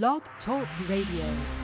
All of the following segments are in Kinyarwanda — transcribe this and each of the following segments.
Blog Talk Radio.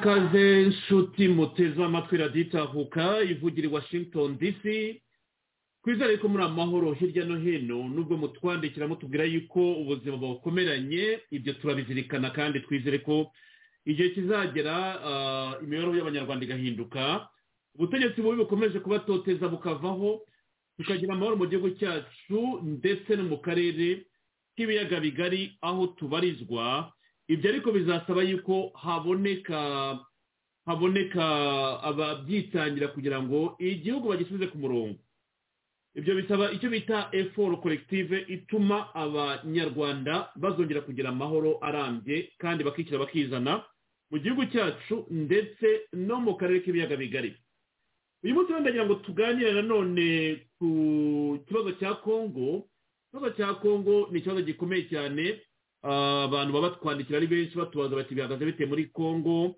Ikaze nshuti muteze amatwi radiyo itahuka ivugira i washington dc twizere ko muri amahoro hirya no hino nubwo mutwandikira mutubwira yuko ubuzima bukomeranye ibyo turabizirikana kandi twizere ko igihe kizagera ah, imibereho y'abanyarwanda igahinduka ubutegetsi bubi bukomeje kubatoteza bukavaho tukagira amahoro mu gihugu cyacu ndetse no mu karere k'ibiyaga bigari aho tubarizwa ibyo ariko bizasaba yuko haboneka haboneka ababyitangira kugira ngo igihugu bagisubize ku murongo. Ibyo bisaba icyo bita eforo korektive ituma abanyarwanda bazongera kugira amahoro arambye kandi bakishyira bakizana mu gihugu cyacu ndetse no mu karere k'ibiyaga bigari. Uyu munsi ndagira ngo tuganire nanone ku kibazo cya kongo ikibazo cya kongo ni ikibazo gikomeye cyane. Abantu baba batwandikira ari benshi batubaza bati bihagaze bite muri kongo?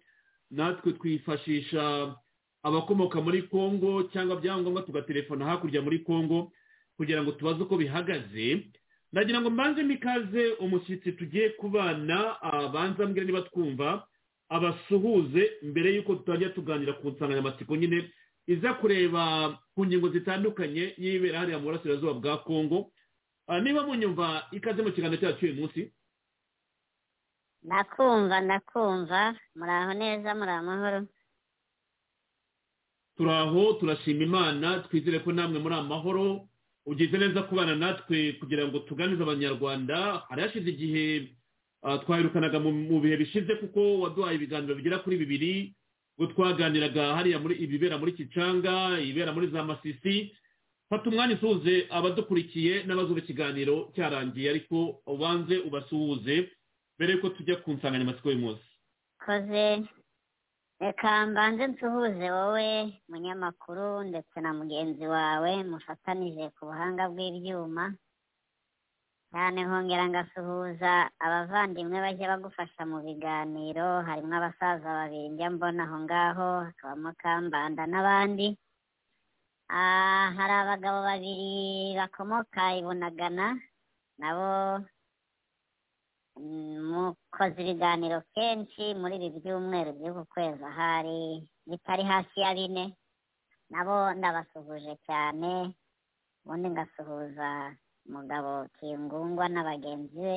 Natwe twifashisha abakomoka muri congo cyangwa byangombwa tugatelefona hakurya muri congo kugira ngo tubaze uko bihagaze. Ndagira ngo mbanze mikaze umushyitsi tugiye kubana abanza mbwira niba twumva abasuhuze mbere y'uko tutajya tuganira ku nsanganyamatsiko nyine iza kureba ku ngingo zitandukanye y'ibera hariya mu burasirazuba bwa congo niba munyumva ikaze mu kiganiro cyacu uyu munsi ndakumva ndakumva muraho neza muri amahoro turaho turashima imana twizere ko namwe muri amahoro ugize neza kubana natwe kugira ngo tuganize abanyarwanda. Hari hashize igihe twahirukanaga mu bihe bishize kuko waduhaye ibiganiro bigera kuri bibiri ubwo twaganiraga hariya muri ibibera muri kicanga ibibera muri za masisi. Fata umwanya usuhuze abadukurikiye n'abazuba ikiganiro cyarangiye ariko ubanze ubasuhuze. Mbere yuko tujya ku nsanganyamatsiko y'umunsi koze reka mbanze nsuhuze wowe munyamakuru ndetse na mugenzi wawe mufatanije ku buhanga bw'ibyuma. Cyane nkongera ngasuhuza abavandimwe bajya bagufasha mu biganiro harimo abasaza babiri njya mbona aho ngaho hakabamo kambanda n'abandi. Hari abagabo babiri bakomoka i bunagana nabo mukoze ibiganiro kenshi muri ibi byumweru by'uku kwezi ahari bitari hasi ya bine nabo ndabasuhuje cyane ubundi ngasuhuza umugabo kingungwa na bagenzi be.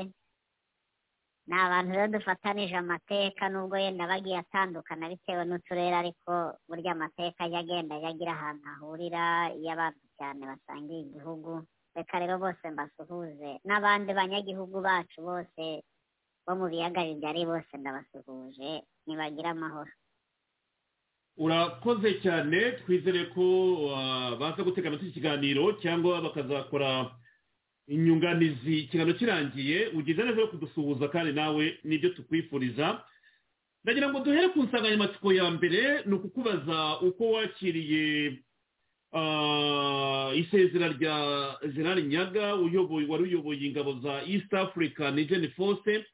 Ni abantu rero dufatanije amateka nubwo yenda bagiye atandukana bitewe n'uturere ariko burya amateka ajya agenda ajya agira ahantu ahurira iyo abantu cyane basangiye igihugu. Reka rero bose mbasuhuze. N'abandi banyagihugu bacu bose bo mu biyaga bigari bose ndabasuhuje. Ntibagire amahoro. Urakoze cyane. Twizere ko baza gutega amatwi ikiganiro cyangwa bakazakora inyunganizi. Ikiganiro kirangiye. Ugize neza yo kudusuhuza kandi nawe ni byo tukwifuriza. Ndagira ngo duhere ku nsanganyamatsiko ya mbere. Ni ukukubaza uko wakiriye isezera rya gerard nyaga wari uyoboye ingabo za east africa nigeni force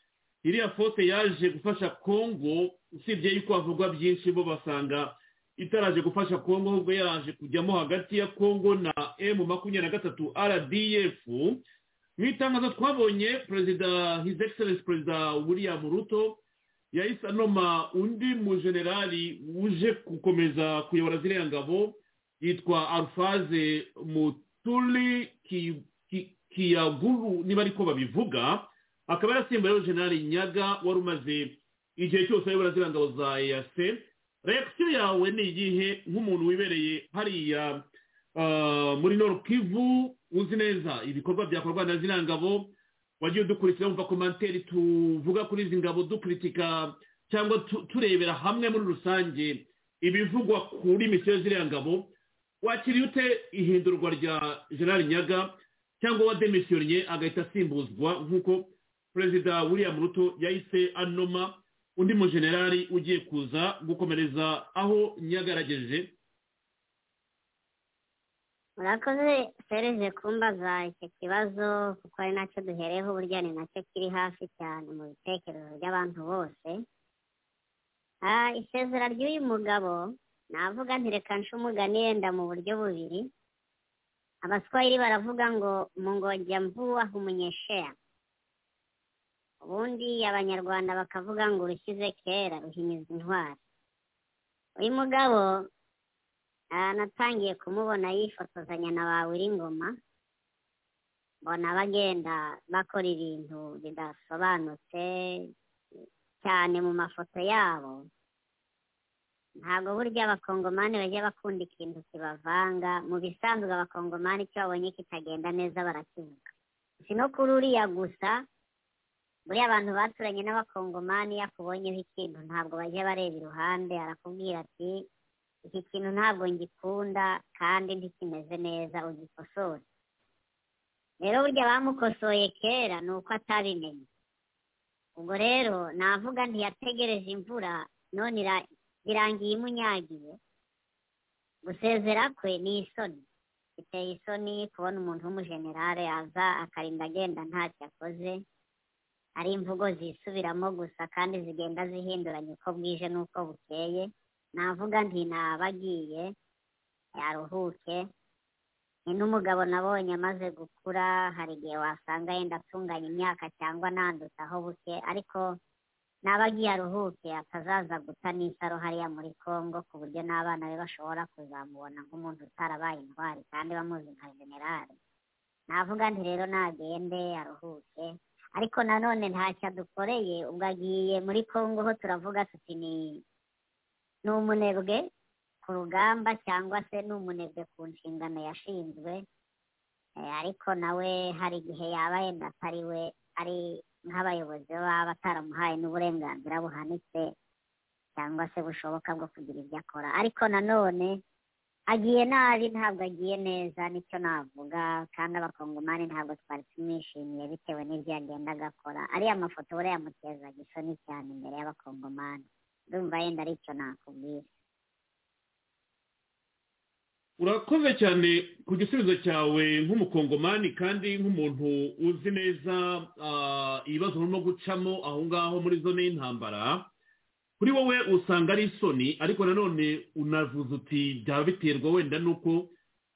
iriya force yaje gufasha congo usibye yuko havugwa byinshi bo basanga itaraje gufasha congo ahubwo yaraje kujyamo hagati ya congo na emu makumyabiri na gatatu rdf mu itangazo twabonye perezida his excellence perezida william ruto yahise anoma undi mujenerali uje gukomeza kuyobora ziriya ngabo. Yitwa alfaze muturi kiyaguru niba ariko babivuga akaba yarasimbuyeho generali nyaga wari umaze igihe cyose ayobora ziriya ngabo za eyase reakisiyo yawe ni igihe nk'umuntu wibereye hariya muri nord kivu uzi neza ibikorwa byakorwa na ziriya ngabo wagiye udukurikira wumva komantere tuvuga kuri izi ngabo dukuritika cyangwa turebera hamwe muri rusange ibivugwa kuri misiyo ziriya ngabo wakiriye ute ihindurwa rya generali nyaga cyangwa wa demisiyonye agahita asimbuzwa nk'uko perezida william ruto yahise anoma. Undi mujenerali ugiye kuza gukomereza aho nyagarageje murakoze serije kumbaza icyo kibazo kuko ari na cyo duhereyeho burya ni na cyo kiri hafi cyane mu bitekerezo by'abantu bose. Isezera ry'uyu mugabo navuga ntireka nce umugani yenda mu buryo bubiri. Abaswahili baravuga ngo mungojya mvuwa umunyesheya ubundi abanyarwanda bakavuga ngo urushyize kera ruhinyuza intwari. Uyu mugabo natangiye kumubona yifotozanya na ba Ngoma mbona bagenda bakora ibintu bidasobanutse cyane mu mafoto yabo. Ntabwo burya abakongomani bajya bakunda ikintu kibavanga mu bisanzwe abakongomani icyo babonye kitagenda neza barakivuga. Si no kuri uriya gusa buriya abantu baturanye n'abakongomani iyo akubonyeho ikintu ntabwo bajya bareba iruhande arakubwira ati iki kintu ntabwo ngikunda kandi ntikimeze neza ugikosore. Rero burya bamukosoye kera ni uko atabimenye ubwo rero navuga ntiyategereje imvura none birangiye imunyagiye gusezera kwe ni isoni. Biteye isoni kubona umuntu w'umujenerale aza akarinda agenda ntacyo akoze. Ari imvugo zisubiramo gusa kandi zigenda zihinduranya uko bwije n'uko bukeye. Navuga nti naba agiye yaruhuke. Ni n'umugabo nabonye amaze gukura hari igihe wasanga yenda atunganya imyaka cyangwa nandutaho buke. Ariko naba agiye aruhuke atazaza guta n'isaro hariya muri congo ku buryo n'abana be bashobora kuzamubona nk'umuntu utarabaye intwari kandi bamuzi nka generale navuga nti rero nagende aruhuke. Ariko nanone ntacyo adukoreye ubwo agiye muri congo ho turavuga tuti ni ni umunebwe ku rugamba cyangwa se ni umunebwe ku nshingano yashinzwe. Eh, ariko nawe hari igihe yaba yenda atari we ari nk'abayobozi baba bataramuhaye n'uburenganzira buhanitse cyangwa se bushoboka bwo kugira ibyo akora. Ariko nanone agiye nabi ntabwo agiye neza ni cyo navuga kandi abakongomani ntabwo twari tumwishimiye bitewe n'ibyo yagenda agakora ariya mafoto buriya yamutezaga isoni cyane imbere y'abakongomani. Ndumva yenda ari icyo nakubwira. Urakoze cyane ku gisubizo cyawe nk'umukongomani kandi nk'umuntu uzi neza ah, ibibazo urimo gucamo aho ngaho muri zone y'intambara. Kuri wowe usanga ari isoni ariko nanone unavuze uti byaba biterwa wenda n'uko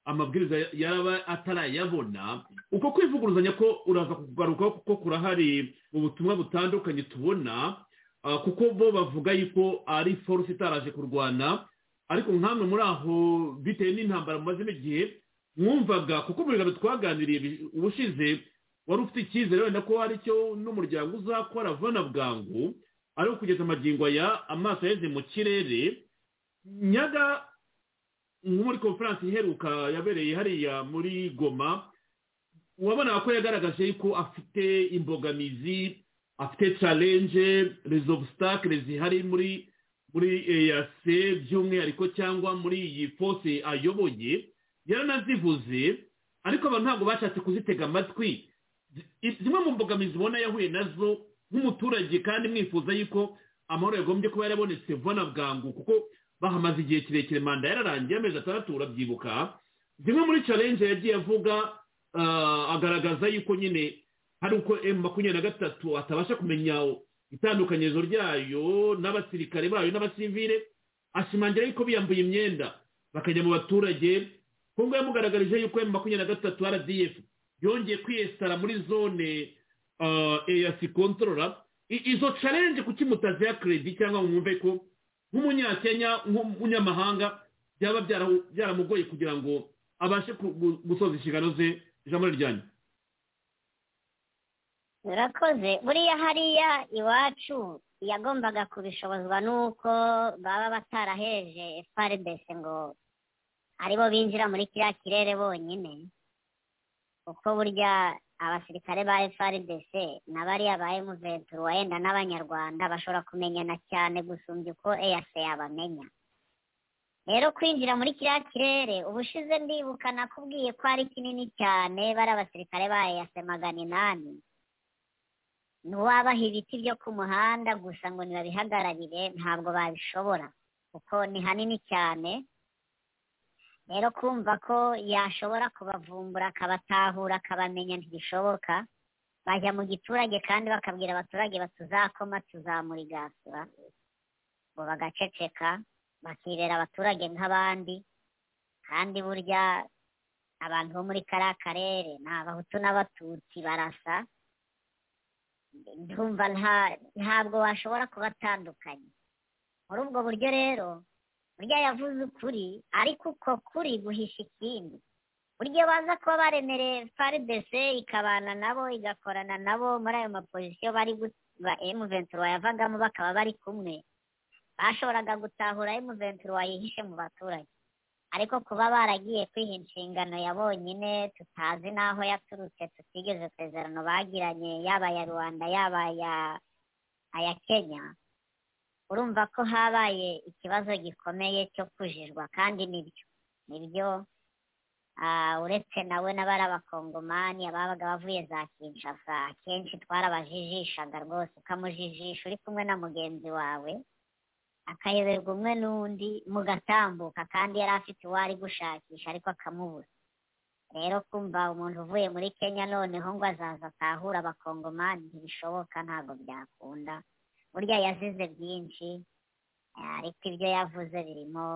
amabwiriza yaba atarayabona. Uko kwivuguruzanya ko uraza kugarukaho kuko kurahari ubutumwa butandukanye tubona ah, kuko bo bavuga yuko ari force itaraje kurwana ariko nkamwe muri aho bitewe n'intambara mumazemo igihe mwumvaga kuko mu biganiro twaganiriye ubushize wari ufite icyizere wenda ko hari icyo n'umuryango uzakora vuba na bwangu ariko kugeza amagingo aya amaso yaheze mu kirere. Nyaga nko muri konferansi iheruka yabereye hariya muri goma wabonaga ko yagaragaje ko afite imbogamizi afite les obstacles zihari muri muri eyase by'umwihariko cyangwa muri iyi force ayoboye yaranazivuze ariko abantu ntabwo bashatse kuzitega amatwi. Zi- zimwe mu mbogamizi ubona yahuye na zo nk'umuturage kandi mwifuza yuko amahoro yagombye kuba yarabonetse vuba na bwangu kuko bahamaze igihe kirekire manda yararangiye amezi atandatu urabyibuka. Zimwe muri challenge yagiye avuga ah, agaragaza yuko nyine hari uko emu makumyabiri na gatatu atabasha kumenya itandukanyirizo ryayo n'abasirikare bayo n'abasivile ashimangira yuko biyambuye imyenda. Bakajya mu baturage kongo yamugaragarije yuko emu makumyabiri na gatatu rdf yongeye kwiyesitara muri zone eyasi kontorora izo challenge kuki mutaziha kredi cyangwa mwumve ko nk'umunyakenya nk'umunyamahanga byaba byara- byaramugoye kugira ngo abashe ku- gu- gusoza inshingano ze ijambo ryanyu. Urakoze buriya hariya iwacu yagombaga kubishobozwa n'uko baba bataraheje FRDC ngo ari bo binjira muri kiriya kirere bonyine. Kuko burya abasirikare ba FRDC na bariya ba M23 wenda n'abanyarwanda bashobora kumenyana cyane gusumbya uko EAC yabamenya. Rero kwinjira muri kiriya kirere ubushize ndibuka nakubwiye ko ari kinini cyane bari abasirikare ba EAC magana inani. Ntiwabaha ibiti byo ku muhanda gusa ngo nibabihagararire ntabwo babishobora kuko ni hanini cyane. Rero kumva ko yashobora kubavumbura akabatahura akabamenya ntibishoboka bajya mu giturage kandi bakabwira abaturage batuzakoma tuzamurigasura. Ngo bagaceceka bakibera abaturage nk'abandi. Kandi burya abantu bo muri kariya karere ni abahutu n'abatutsi barasa. Ndumva nta ntabwo washobora kubatandukanya. Muri ubwo buryo rero burya yavuze ukuri ariko uko kuri guhisha ikindi. Burya baza kuba baremereye FARDC ikabana nabo igakorana nabo muri ayo mapozisiyo bari ba M23 yavagamo bakaba bari kumwe. Bashoboraga gutahura M23 yihishe mu baturage. Ariko kuba baragiye kwiha inshingano ya bonyine tutazi n'aho yaturutse tutigeze isezerano bagiranye yaba aya rwanda yaba aya kenya urumva ko habaye ikibazo gikomeye cyo kujijwa. Kandi ni byo ni byo uretse nawe n'abari abakongomani ababaga bavuye za kinshasa akenshi twarabajijishaga rwose ukamujijisha uri kumwe na mugenzi wawe akayoberwa umwe n'undi mugatambuka kandi yari afite uwo ari gushakisha ariko akamubura rero kumva umuntu uvuye muri kenya noneho ngo azaza atahura abakongomani ntibishoboka ntabwo byakunda. Burya yazize byinshi ariko ibyo yavuze birimo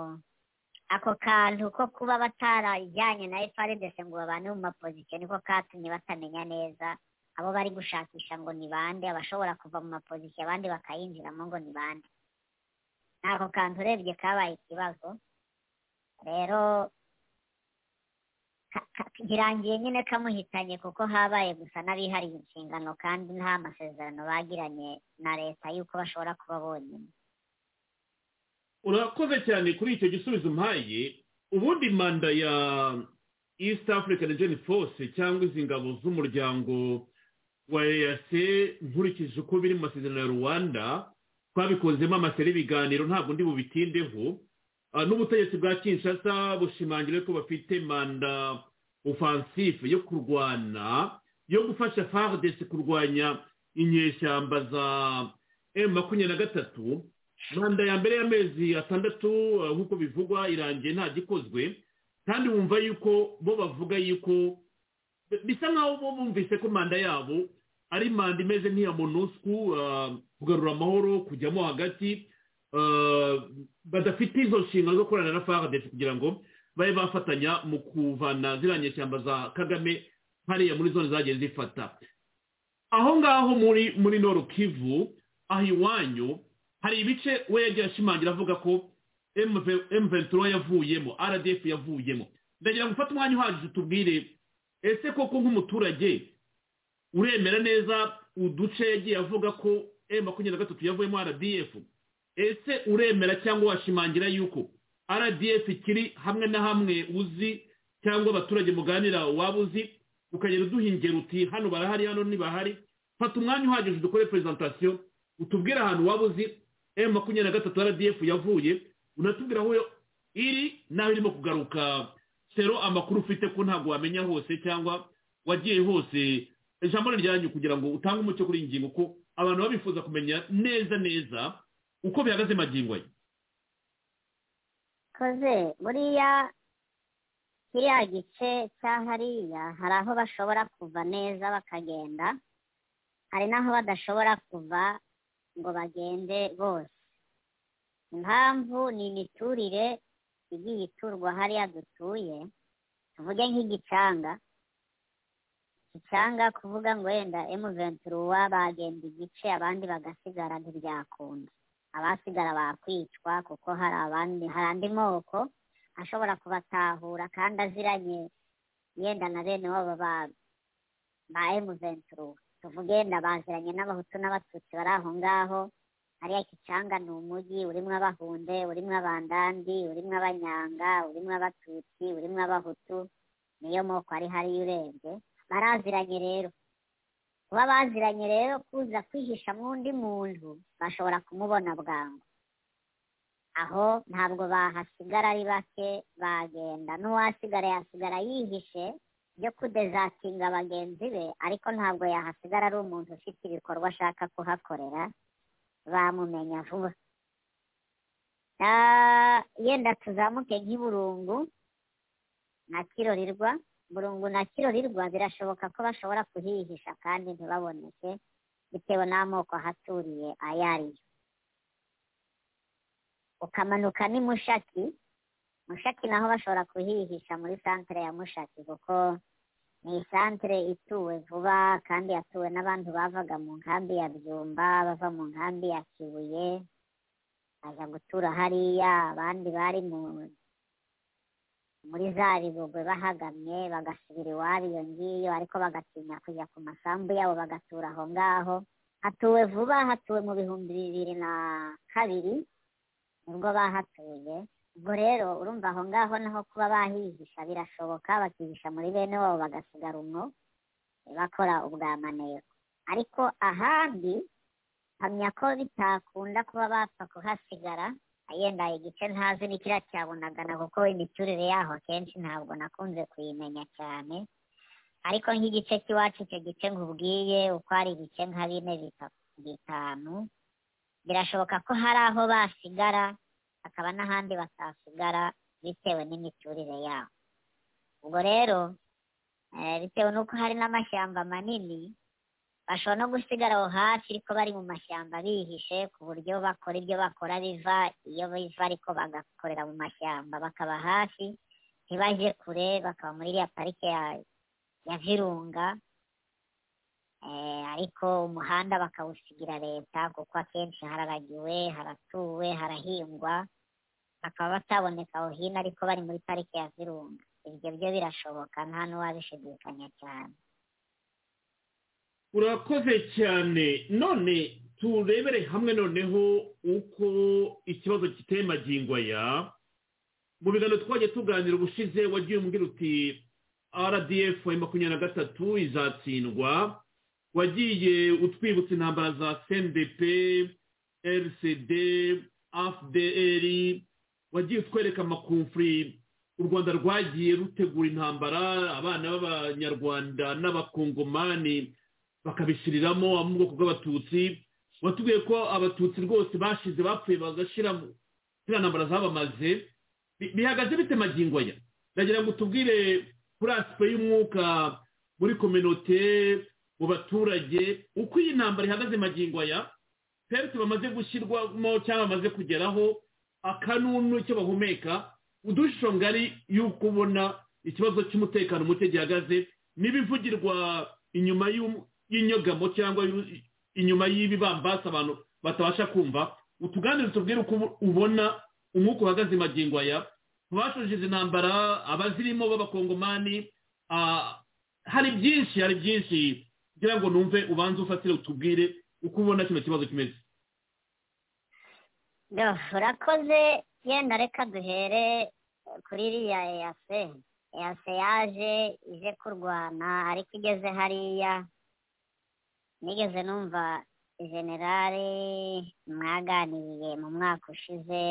ako kantu ko kuba batarajyanye na FRDC ngo babane mu mapozisiyo niko katumye batamenya neza abo bari gushakisha ngo ni bande abashobora kuva mu mapozisiyo abandi bakayinjiramo ngo ni bande. Ako kantu urebye kabaye ikibazo rero birangiye nyine kamuhitanye kuko habaye gusa n'abihariye inshingano kandi nta masezerano bagiranye na leta y'uko bashobora kuba bonyine urakoze cyane kuri icyo gisubizo umpaye ubundi manda ya east african region force cyangwa izi ngabo z'umuryango wa eyase nkurikije uko biri mu masezerano ya rwanda twabikozemo amaseri y'ibiganiro ntabwo ndi bubitindeho n'ubutegetsi bwa kinshasa bushimangira ko bafite manda ofansife yo kurwana yo gufasha fardesi kurwanya inyeshyamba za emu makumyabiri na gatatu. Manda ya mbere y'amezi atandatu nk'uko bivugwa irangiye nta gikozwe. Kandi wumva yuko bo bavuga yuko bisa nk'aho bo bumvise ko manda yabo ari manda imeze nk'iya monusku kugarura amahoro kujyamo hagati badafite izo nshingano zo gukorana na fardesi kugira ngo babe bafatanya mu kuvana ziriya nyeshyamba za kagame hariya muri zone zagiye zifata. Aho ngaho muri muri noro kivu aho iwanyu hari ibice we yagiye ashimangira avuga ko emuventuro yavuyemo rdf yavuyemo. Ndagira ngo ufate umwanya uhagije utubwire ese koko nk'umuturage uremera neza uduce yagiye avuga ko emu makumyabiri na gatatu yavuyemo rdf ese uremera cyangwa washimangira yuko rdf ikiri hamwe na hamwe uzi cyangwa abaturage muganira waba uzi? Ukagenda uduhingera uti hano barahari hano ntibahari. Fata umwanya uhagije dukore perezantasiyo utubwire ahantu waba uzi. Emu makumyabiri na gatatu rdf yavuye unatubwira aho iri n'aho irimo kugaruka. Sero amakuru ufite ko ntabwo wamenya hose cyangwa wagiye hose. Ijambo ryanyu kugira ngo utange umucyo kuri iyi ngingo ko abantu baba bifuza kumenya neza neza uko bihagaze magingo ye koze buriya kiriya gice cya hariya hari aho bashobora kuva neza bakagenda hari n'aho badashobora kuva ngo bagende bose. Impamvu ni imiturire igiye iturwa hariya dutuye tuvuge nk'igicanga. Igicanga kuvuga ngo wenda emuventuruwa bagenda igice abandi bagasigara ntibyakunda. Abasigara bakwicwa kuko hari abandi hari andi moko ashobora kubatahura kandi aziranye yenda na bene wabo ba emuventuruwa tuvuge wenda baziranye n'abahutu n'abatutsi bari aho ngaho hariya kicanga ni umujyi urimo abahunde urimo abandandi urimo abanyanga urimo abatutsi urimo abahutu niyo moko ari hariya urebye baraziranye rero. Kuba baziranye rero kuza kwihisha mu undi muntu bashobora kumubona bwangu. Aho ntabwo bahasigara ari bake bagenda. N'uwasigara yasigara yihishe byo kudezatinga bagenzi be ariko ntabwo yahasigara ari umuntu ufite ibikorwa ashaka kuhakorera bamumenya vuba. Yenda tuzamuke nk'iburungu na kirorirwa burungu na kirorirwa birashoboka ko bashobora kuhihisha kandi ntibaboneke bitewe n'amoko ahaturiye ayo ariyo. Ukamanuka ni mushaki. Mushaki naho bashobora kuhihisha muri santere ya mushaki kuko ni santere ituwe vuba kandi yatuwe n'abantu bavaga mu nkambi ya byumba bava mu nkambi ya kibuye baza gutura hariya abandi bari mu muri za bigogwe bahagamye bagasubira iwabo iyo ngiyo ariko bagatinya kujya ku masambu yabo bagatura aho ngaho. Hatuwe vuba hatuwe mu bihumbi bibiri na kabiri ni bwo bahatuye. Ubwo rero urumva aho ngaho naho kuba bahihisha birashoboka bakihisha muri bene wabo bagasigara umwo bakora ubwamaneko. Ariko ahandi mpamya ko bitakunda kuba bapfa kuhasigara yenda igice ntazi cyabonagana kuko imiturire yaho akenshi ntabwo nakunze kuyimenya cyane. Ariko nk'igice cy'iwacu icyo gice nkubwiye uko ari ibice nka bine bitanu birashoboka ko hari aho basigara hakaba n'ahandi batasigara bitewe n'imiturire yaho. Ubwo rero bitewe n'uko hari n'amashyamba manini bashobora no gusigara aho hafi ariko bari mu mashyamba bihishe ku buryo bakora ibyo bakora biva iyo biva ariko bagakorera mu mashyamba. Bakaba hafi ntibajye kure bakaba muri iriya parike ya virunga. Eh, ariko umuhanda bakawusigira leta kuko akenshi hararagiwe haratuwe harahingwa. Bakaba bataboneka aho hino ariko bari muri parike ya virunga. Ibyo byo birashoboka nta n'uwabishidikanya cyane. Urakoze cyane. None turebere hamwe noneho uko ikibazo giteye magingo aya. Mu biganiro twagiye tuganira ubushize wagiye umbwira uti rdf makumyabiri na gatatu izatsindwa. Wagiye utwibutsa intambara za cndp rcd afdr wagiye utwereka amakumfuri. U rwanda rwagiye rutegura intambara abana b'abanyarwanda n'abakongomani. Bakabishyiriramo abo mu bwoko bw'abatutsi watubwiye ko abatutsi rwose bashize bapfuye bagashira ziriya ntambara zabamaze. Bi- bihagaze bite magingo aya? Ndagira ngo tubwire kuri asipe y'umwuka muri kominote mu baturage uko iyi ntambara ihagaze magingo aya? Perite bamaze gushyirwamo cyangwa bamaze kugeraho akanunu icyo bahumeka. Udushusho ngari y'uko ubona ikibazo cy'umutekano muke gihagaze n'ibivugirwa inyuma y'um- y'inyogamo cyangwa y'u- inyuma y'ibibambasi abantu batabasha kumva utuganire tubwire uko ubona umwuka uhagaze magingo aya. Bashoje izi ntambara abazirimo b'abakongomani hari byinshi hari byinshi. Kugira ngo numve ubanze ufatire utubwire uko ubona kino kibazo kimeze. Urakoze. Yenda reka duhere kuri iriya eyase eyase yaje ije kurwana ariko igeze hariya. Nigeze numva generale mwaganiriye mu mwaka ushize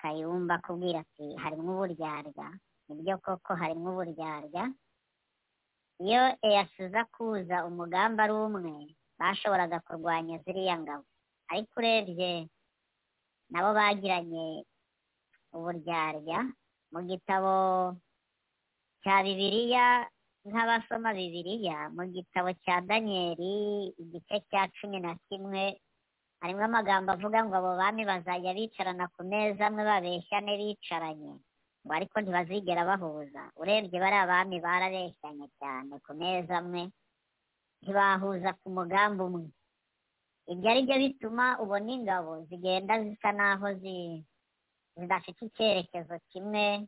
kayumba akubwira ati harimo uburyarya. Nibyo koko harimo uburyarya? Iyo eyase iza kuza umugambi ari umwe bashoboraga kurwanya ziriya ngabo. Ariko urebye nabo bagiranye uburyarya mu gitabo cya bibiliya nk'abasoma bibiliya mu gitabo cya daniyeli igice cya cumi na kimwe harimo amagambo avuga ngo abo bami bazajya bicarana ku meza amwe babeshyane bicaranye. Ngo ariko ntibazigera bahuza. Urebye bariya bami barabeshyanye cyane ku meza amwe ntibahuza ku mugambi umwe. Ibyo ari byo bituma ubona ingabo zigenda zisa naho zi- zidafite icyerekezo kimwe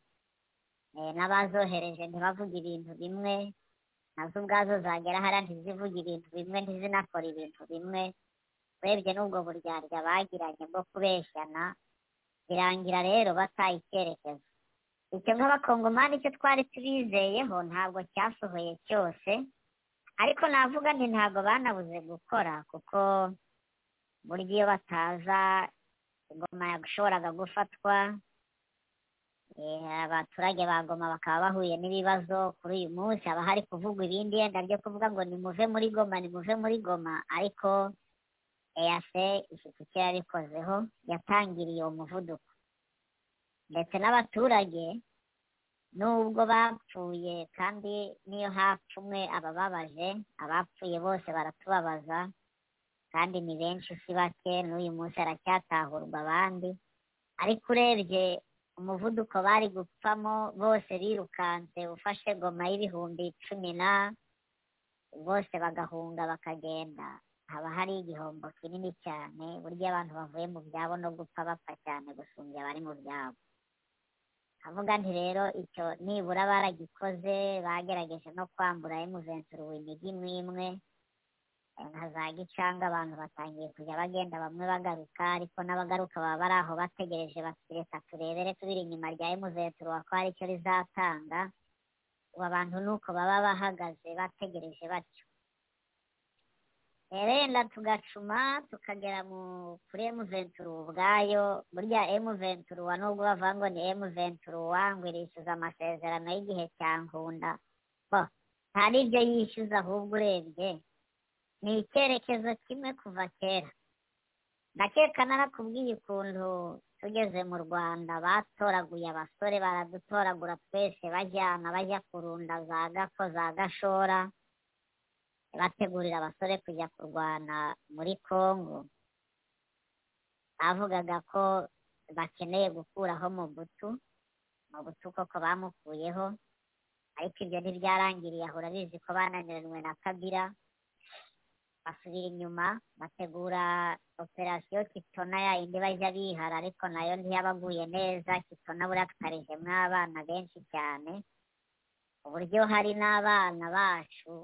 n'abazohereje ntibavuge ibintu bimwe na zo ubwazo zagera hariya ntizivuge ibintu bimwe ntizinakora ibintu bimwe. Urebye n'ubwo buryarya bagiranye bwo kubeshyana birangira rero bataye icyerekezo icyo nk'abakongomani icyo twari tubizeyeho ntabwo cyasohoye cyose ariko navuga nti ntabwo banabuze gukora kuko burya iyo bataza ingoma yashoboraga gufatwa eh, abaturage ba goma bakaba bahuye n'ibibazo kuri uyu munsi. Haba hari kuvugwa ibindi yenda byo kuvuga ngo nimuve muri goma nimuve muri goma ariko eyase ifite icyo yabikozeho yatangiriye uwo muvuduko. Ndetse n'abaturage nubwo bapfuye kandi niyo hapfa umwe abababaje abapfuye bose baratubabaza kandi ni benshi si bake n'uyu munsi haracyatahurwa abandi. Ariko urebye umuvuduko bari gupfamo bose birukanse ufashe goma y'ibihumbi cumi na bose bagahunga bakagenda. Haba hari igihombo kinini cyane burya abantu bavuye mu byabo no gupfa bapfa cyane gusumbya abari mu byabo. Avuga nti rero icyo nibura baragikoze bagerageje no kwambura emuventuru imijyi imwe imwe nka za gicanga abantu batangiye kujya bagenda bamwe bagaruka ariko n'abagaruka baba bari aho bategereje reka turebere tubiri inyuma rya emuventuru ko hari icyo rizatanga ubu abantu ni uko baba bahagaze bategereje batyo. Rero tugacuma tukagera kuri emuventuru ubwayo burya emuventuru wa nubwo bavuga ngo ni emuventuru ngo irishyuza amasezerano y'igihe cya nkunda nta n'ibyo yishyuza ahubwo urebye ni icyerekezo kimwe kuva kera. Ndakeka narakubwiye ukuntu tugeze mu rwanda batoraguye abasore baradutoragura twese bajyana bajya kurunda za gako za gashora bategurira abasore kujya kurwana muri congo bavugaga ko bakeneye gukuraho mubutu mubutu koko bamukuyeho ariko ibyo ntibyarangiriye ahora bizi ko bananiranywe na kabira basubira inyuma bategura operasiyo kitona ya yindi bajya bihara ariko na yo ntiyabaguye neza kitona buriya tutarijemo abana benshi cyane uburyo hari n'abana bacu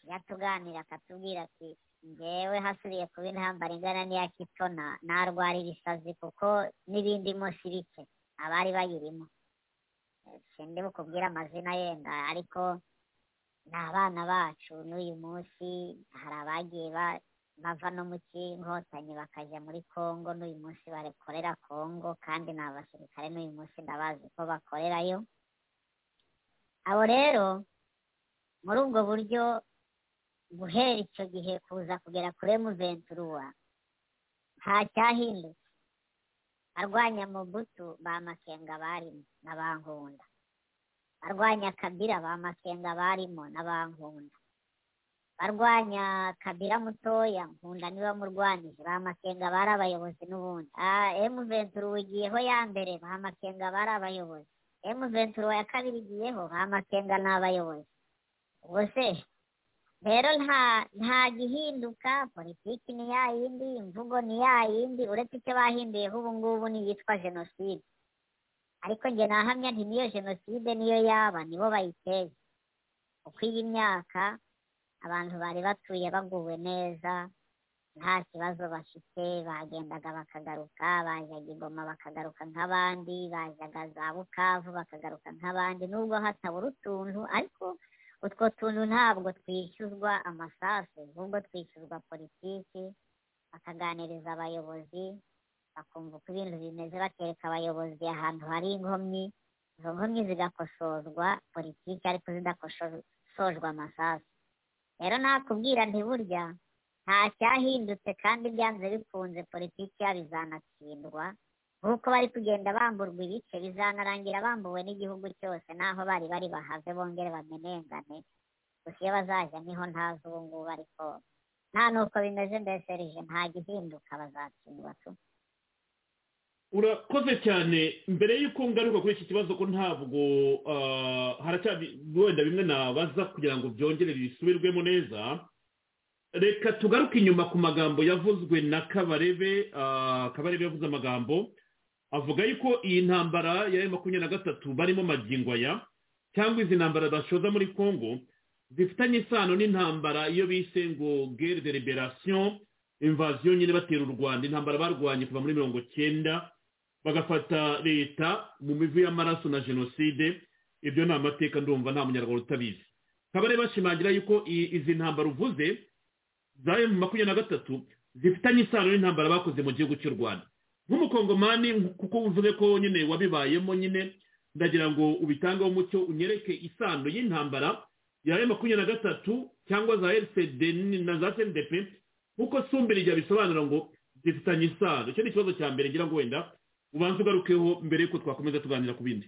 tujya tuganira akatubwira ati ngewe hasubiye kuba intambara ingana n'iya kitona narwara ibisazi kuko n'ibindi si bike abari bayirimo. Sindi bukubwire amazina yenda ariko ni abana bacu n'uyu munsi hari abagiye bava no mu cy'inkotanyi bakajya muri congo n'uyu munsi bakorera congo kandi ni abasirikare n'uyu munsi ndabazi ko bakorerayo. Abo rero muri ubwo buryo guhera icyo gihe kuza kugera kuri emuventuruwa nta cyahindutse. Arwanya mubutu ba makenga barimo na ba nkunda. Barwanya kabira ba makenga barimo na ba nkunda barwanya kabira mutoya nkunda ni we murwanije ba makenga bari abayobozi n'ubundi emuventuruwa igiyeho ya mbere ba makenga bari abayobozi emuventuruwa ya kabiri igiyeho ba makenga ni abayobozi ubwo se rero nta gihinduka politiki ni ya yindi imvugo ni ya yindi uretse icyo bahinduyeho ubu ngubu ni iyitwa jenoside. Ariko nahamya nti niyo jenoside niyo yaba nibo bayiteye uko iyi myaka abantu bari batuye baguwe neza nta kibazo bafite bagendaga bakagaruka bajyaga ingoma bakagaruka nk'abandi bajyaga za bukavu bakagaruka nk'abandi nubwo hatabura utuntu ariko utwo tuntu ntabwo twishyuzwa amasasu ahubwo twishyuzwa politiki bakaganiriza abayobozi bakumva ibintu bimeze bakereka abayobozi ahantu hari inkomyi izo nkomyi zigakosozwa politiki ariko zidakosojwe amasasu rero nakubwira ntiburya nta cyahindutse kandi byanze bikunze politiki yabo izanatsindwa nk'uko bari kugenda bamburwa ibice bizanarangira bambuwe n'igihugu cyose n'aho bari bari bahave bongere bamenengane gusa iyo bazajya ni ho ntazi ubu ngubu ariko nta nuko bimeze mbese rije nta gihinduka bazatsindwa tu urakoze cyane. Mbere y'uko ngaruka kuri iki kibazo ko ntabwo haracyari wenda bimwe nabaza kugira ngo byongere bisubirwemo neza reka tugaruke inyuma ku magambo yavuzwe na kabarebe kabarebe yavuze amagambo avuga yuko iyi ntambara ya makumyabiri na gatatu barimo magingo aya cyangwa izi ntambara bashoza muri congo zifitanye isano n'intambara iyo bise ngo guerre de liberation invasion nyine batera u rwanda. Intambara barwanye kuva muri mirongo cyenda bagafata leta mu mivu y'amaraso na jenoside. Ibyo ni amateka ndumva nta munyarwanda utabizi. Kabare bashimangira yuko izi ntambara uvuze za emu makumyabiri na gatatu zifitanye isano n'intambara bakoze mu gihugu cy'u rwanda. Nk'umukongomani kuko uvuze ko nyine wabibayemo nyine ndagira ngo ubitangeho umucyo unyereke isano y'intambara ya emu makumyabiri na gatatu cyangwa za rcd na za cndp nk'uko sumbiri igihe bisobanura ngo zifitanye isano. Icyo ni ikibazo cya mbere ngira ngo wenda ubanza ugarukeho mbere y'uko twakomeza tuganira ku bindi.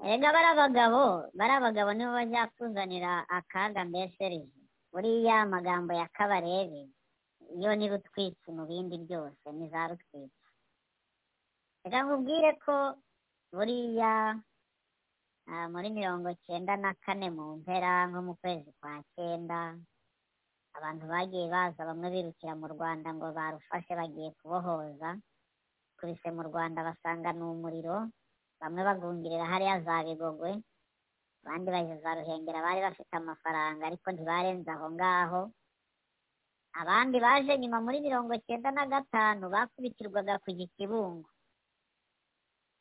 Rega bari abagabo bari abagabo nibo bajya kuzanira akaga mbese rije buriya amagambo ya kabarebe iyo ni rutwitsi mu bindi byose ni za rutwitsi. Reka nkubwire ko buriya muri mirongo cyenda na kane mu mpera nko mu kwezi kwa cyenda abantu bagiye baza bamwe birukira mu rwanda ngo barufashe bagiye kubohoza. Kubise mu rwanda basanga ni umuriro bamwe bagungirira hariya za bigogwe abandi bajya za ruhengera bari bafite amafaranga ariko ntibarenze aho ngaho. Abandi baje nyuma muri mirongo cyenda na gatanu bakubitirwaga ku gikibungo.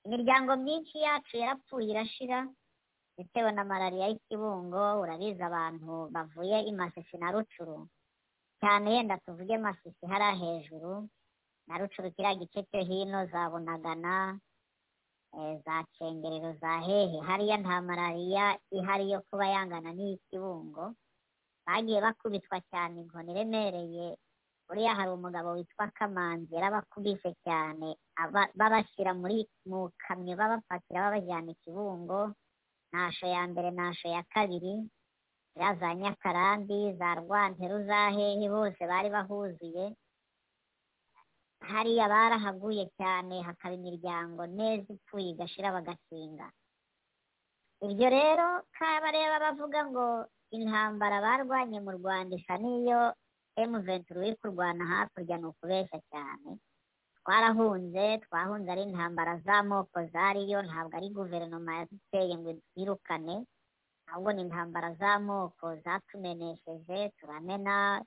Imiryango myinshi yacu yarapfuye irashira. Bitewe na malariya y'ikibungo urabizi abantu bavuye i masisi na rucuru. Cyane yenda tuvuge masisi hariya hejuru na rucuru kiriya gice cyo hino za bunagana za cengerero za hehe. Hariya nta malariya ihari yo kuba yangana n'iy'ikibungo. Bagiye bakubitwa cyane inkoni iremereye. Buriya hari umugabo witwa kamanzi yarabakubise cyane babashyira muri mu kamyo babapakira babajyana ikibungo. Ntasho ya mbere ntasho ya kabiri. Ziriya za nyakarambi za rwanteru za hehe bose bari bahuzuye. Hariya barahaguye cyane hakaba imiryango neza ipfuye igashira bagakinga. Ibyo rero kabareba bavuga ngo intambara barwanye mu rwanda isa n'iyo emuventuri iri kurwana hakurya ni ukubeshya cyane. Twarahunze twahunze ari intambara z'amoko zariyo ntabwo ari guverinoma yaziteye ngo twirukane ahubwo ni intambara z'amoko zatumenesheje turamena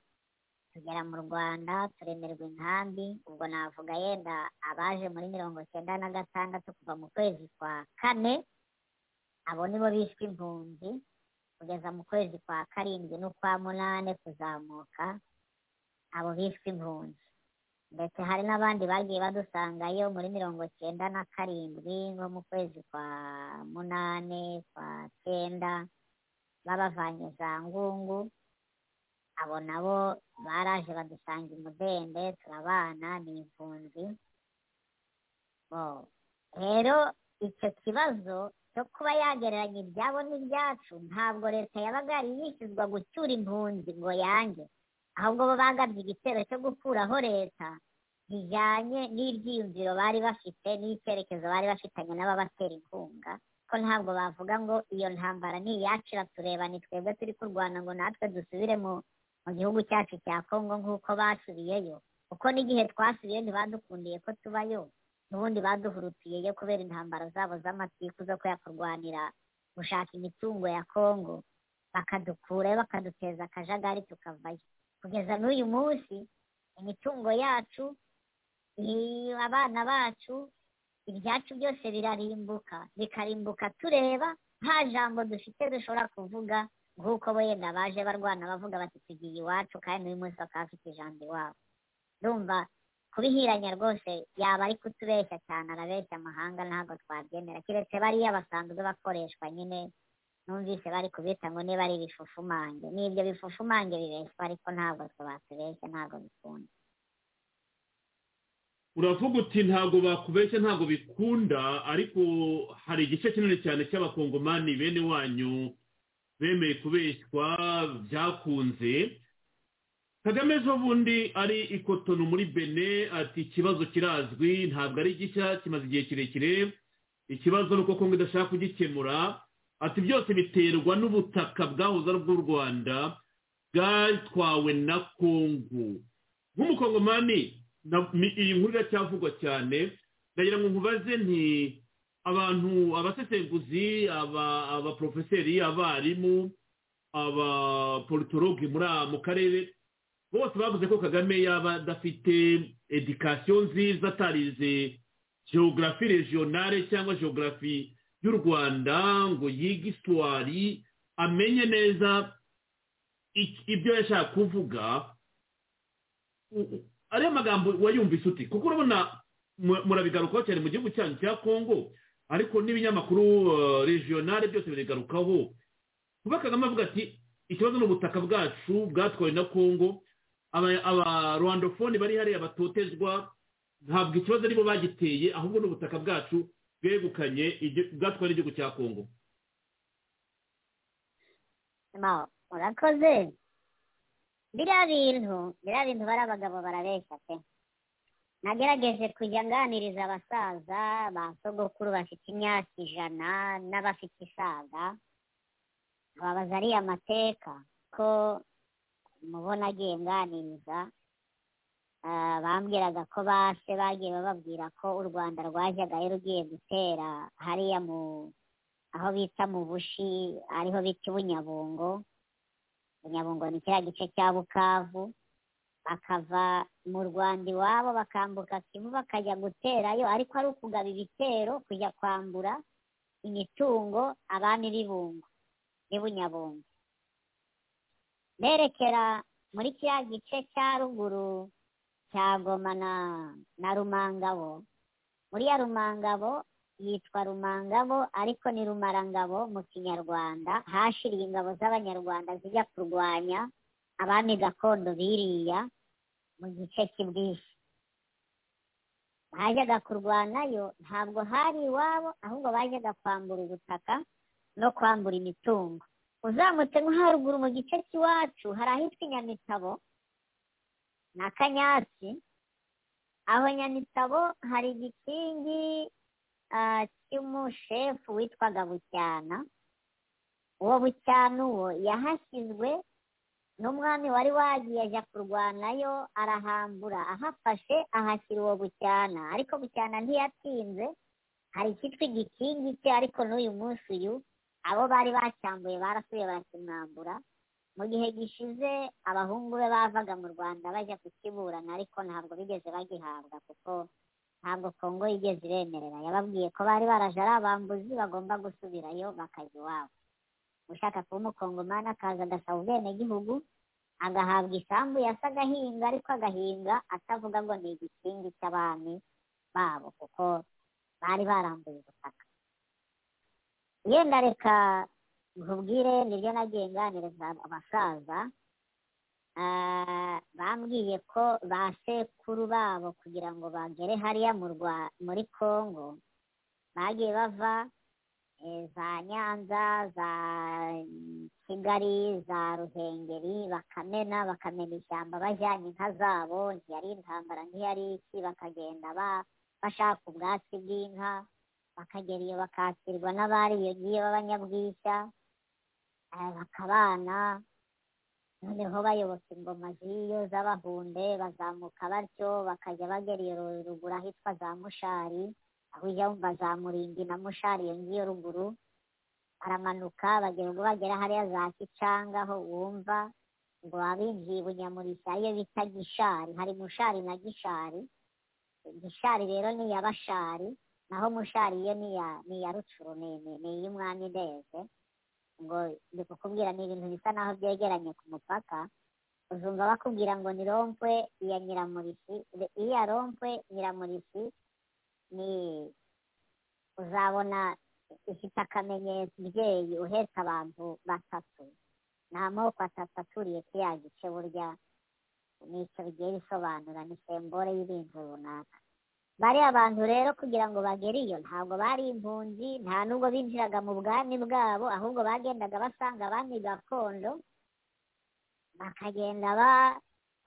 tugera mu rwanda turemerwa inkambi ubwo navuga yenda abaje muri mirongo cyenda na gatandatu kuva mu kwezi kwa kane abo nibo bishwe impunzi kugeza mu kwezi kwa karindwi n'ukwa munane kuzamuka abo bishwe impunzi. Ndetse hari n'abandi bagiye badusangayo muri mirongo cyenda na karindwi nko mu kwezi kwa munane kwa cyenda babavanye za ngungu abo nabo baraje badusanga imudende turabana ni impunzi. Rero icyo kibazo cyo kuba yagereranya ibyabo n'ibyacu ntabwo leta yabaga yari yishyuzwa gucyura impunzi ngo yange. Ahubwo bo bagabye igitero cyo gukuraho leta bijyanye n'ibyiyumviro bari bafite n'icyerekezo bari bafitanye n'ababatera inkunga ko ntabwo bavuga ngo iyo ntambara ni iyacu iratureba ni twebwe turi kurwana ngo natwe dusubire mu gihugu cyacu cya kongo nk'uko basubiyeyo. Kuko n'igihe twasubiye ntibadukundiye ko tubayo n'ubundi baduhurutiyeyo kubera intambara zabo z'amatiku zo kuyakurwanira gushaka imitungo ya kongo bakadukurayo bakaduteza akajagari tukavayo. Kugeza n'uyu munsi imitungo yacu abana bacu ibyacu byose birarimbuka. Bikarimbuka tureba nta jambo dufite dushobora kuvuga nk'uko wenda baje barwana bavuga bati tugiye iwacu kandi n'uyu munsi bakaba bafite ijambo iwabo. Ndumva kubihiranya rwose yaba ari kutubeshya cyane arabeshya amahanga ntabwo twabyemera. Keretse bariya basanzwe bakoreshwa nyine numvise bari kubita ngo niba ari ibifufumange n'ibyo bifufumange bibeshwa ariko ntabwo batubeshya ntabwo bikunda. Uravuga uti ntabwo bakubeshya ntabwo bikunda ariko hari igice kinini cyane cy'abakongomani bene wanyu bemeye kubeshywa byakunze. Kagame ejo bundi ari ikotonu muri bene ati ikibazo kirazwi ntabwo ari gishya kimaze igihe kirekire. Ikibazo ni uko kongo idashaka kugikemura. Ati byose biterwa n'ubutaka bwahoze ari ubw'u rwanda bwatwawe na kongo nk'umukongomani iyi nkuru iracyavugwa cyane. Ndagira ngo nkubaze nti abantu abasesenguzi abaporofeseri abarimu abapolitoroge mu karere bose bavuze ko kagame yaba adafite edikasiyo nziza atarize geogarafi regionale cyangwa geogarafi y'u rwanda ngo yige isitwari amenye neza ibyo yashaka kuvuga ariyo magambo wayumvise uti kuko urabona murabigarukaho cyane mu gihugu cyanyu cya kongo ariko n'ibinyamakuru regionale byose birigarukaho. Kuba kagame avuga ati ikibazo ni ubutaka bwacu bwatwawe na kongo abarwandofone bari hariya batotezwa ntabwo ikibazo ari bo bagiteye ahubwo ni ubutaka bwacu bwegukanye bwatwawe n'igihugu cya kongo murakoze. Biriya bintu biriya bintu bari abagabo barabeshya pe. Nagerageje kujya nganiriza abasaza ba sogokuru bafite imyaka ijana n'abafite isaga babaza ariya mateka ko mubona agiye nganiriza. Bambwiraga ko base bagiye bababwira ko u rwanda rwajyagayo rugiye gutera hariya mu aho bita mu bushi ariho bita ibunyabungo bunyabungo. Ni kiriya gice cya bukavu. Bakava mu rwanda iwabo bakambuka kivu bakajya guterayo. Ariko ari ukugaba ibitero kujya kwambura imitungo abami b'ibungo n'ibunyabungo berekera muri kiriya gice cya ruguru cya goma na rumangabo. Muri ya rumangabo yitwa rumangabo ariko ni rumarangabo mu kinyarwanda. Hashiriye ingabo z'abanyarwanda zijya kurwanya abami gakondo biriya mu gice cy'ibwishyu. Bajyaga kurwanayo ntabwo hari iwabo ahubwo bajyaga kwambura ubutaka no kwambura imitungo. Uzamutse nko haruguru mu gice cy'iwacu hari ahitwa inyamitabo na kanyatsi aho nyamitabo hari igikingi cy'umushefu witwaga bucyana uwo bucyana uwo yahashyizwe n'umwami wari wagiye ajya kurwanayo arahambura ahafashe ahashyira uwo bucyana ariko bucyana ntiyatinze hari icyitwa igikingi cye ariko n'uyu munsi uyu abo bari bacyambuye barasuye barakimwambura mu gihe gishize abahungu be bavaga mu rwanda bajya kukiburana ariko ntabwo bigeze bagihabwa kuko ntabwo kongo yigeze ibemerera yababwiye ko bari baraje ari abambuzi bagomba gusubirayo bakajya iwabo. Ushaka kuba umukongomani akaza agasaba ubwenegihugu agahabwa isambu yasa agahinga ariko agahinga atavuga ngo ni igikingi cy'abami babo kuko bari barambuye ubutaka. Yenda reka nkubwire ni byo nagiye nganiriza abasaza Ah, bambwiye ko ba sekuru babo kugira ngo bagere hariya mu Rwa- muri congo bagiye bava eh, za nyanza za kigali za ruhengeri bakamena bakamena ishyamba bajyanye inka zabo ntiyari intambara ntiyari iki bakagenda ba- bashaka ubwatsi bw'inka bakagera iyo bakakirwa n'abari iyo ngiyo b'abanyabwishya. eh, bakabana noneho bayoboka ingoma z'iyo z'abahunde bazamuka batyo bakajya bagera iyo ru- ruguru ahitwa za mushari aho ujya wumva za muringi na mushari iyo ngiyo ruguru baramanuka bagera ubwo bagera hariya za kicanga aho wumva ngo abinjiye i bunyamurishya ariyo bita gishari hari mushari na gishari gishari rero ni iya bashari naho mushari yo ni iya rucuru ni iy'umwami ndeze ngo ndi kukubwira ni ibintu bisa naho byegeranye ku mupaka uzumva bakubwira ngo ni rompwe iya nyiramurisi iya rompwe nyiramurisi ni uzabona ifite akamenyetso mbyeyi uhetse abantu batatu. Ni amoko atatu aturiye kiriya gice burya ni cyo bigiye bisobanura ni sembore y'ibintu runaka. Bariya abantu rero kugira ngo bagere iyo ntabwo bari impunzi nta nubwo binjiraga mu bwami bwabo ahubwo bagendaga basanga abami gakondo bakagenda ba-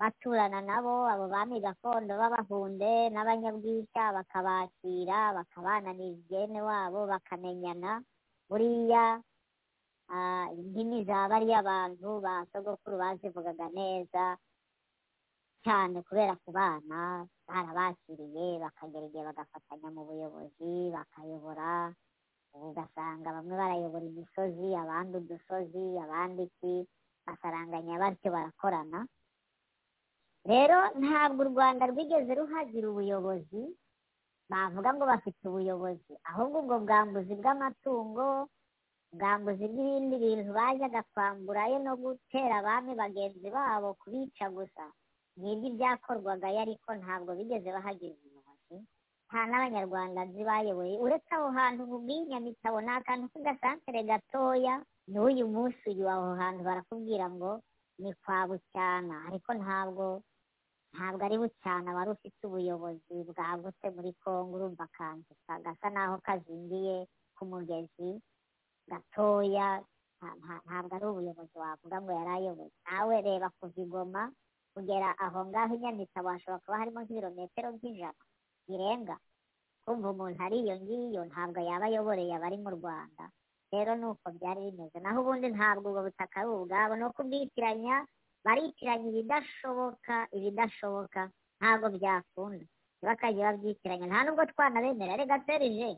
baturana nabo abo bami gakondo b'abahunde n'abanyabwishya bakabakira bakabana n'izene wabo bakamenyana. Buriya ah, indimi za bariya bantu ba sogokuru bazivugaga neza cyane kubera ku bana barabakiriye bakagera igihe bagafatanya mu buyobozi bakayobora ugasanga bamwe barayobora imisozi abandi udusozi abandi iki basaranganya batyo barakorana. Rero ntabwo u rwanda rwigeze ruhagira ubuyobozi bavuga ngo bafite ubuyobozi ahubwo ubwo bwambuzi bw'amatungo bwambuzi bw'ibindi bintu bajyaga kwamburayo no gutera abami bagenzi babo kubica gusa. Ngibyo ibyakorwagayo ariko ntabwo bigeze bahagira ubuyobozi nta n'abanyarwanda nzi bayoboye uretse aho hantu nkubwiye nyamitabo ni akantu k'agasantere gatoya n'uyu munsi uyu aho hantu barakubwira ngo ni kwa bucyana. Ariko ntabwo ntabwo ari bucyana wari ufite ubuyobozi bwagutse muri kongo urumva akantu ka- gasa naho kazingiye ku mugezi gatoya. Nta- nta- ntabwo ari ubuyobozi wavuga ngo yari ayoboye. Nawe reba kuva i Goma kugera aho ngaho i hashobora kuba harimo nk'ibirometero nk'ijana birenga kumva umuntu ari iyo ngiyo ntabwo yaba ayoboreye abari mu rwanda rero ni uko byari bimeze naho ubundi ntabwo ubwo butaka ari ubwabo ni ukubwitiranya baritiranya ibidashoboka ibidashoboka ntabwo byakunda ntibakajya babyitiranya nta nubwo twanabemera rega serije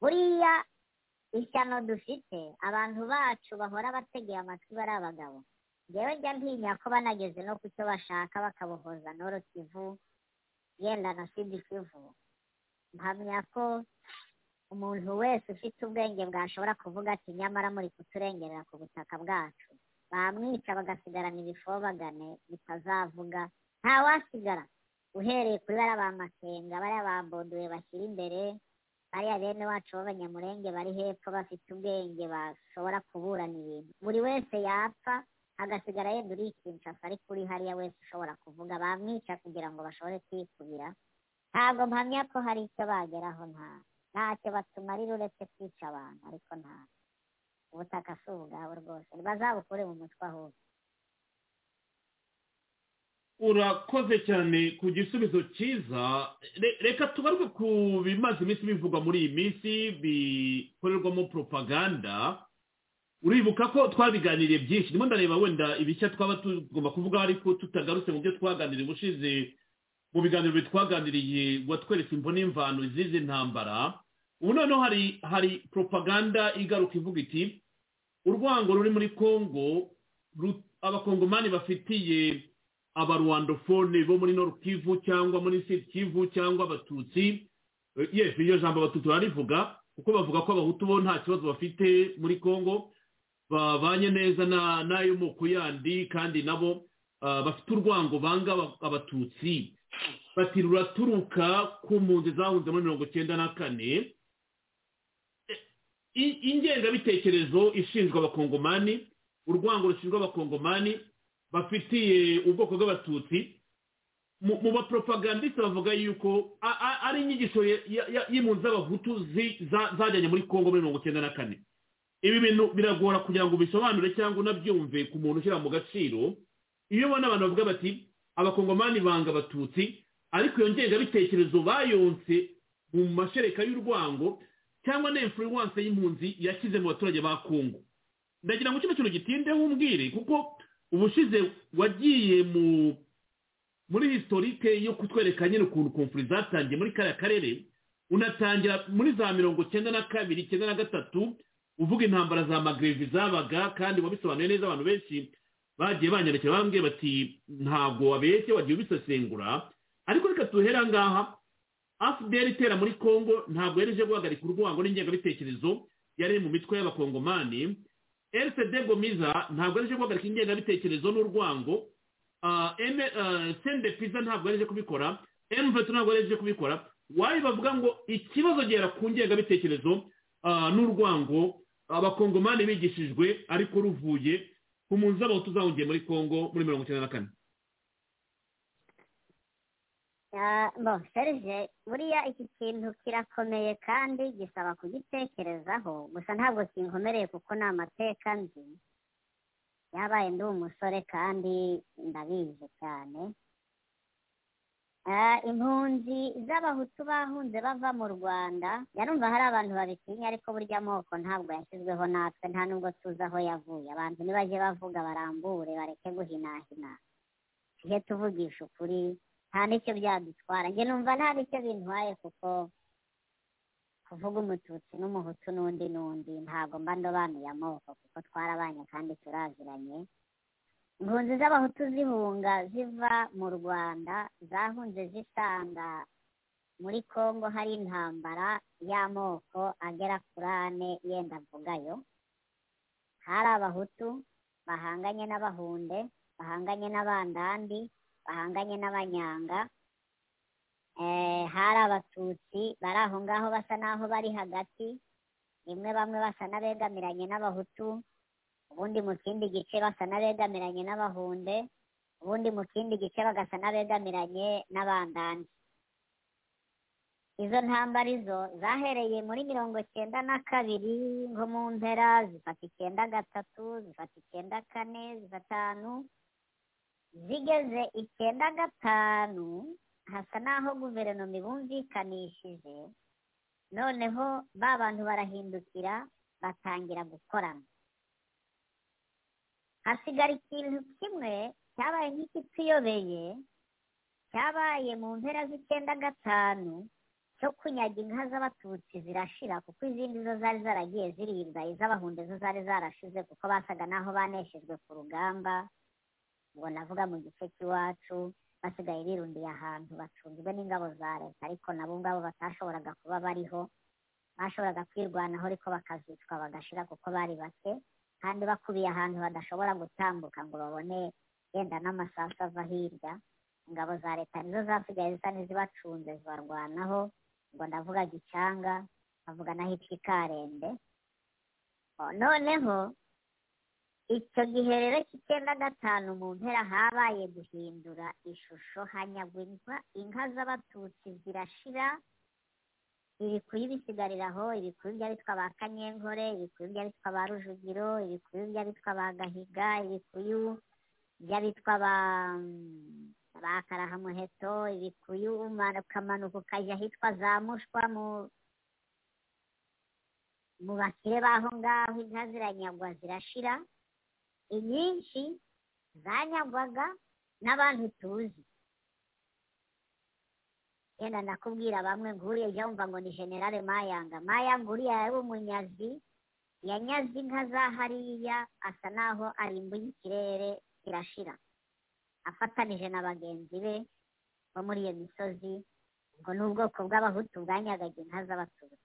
buriya ishyano dufite abantu bacu bahora bategeye amatwi bari abagabo njyewe njya ntinya ko banageze no ku cyo bashaka bakabohoza noro kivu yenda na sidi kivu. Mpamya ko umuntu wese ufite ubwenge bwashobora kuvuga ati nyamara muri kuturengerera ku butaka bwacu. Bamwica bagasigarana ibifobagane bitazavuga. Ntawasigara uhereye kuri bariya ba makenga bariya ba boduwe bashyira imbere bariya bene wacu b'abanyamurenge bari hepfo bafite ubwenge bashobora kuburana ibintu. Buri wese yapfa hagasigara yenda uri kinshasa ariko uri hariya wese ushobora kuvuga. Bamwica kugira ngo bashobore kwikubira. Ntabwo mpamya ko hari icyo bageraho nta ntacyo batumarira uretse kwica abantu ariko nta ubutaka si ubwabo rwose. Bazabukure mu mutwe ahubwo. Urakoze cyane ku gisubizo cyiza. Re- reka tugaruke ku bimaze iminsi bivugwa muri iyi minsi bikorerwamo propaganda. Uribuka ko twabiganiriye byinshi. Ndimo ndareba wenda ibishya twaba tugomba kuvuga ariko tutagarutse mu byo twaganiriye. Ubushize mu biganiro twaganiriye watweretse imvo n'imvano z'izi ntambara. Ubu noneho hari hari propaganda igaruka ivuga iti urwango ruri muri congo abakongomani bafitiye abarwandofone bo muri nord kivu cyangwa muri kivu cyangwa abatutsi. Eh, yes iryo jambo abatutsi bararivuga kuko bavuga ko abahutu bo nta kibazo bafite muri congo. Babanye neza na- n'ayo moko yandi kandi nabo ah, bafite urwango banga aba- abatutsi. Bati ruraturuka ku mpunzi zahunze muri mirongo cyenda na kane. Ingengabitekerezo ishinzwe abakongomani urwango rushinzwe abakongomani bafitiye ubwoko bw'abatutsi. Mu bapropagandiste bavuga yuko ari inyigisho y'impunzi z'abahutu zajyanye muri kongo muri mirongo icyenda na kane. Ibi bintu biragora kugira ngo ubisobanure cyangwa unabyumve ku muntu ushyira mu gaciro iyo ubona abantu bavuga bati abakongomani banga abatutsi ariko iyo ngengabitekerezo bayonse mu mashereka y'urwango cyangwa na influence y'impunzi yashyize mu baturage ba kongo ndagira ngo kino kintu gitindeho umbwire kuko ubushize wagiye mu muri historike yo kutwereka nyine ukuntu komfuri zatangiye muri kariya karere unatangira muri za mirongo cyenda na kabiri icyenda na gatatu uvuga intambara za magrevi zabaga kandi wabisobanuye neza abantu benshi bagiye banyandikira bambwiye bati ntabwo wabeshye wagiye ubisesengura. Ariko reka tuhere ngaha afudeli itera muri congo ntabwo yari ije guhagarika urwango n'ingengabitekerezo yari mu mitwe y'abakongomani. Rcd gomiza ntabwo yari ije guhagarika ingengabitekerezo n'urwango. Ah, ah, sende pizza ntabwo yari ije kubikora. Mvetu ntabwo yari ije kubikora. Wayi bavuga ngo ikibazo gihera ku ngengabitekerezo ah, n'urwango abakongomani bigishijwe ariko ruvuye ku mpunzi z'abahutu zahungiye muri congo muri mirongo icyenda na kane. Bo serge buriya iki kintu kirakomeye kandi gisaba kugitekerezaho. Gusa ntabwo kinkomereye kuko ni amateka nzi. Yabaye ndi umusore kandi ndabizi cyane. Impunzi z'abahutu bahunze bava mu rwanda yarumva hari abantu babitinya ariko burya amoko ntabwo yashyizweho natwe nta nubwo tuzi aho yavuye. Abantu nibajye bavuga barambure bareke guhinahina. Tujye tuvugisha ukuri nta n'icyo byadutwara. Njye numva nta n'icyo bintwaye kuko kuvuga umututsi n'umuhutu n'undi n'undi ntabwo mba ndobanuye amoko kuko twarabanye kandi turaziranye. Impunzi z'abahutu zihunga ziva mu rwanda zahunze zisanga muri congo hari intambara y'amoko agera kuri ane yenda mvugayo hari abahutu bahanganye n'abahunde bahanganye n'abandandi bahanganye n'abanyanga. Eh, hari abatutsi bari aho ngaho basa n'aho bari hagati rimwe bamwe basa n'abegamiranye n'abahutu. Ubundi mu kindi gice basa n'abegamiranye n'abahunde ubundi mu kindi gice bagasa n'abegamiranye n'abandandi izo ntambara izo zahereye muri mirongo cyenda na kabiri nko mu mpera zifata icyenda gatatu zifata icyenda kane zifatanu zigeze icyenda gatanu hasa n'aho guverinoma ibumvikanishije noneho ba bantu barahindukira batangira gukorana. Ikintu kimwe cyabaye nk'ikituyobeye cyabaye mu mpera z'icyenda gatanu cyo kunyaga inka z'abatutsi zirashira kuko izindi zo zari zaragiye ziribwa iz'abahunde zo zari zarashize kuko basaga n'aho baneshejwe ku rugamba ngo navuga mu gice cy'iwacu basigaye birundiye ahantu bacunzwe n'ingabo za leta ariko nabo ngabo batashoboraga kuba bariho bashoboraga kwirwanaho ariko bakazicwa bagashira kuko bari bake kandi bakubiye ahantu badashobora gutambuka ngo babone yenda n'amasasu ava hirya ingabo za leta nizo zasigaye zisa n'izibacunze zibarwanaho ngo ndavuga gicanga nkavuga n'ahitwa ikarembe noneho icyo gihe rero cy'icyenda gatanu mu mpera habaye guhindura ishusho hanyagwa inka z'abatutsi zirashira ibikuyu bisigarira aho ibikuyu by'abitwa ba kanyenkore ibikuyu by'abitwa ba rujugiro ibikuyu by'abitwa ba gahiga ibikuyu by'abitwa ba ba karahamuheto ibikuyu ukamanuka ukajya ahitwa za mushwa mu mu bakire b'aho ngaho inka ziranyagwa zirashira inyinshi zanyagwaga n'abantu tuzi. Yenda ndakubwira bamwe nguriye jya wumva ngo ni generale mayanga. Mayanga uriya yari umunyazi yanyaze inka za hariya asa naho arimbuye ikirere kirashira afatanije na bagenzi be bo muri iyo misozi ngo ni ubwoko bw'abahutu bwanyagaga inka z'abatutsi.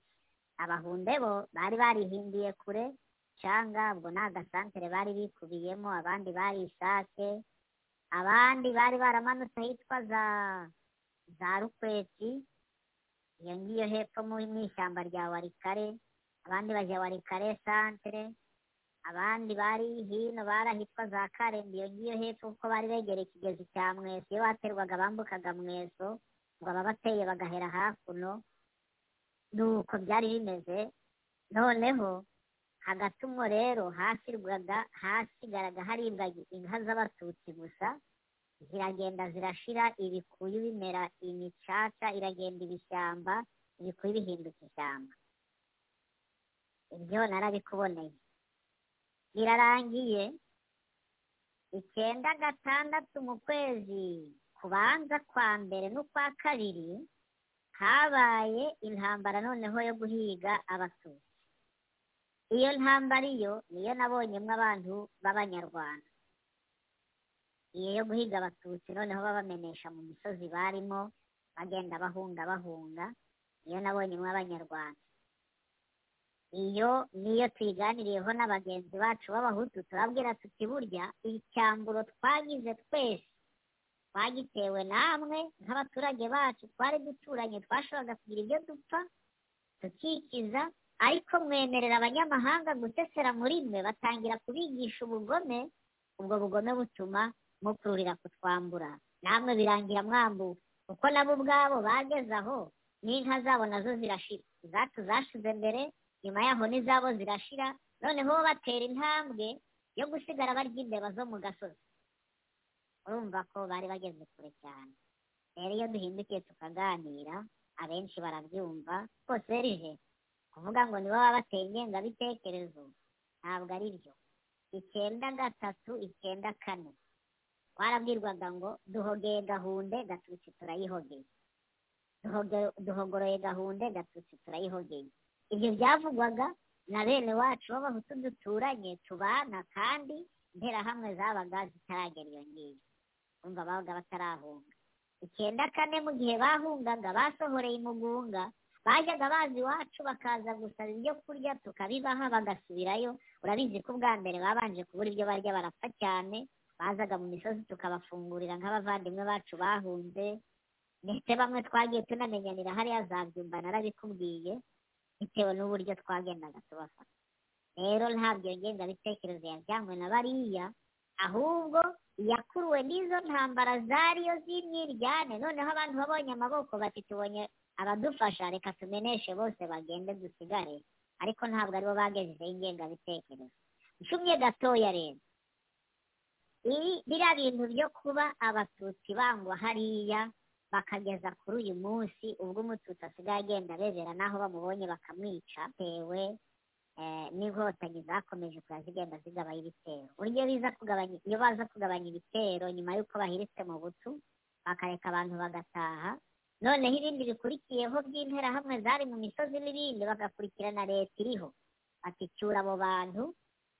Abahunde bo bari barihindiye kure cyangwa ubwo ni agasantere bari bikubiyemo abandi bari isake abandi bari baramanutse ahitwa za rukweti iyo ngiyo hepfo mu ishyamba rya warikare abandi bajya warikare santere abandi bari hino bari ahitwa za karembe iyo ngiyo hepfo kuko bari begereye ikigezi cya mweso. Iyo baterwaga bambukaga mweso ngo ababateye bagahera hakuno nuko byari bimeze. Noneho hagati umwo rero hasigaraga haribwa inka z'abatutsi gusa ziragenda zirashira ibikuyu bimera imicaca iragenda ibishyamba ibikuyu bihinduka ishyamba. Ibyo narabikuboneye. Birarangiye. Icyenda gatandatu mu kwezi kubanza kwa mbere n'ukwa kabiri habaye intambara noneho yo guhiga abatutsi. Iyo ntambara iyo niyo nabonyemo abantu b'abanyarwanda. Iyo yo guhiga abatutsi noneho babamenesha mu misozi barimo bagenda bahunga bahunga niyo nabonyemo abanyarwanda. Iyo niyo tuyiganiriyeho na bagenzi bacu b'abahutu turabwira tuti burya icyamburo twagize twese twagitewe namwe nk'abaturage bacu twari duturanye twashoboraga kugira ibyo dupfa tukikiza ariko mwemerera abanyamahanga gusesera muri mwe batangira kubigisha ubugome ubwo bugome butuma mukururira kutwambura namwe birangira mwambuwe kuko nabo ubwabo bageze aho n'inka zabo na zo zirashira. Izacu zashize mbere nyuma yaho n'izabo zirashira noneho batera intambwe yo gusigara barya imbeba zo mu gasozi. Urumva ko bari bageze kure cyane. Rero iyo duhindukiye tukaganira abenshi barabyumva rwose rije kuvuga ngo nibo baba bateye ingengabitekerezo ntabwo ari byo. Icyenda gatatu icyenda kane. Warabwirwaga ngo duhogeye gahunde gatutsi turayihogeye duhogoroye gahunde gatutsi turayihogeye ibyo byavugwaga na bene wacu b'abahutu duturanye tubana kandi interahamwe zabaga zitaragera iyo ngiyo. Umva babaga batarahunga. Icyenda kane mu gihe bahungaga basohoreye imugunga bajyaga baza iwacu bakaza gusaba ibyo kurya tukabibaha bagasubirayo. Urabizi ko ubwa mbere babanje kubura ibyo barya barapfa cyane. Bazaga mu misozi tukabafungurira nk'abavandimwe bacu bahunze ndetse bamwe twagiye tunamenyanira hariya za byumba narabikubwiye bitewe n'uburyo twagendaga tubafata. Rero ntabwo iyo ngengabitekerezo yajyanywe na bariya ahubwo yakuruwe n'izo ntambara zariyo z'imyiryane. Noneho abantu babonye amaboko bati tubonye abadufasha reka tumeneshe bose bagende dusigare. Ariko ntabwo ari bo bagejejeho ingengabitekerezo. Ncumye gatoya rero biriya bintu byo kuba abatutsi bangwa hariya bakageza kuri uyu munsi ubwo umututsi asigaye agenda abebera n'aho bamubonye bakamwica bitewe eh, n'inkotanyi zakomeje kuba zigenda zigabayo ibitero. Uburyo biza kugabanya iyo baza kugabanya ibitero nyuma y'uko bahiritse mu butu bakareka abantu bagataha noneho ibindi bikurikiyeho by'interahamwe zari mu misozi n'ibindi bagakurikirana leta iriho. Baticyura abo bantu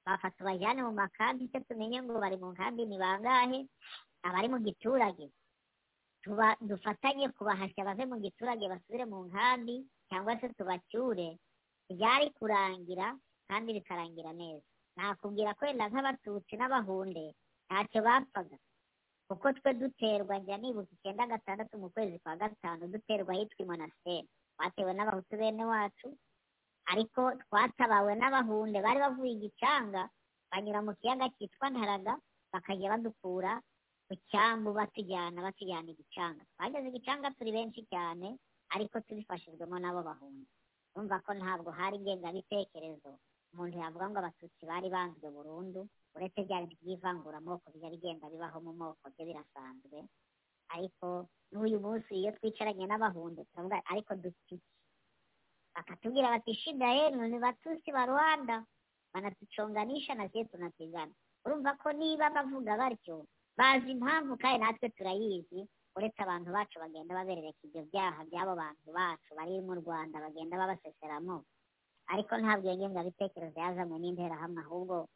bafata mu makambi icyo tumenye ngo bari mu nkambi ni bangahe abari mu giturage dufatanye kubahashya bave mu giturage basubire mu nkambi cyangwa se tubacyure byari kurangira kandi bikarangira neza nakubwira ko wenda nk'abatutsi n'abahunde ntacyo bapfaga kuko twe duterwa njya nibuka icyenda gatandatu mu kwezi kwa gatanu duterwa ahitwa i monasiteri twatewe n'abahutu bene wacu ariko twatabawe n'abahunde bari bavuye igicanga banyura mu kiyaga cyitwa ntaraga bakajya badukura ku cyambu batujyana batujyana igicanga twageze igicanga turi benshi cyane ariko tubifashijwemo n'abo bahunzi urumva ko ntabwo hari ngengabitekerezo. Umuntu yavuga ngo abatutsi bari banzwe burundu uretse bya by'ivanguramoko bijya bigenda bibaho mu moko byo birasanzwe. Ariko n'uyu munsi iyo twicaranye n'abahunzi turavuga ariko dufite iki bakatubwira bati shida yenu ni batusi ba rwanda. Banatuconganisha na sie tunapigana urumva ko niba bavuga batyo bazi impamvu kandi natwe turayizi uretse abantu bacu bagenda baberereka ibyo byaha by'abo bantu bacu bari mu rwanda bagenda babaseseramo ariko ntabwo iyo ngengabitekerezo yazanywe n'interahamwe ahubwo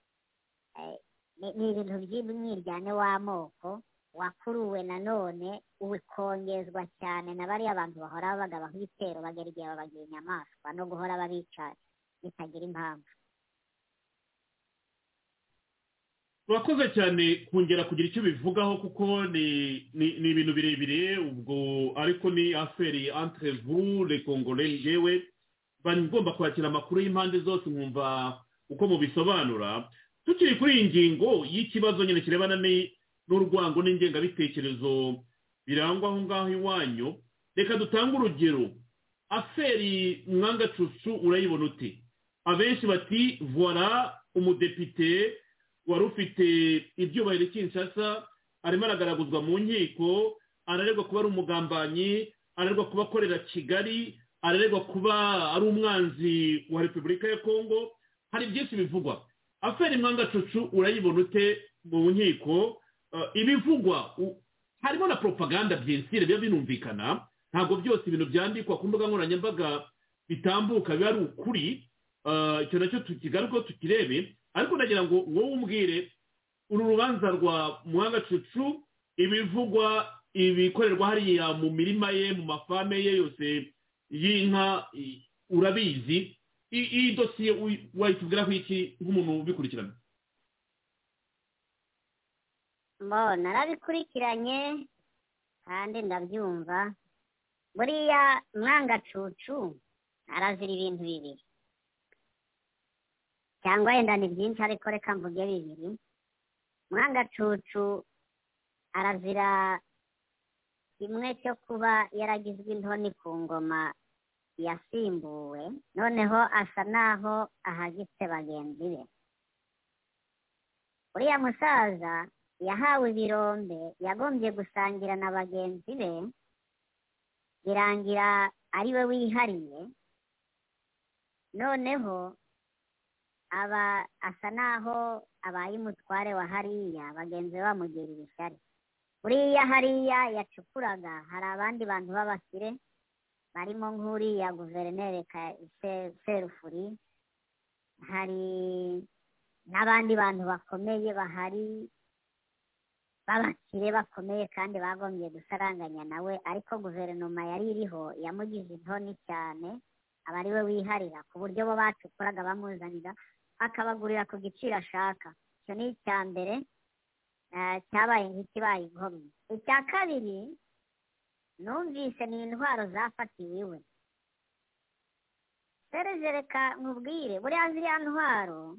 eh, ni ibintu by'umwiryane w'amoko wakuruwe nanone ukongezwa cyane na bariya bantu bahora bagabaho ibitero bagera igihe babagira inyamaswa no guhora babica bitagira impamvu. Urakoze cyane kongera kugira icyo bivugaho kuko ni ibintu birebire ubwo ariko ni aferi entre vous les congolais njyewe mba ngomba kwakira amakuru y'impande zose nkumva uko mubisobanura. Tukiri kuri iyi ngingo y'ikibazo nyine kirebana n'urwango n'ingengabitekerezo birangwa aho ngaho iwanyu. Reka dutange urugero. Aferi mwangacucu urayibona ute? Abenshi bati voila umudepite wari ufite ibyubahiro kinshasa arimo aragaraguzwa mu nkiko ararerwa kuba ari umugambanyi ararerwa kuba akorera kigali ararerwa kuba ari umwanzi wa repubulika ya kongo. Hari byinshi bivugwa. Aferi mwangacucu urayibona ute? Mu nkiko. Ibivugwa u- harimo na propaganda byensire biba binumvikana ntabwo byose ibintu byandikwa ku mbuga nkoranyambaga bitambuka biba ari ukuri. Eh, icyo na cyo tukigaruka tukirebe ariko nagira ngo wowe umbwire uru rubanza rwa muhangacucu ibivugwa ibikorerwa hariya mu mirima ye mu mafame ye yose y'inka urabizi. Iyi dosiye uyi- wayitubwiraho iki nk'umuntu ubikurikirana? Mbo narabikurikiranye kandi ndabyumva. Buriya mwangacucu arazira ibintu bibiri. Cyangwa wenda ni byinshi ariko reka mvuge bibiri. Mwangacucu arazira kimwe cyo kuba yaragizwe intoni ku ngoma yasimbuwe noneho asa naho ahagitse bagenzi be. Uriya musaza yahawe ibirombe yagombye gusangira na bagenzi be birangira ari we wihariye noneho aba asa naho abaye umutware wa hariya bagenzi be bamugirira ishyari. Buriya hariya yacukuraga hari abandi bantu b'abakire barimo nk'uriya guverineri serufuri hari n'abandi bantu bakomeye bahari b'abakire bakomeye kandi bagombye gusaranganya nawe ariko guverinoma yari iriho yamugize intoni cyane aba ari we wiharira ku buryo bo bacukuraga bamuzanira akabagurira ku giciro ashaka. Icyo ni icya mbere eh, cyabaye nk'ikibaye inkomyi. Icya kabiri numvise ni intwaro zafatiwe iwe. Reka nkubwire buriya ziriya ntwaro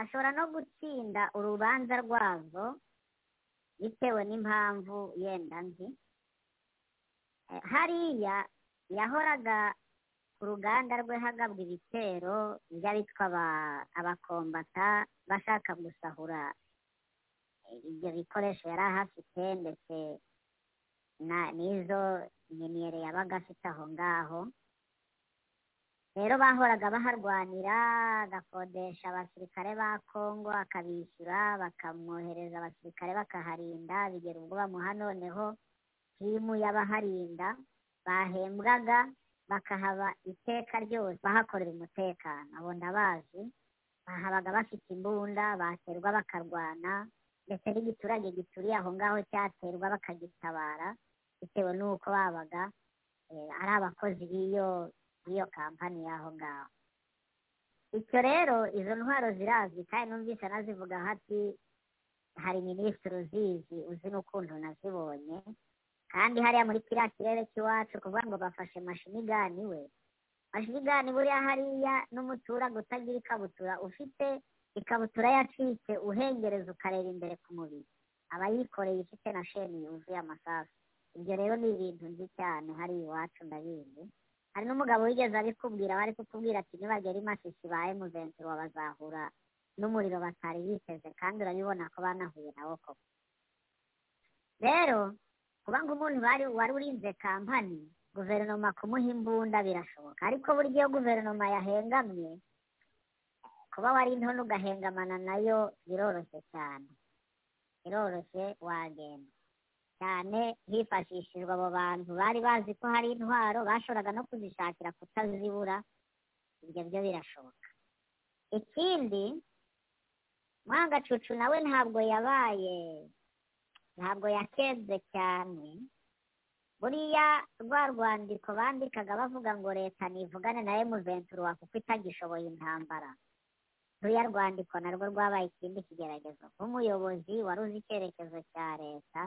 ashobora no gutsinda urubanza rwazo bitewe n'impamvu yenda nzi. Eh, hariya yahoraga ku ruganda rwe hagabwa ibitero by'abitwa aba- abakombata bashaka gusahura eh, ibyo bikoresho yari ahafite ndetse n'izo miniyere yabaga afite aho ngaho. Rero bahoraga baharwanira agakodesha abasirikare ba kongo akabishyura bakamwohereza abasirikare bakaharinda. Bigera ubwo bamuha noneho timu y'abaharinda bahembwaga bakahaba iteka ryose bahakorera umutekano. Abo ndabazi bahabaga bafite imbunda baterwa bakarwana ndetse n'igiturage gituriye aho ngaho cyaterwa bakagitabara bitewe n'uko babaga eh, ari abakozi b'iyo b'iyo kampani y'aho ngaho. Icyo rero izo ntwaro zirazwi kandi numvise anazivuga hati hari minisitiri uzizi uzi n'ukuntu nazibonye. Kandi hariya muri kiriya kirere cy'iwacu kuvuga ngo bafashe mashinigani we. Mashinigani buriya hariya n'umuturage utagira ikabutura ufite ikabutura yacitse uhengereza ukareba imbere ku mubiri. Aba yikoreye ifite na sheni yuzuye amasasu. Ibyo rero ni ibintu nzi cyane hari iwacu ndabizi. Hari n'umugabo wigeze abikubwira bari kukubwira ati nibagera imasisi ba emuventuro bazahura n'umuriro batari biteze kandi urabibona ko banahuye nawo koko. Rero kuba ngo umuntu wari urinze kampani guverinoma kumuha imbunda birashoboka. Ariko burya iyo guverinoma yahengamye kuba wari nto ugahengamana na yo biroroshye cyane. Biroroshye wagenda. Cyane hifashishijwe abo bantu bari bazi ko hari intwaro bashoboraga no kuzishakira kutazibura ibyo byo birashoboka. Ikindi mwangacucu nawe ntabwo yabaye ntabwo yakenze cyane. Buriya rwa rwandiko bandikaga bavuga ngo leta nivugane na emuventura kuko itagishoboye intambara ruriya rwandiko narwo rwabaye ikindi kigeragezo. Nk'umuyobozi wari uzi icyerekezo cya leta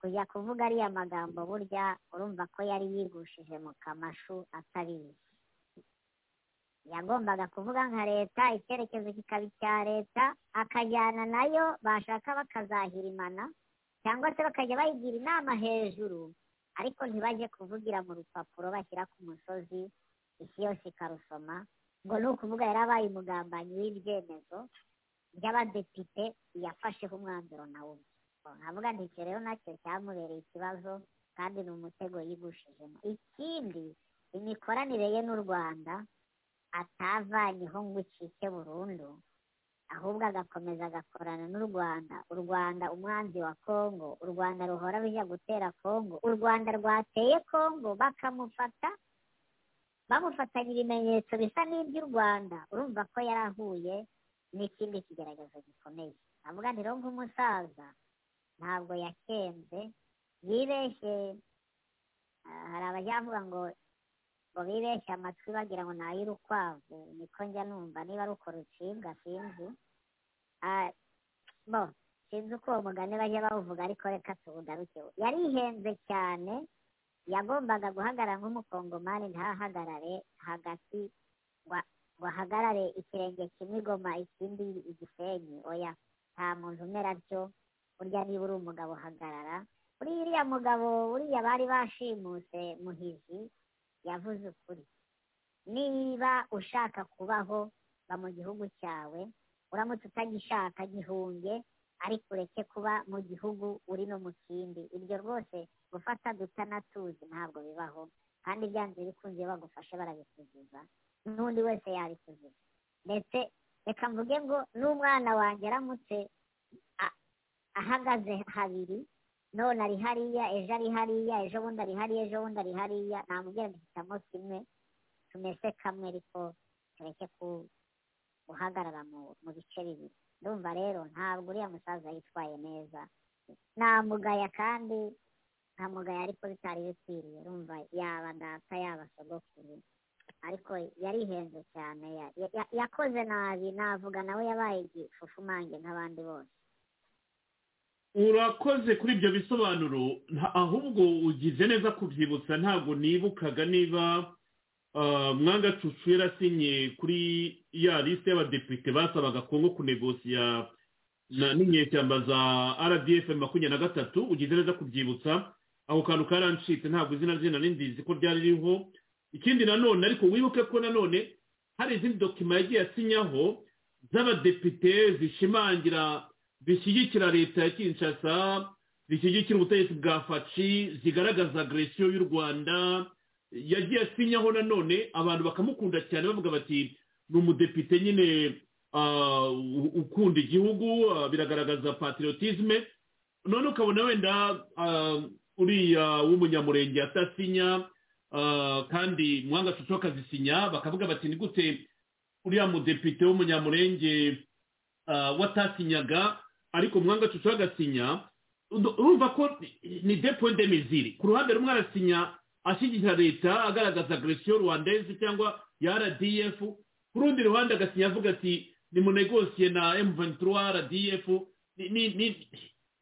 kujya kuvuga ariya magambo burya urumva ko yari yigushije mu kamashu atabizi yagombaga kuvuga nka leta icyerekezo kikaba icya leta akajyana na yo bashaka bakazahirimana cyangwa se bakajya bayigira inama hejuru ariko ntibajye kuvugira mu rupapuro bashyira ku musozi isi yose ikarusoma. Ngo ni ukuvuga yari abaye umugambanyi w'ibyemezo by'abadepite yafasheho umwanzuro nawe nkavuga rero na cyo cyamubereye ikibazo kandi ni umutego yigushijemo ikindi imikoranire ye n'u rwanda atavanyeho ngo icike burundu ahubwo agakomeza agakorana n'u rwanda u rwanda umwanzi wa kongo u rwanda ruhora rujya gutera kongo u rwanda rwateye kongo bakamufata bamufatanya ibimenyetso bisa n'iby'u rwanda urumva ko yari ahuye n'ikindi kigeragezo gikomeye avuga rero nk'umusaza ntabwo yakenze yibeshye hari abajya bavuga ngo ngo bibeshye amatwi bagira ngo ni ay'urukwavu niko njya numva niba ari uko rucibwa sinzi. Bo sinzi uko uwo mugani bajya bawuvuga ariko reka tuwugarukeho yarihenze cyane yagombaga guhagarara nk'umukongomani ntahagarare hagati ngo ahagarare ikirenge kimwe igoma ikindi igisenyi. Oya nta muntu umera atyo burya niba uri umugabo uhagarara uriya uriya mugabo uriya bari bashimuse muhizi yavuze ukuri. Niba ushaka kubaho ba mu gihugu cyawe uramutse utagishaka gihunge ariko ureke kuba mu gihugu uri no mu kindi. Ibyo rwose gufata dutanatuzi ntabwo bibaho kandi byanze bikunze bagufashe barabikuzuza n'undi wese yabikuzuza ndetse reka mvuge ngo n'umwana wanjye aramutse ahagaze habiri none ari hariya ejo ari hariya ejo bundi ari hariya ejo bundi ari hariya namubwira dufitamo kimwe tumese kamwe ariko tureke guhagarara mu bice bibiri. Ndumva rero ntabwo uriya musaza yitwaye neza. Namugaya kandi ntamugaya ariko bitari bikwiriye. Urumva yaba data yaba sogokuru. Ariko yarihenze cyane yakoze nabi navuga nawe yabaye igifufumange nk'abandi bose. Urakoze kuri ibyo bisobanuro ahubwo ugize neza kubyibutsa ntabwo nibukaga niba mwangacucu yarasinye kuri ya lisite y'abadepite basabaga kongo kunegosiya n'inyeshyamba za rdf makumyabiri na gatatu ugize neza kubyibutsa. Ako kantu karancitse ntabwo izina rye nari ndizi ko ryari ririho. Ikindi nanone ariko wibuke ko nanone hari izindi dokima yagiye asinyaho z'abadepite zishimangira zishyigikira leta ya kinshasa zishyigikira ubutegetsi bwa faci zigaragaza agresiyo y'u rwanda yagiye asinyaho nanone abantu bakamukunda cyane bavuga bati ni umudepite nyine ukunda igihugu biragaragaza patriotisme. None ukabona wenda uriya w'umunyamurenge atasinya kandi mwanga cucu akazisinya bakavuga bati ni gute uriya mudepite w'umunyamurenge watasinyaga ariko mwanga cucu agasinya urumva ko ni depo ndemiziri ku ruhande rumwe arasinya ashyigikira leta agaragaza agresiyo rwandeze cyangwa ya rdf ku rundi ruhande agasinya avuga ati ni munegosiye na m23 rdf ni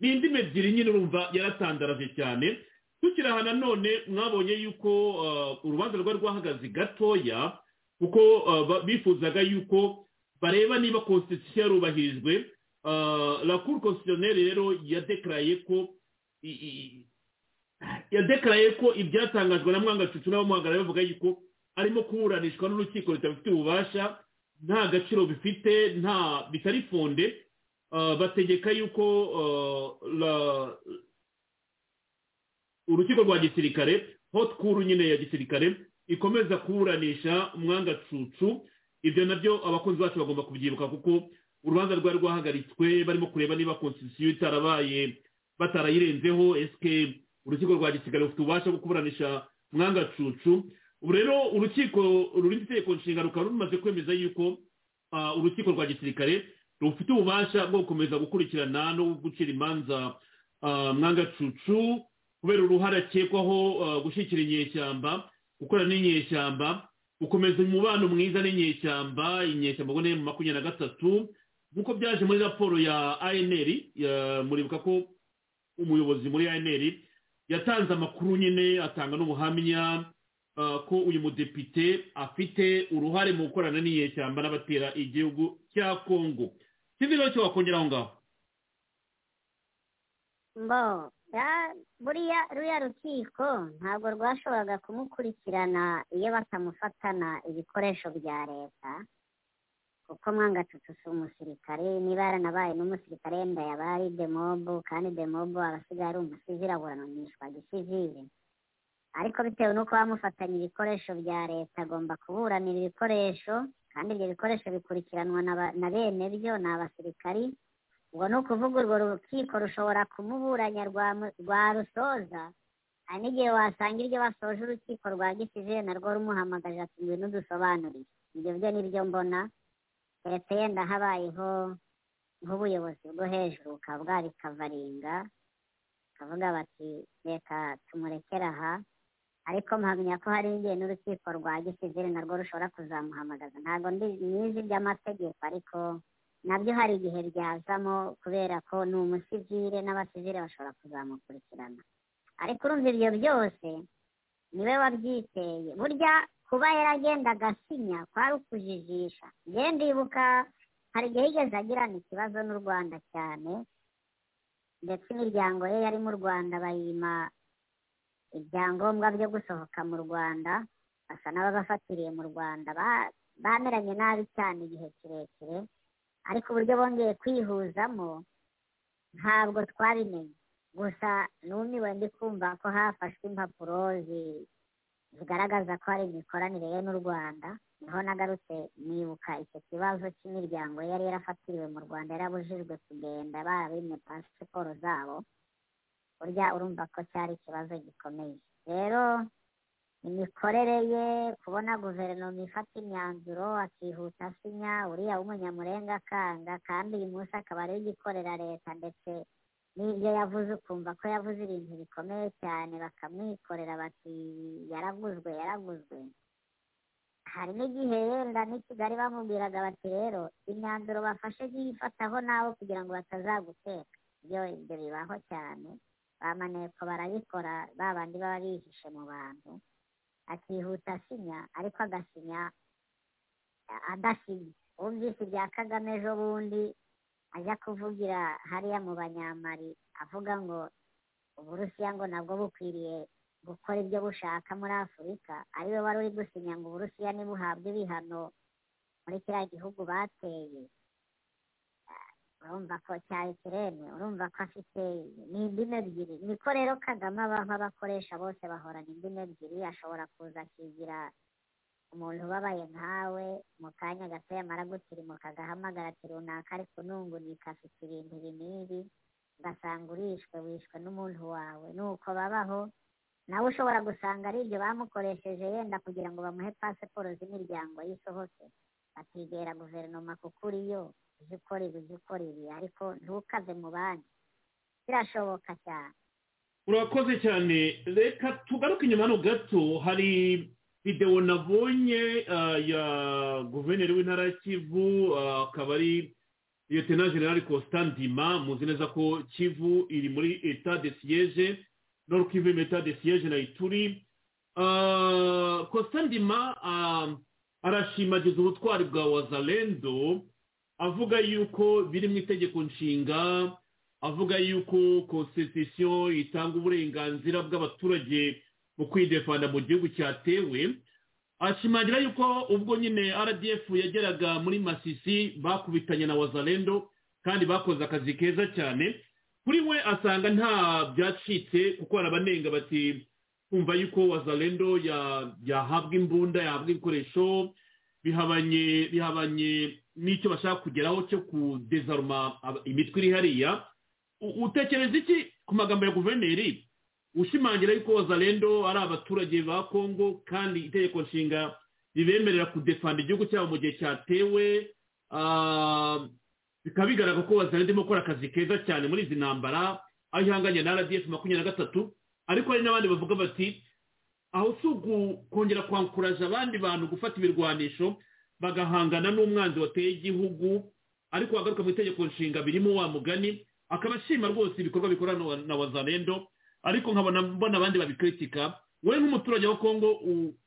indimi ebyiri nyine urumva yaratandaraje cyane. Tukiri aha nanone mwabonye yuko urubanza rwari rwahagaze gatoya kuko bifuzaga yuko bareba niba constitution yarubahirijwe la cour constitutionnelle rero yadekaraye ko yadekaraye ko ibyatangajwe na mwangacucu n'abamuhagarariye bavuga yuko arimo kuburanishwa n'urukiko rutabifitiye ububasha nta gaciro bifite nta bitari fonde. Bategeka yuko urukiko rwa gisirikare hotkuru nyine ya gisirikare ikomeza kuburanisha umwangacucu ibyo na byo abakunzi bacu bagomba kubyibuka kuko urubanza rwari rwahagaritswe barimo kureba niba konstitusiyo itarabaye batarayirenzeho. Esike urukiko rwa gisirikare rufite ububasha bwo kuburanisha mwangacucu. Ubu rero urukiko rurinda itegeko nshinga rukaba rumaze kwemeza yuko urukiko rwa gisirikare rufite ububasha bwo gukomeza gukurikirana no gucira imanza mwangacucu kubera uruhare akekwaho gushyigikira inyeshyamba gukorana n'inyeshyamba gukomeza umubano mwiza n'inyeshyamba. Inyeshyamba ubwo mu makumyabiri na gatatu. Nk'uko byaje muri raporo ya anr muribuka ko umuyobozi muri anr yatanze amakuru nyine atanga n'ubuhamya ko uyu mudepite afite uruhare mu gukorana n'inyeshyamba n'abatera igihugu cya kongo sinzi rero icyo wakongera aho ngaho. Mbo buriya ruriya rukiko ntabwo rwashoboraga kumukurikirana iyo batamufatana ibikoresho bya leta. Kuko mwangacucu si umusirikare niba yaranabaye n'umusirikare yenda yaba ari demobo kandi demobo aba asigaye ari umusivire aburanishwa gisivire ariko bitewe n'uko bamufatanya ibikoresho bya leta agomba kuburanira ibikoresho kandi ibyo bikoresho bikurikiranwa na bene byo ni abasirikari ubwo ni ukuvuga urwo rukiko rushobora kumuburanya rwa rusoza. Hari n'igihe wasanga iryo basoje urukiko rwa gisivire narwo rumuhamagaje ati ngwino udusobanurire ibyo byo ni byo mbona yenda habayeho nk'ubuyobozi bwo hejuru bukaba bwarikavaringa bakavuga bati reka tumurekere aha ariko mpamya ko hari igihe n'urukiko rwa gisivire narwo rushobora kuzamuhamagaza. Ntabwo nizi iby'amategeko ariko na byo hari igihe byazamo kubera ko ni umusivire n'abasivire bashobora kuzamukurikirana. Ariko urumva ibyo byose ni we wabyiteye. Burya kuba yaragenda agasinya kwari ukujijisha ngenda ndibuka hari igihe yigeze agirana ikibazo n'u rwanda cyane ndetse imiryango ye yari mu rwanda bayima ibyangombwa byo gusohoka mu rwanda basa n'ababafatiriye mu rwanda. Bameranye nabi cyane igihe kirekire ariko uburyo bongeye kwihuzamo ntabwo twabimenye. Gusa numiwe ndi kumva ko hafashwe impapuro zigaragaza ko hari imikoranire ye n'u rwanda ni ho nagarutse nibuka icyo kibazo cy'imiryango yari yarafatiriwe mu rwanda yarabujijwe kugenda barabimye pasiporo zabo burya urumva ko cyari ikibazo gikomeye. Rero imikorere ye kubona guverinoma ifata imyanzuro akihuta asinya uriya w'umunyamurenga akanga kandi uyu munsi akaba ari igikorera leta ndetse n'ibyo yavuze ukumva ko yavuze ibintu bikomeye cyane bakamwikorera bati yaraguzwe yaraguzwe. Hari n'igihe yenda n'i kigali bamubwiraga bati rero imyanzuro bafashe yifataho nawe kugira ngo batazaguteka. Ibyo ibyo bibaho cyane ba maneko barabikora ba bandi baba bihishe mu bantu. Akihuta asinya ariko agasinya adasinya. Wumvise ibya kagame ejo bundi ajya kuvugira hariya mu banyamari avuga ngo uburusiya ngo nabwo bukwiriye gukora ibyo bushaka muri afurika. Ariwe wari uri gusinya ngo uburusiya nibuhabwe ibihano muri kiriya gihugu bateye. Urumva ko cya ikirere urumva ko afite ni indimi ebyiri niko rero kagame abaho abakoresha bose bahorana indimi ebyiri ashobora kuza akigira umuntu ubabaye nkawe mu kanya gato yamara gutirimuka agahamagara ati runaka ari kunungunika afite ibintu ibi n'ibi ugasanga urishwe wishwe n'umuntu wawe. Nuko babaho nawe ushobora gusanga ari ibyo bamukoresheje yenda kugira ngo bamuhe pasiporo z'imiryango yisohoke. Bakigera guverinoma kuko uriyo uzi ukora ibi uzi ukora ibi ariko ntukave mu bandi. Birashoboka cyane. Urakoze cyane. Reka tugaruke inyuma hano gato. Hari videwo nabonye ya guverineri w'intara ya kivu akaba ari liyetena generali Ndima muzi neza ko kivu iri muri eta de siyeje noro kivu iri eta de siyeje na ituri. Ndima arashimagiza ubutwari bwa wazalendo avuga yuko biri mu itegeko nshinga avuga yuko constitution itanga uburenganzira bw'abaturage mu kwidefanda mu gihugu cyatewe ashimangira yuko ubwo nyine rdf yageraga muri masisi bakubitanye na wazalendo kandi bakoze akazi keza cyane. Kuri we asanga nta byacitse kuko harabanenga bati kumva yuko wazalendo yahabwa imbunda yahabwa ibikoresho bihabanye bihabanye n'icyo bashaka kugeraho cyo kudezaruma imitwe iri hariya. Utekereza iki ku magambo ya guverineri? Ushimangira yuko wazalendo ari abaturage ba kongo kandi itegeko nshinga ribemerera kudefanda igihugu cyabo mu gihe cyatewe bikaba bigaragara ko wazalendo irimo gukora akazi keza cyane muri izi ntambara aho ihanganye na rdf makumyabiri na gatatu ariko hari n'abandi bavuga bati aho si ukongera kwankuraje abandi bantu gufata ibirwanisho bagahangana n'umwanzi wateye igihugu ariko wagaruka mu itegeko nshinga birimo wa mugani. Akaba ashima rwose ibikorwa bikorana na wazalendo ariko nkabona mbona abandi babikritika. Wowe nk'umuturage wa kongo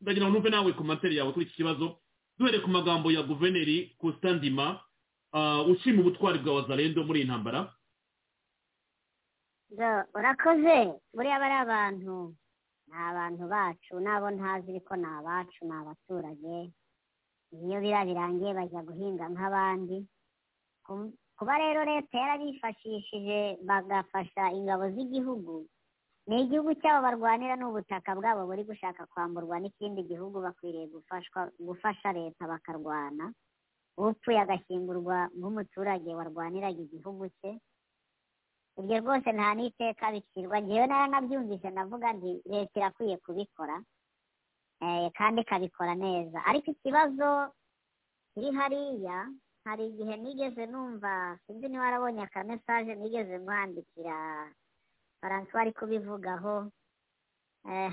ndagira ngo numve nawe komantere yawe kuri iki kibazo. Duhereye ku magambo ya guverineri Ndima ushima ubutwari bwa wazalendo muri iyi ntambara. Urakoze. Buriya bari abantu ni abantu bacu. N'abo ntazi ariko ni abacu ni abaturage. Iyo biriya birangiye bajya guhinga nk'abandi. Kuba rero leta yarabifashishije bagafasha ingabo z'igihugu ni igihugu cyabo barwanira n'ubutaka bwabo buri gushaka kwamburwa n'ikindi gihugu bakwiriye gufasha leta bakarwana. Upfuye agashyingurwa nk'umuturage warwaniraga igihugu cye. Ibyo rwose nta n'iteka bicirwa ngewe naranabyumvise navuga nti leta irakwiye kubikora kandi ikabikora neza. Ariko ikibazo kiri hariya hari igihe nigeze numva sinzi niba warabonye akamesaje nigeze mwandikira faransa ari kubivugaho.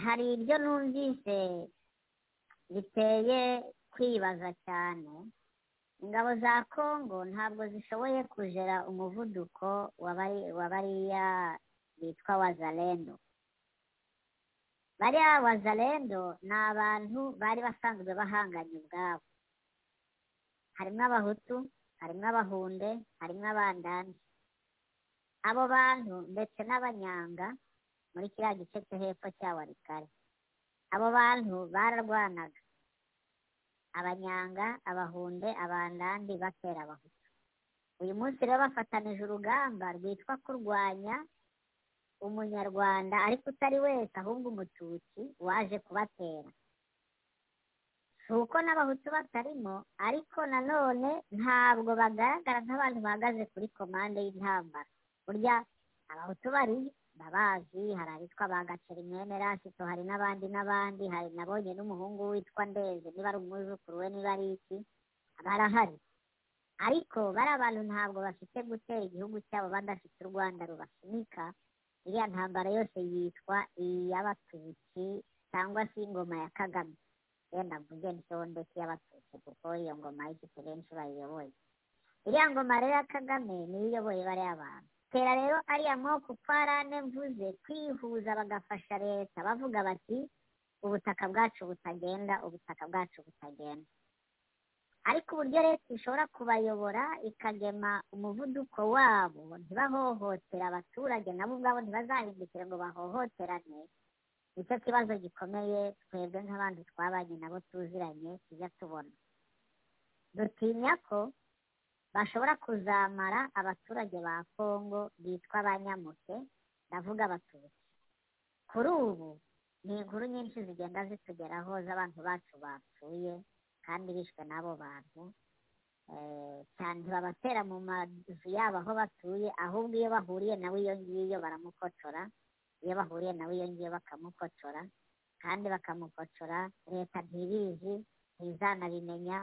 Hari ibyo numvise biteye kwibaza cyane. Ingabo za kongo ntabwo zishoboye kujera umuvuduko wa bariya bitwa wazalendo. Bariya wazalendo ni abantu bari basanzwe bahanganye ubwabo. Harimo abahutu harimo abahunde harimo abandandi abo bantu ndetse n'abanyanga muri kiriya gice cyo hepfo cya warikare abo bantu bararwanaga. Abanyanga abahunde abandandi batera abahutu. Uyu munsi rero bafatanije urugamba rwitwa kurwanya umunyarwanda ariko utari wese ahubwo umututsi waje kubatera. Si uko n'abahutu batarimo ariko nanone ntabwo bagaragara nk'abantu bahagaze kuri komande y'intambara. Burya abahutu bari babazi hari abitwa ba gaceri mwene rasito hari n'abandi n'abandi hari nabonye n'umuhungu witwa ndeze niba ari umwuzukuru we niba ari iki barahari ariko bari abantu ntabwo bafite gutera igihugu cyabo badafite u rwanda rubasunika iriya ntambara yose yitwa iy'abatutsi cyangwa se ingoma ya kagame. Yenda mvuge ndetse y'abatutsi kuko iyo ngoma y'igiti benshi bayiyoboye. Iriya ngoma rero ya kagame niyo iyoboye bariya bantu. Tera rero ariya moko kwarane mvuze kwihuza bagafasha leta. Bavuga bati ubutaka bwacu butagenda ubutaka bwacu butagenda. Ariko uburyo leta ishobora kubayobora ikagema umuvuduko wabo ntibahohotera abaturage nabo ubwabo ntibazahindukire ngo bahohoterane. Nicyo kibazo gikomeye twebwe nk'abandi twabanye nabo tuziranye tujya tubona. Dutinya ko bashobora kuzamara abaturage ba kongo bitwa abanyamuke ndavuga abatutsi. Kuri ubu ni inkuru nyinshi zigenda zitugeraho z'abantu bacu bapfuye kandi bishwe n'abo bantu. Cyane babatera mu mazu yabo aho batuye ahubwo iyo bahuriye nawe iyo ngiyo baramukocora iyo bahuriye nawe iyo ngiyo bakamukocora kandi bakamukocora leta ntibizi ntizanabimenya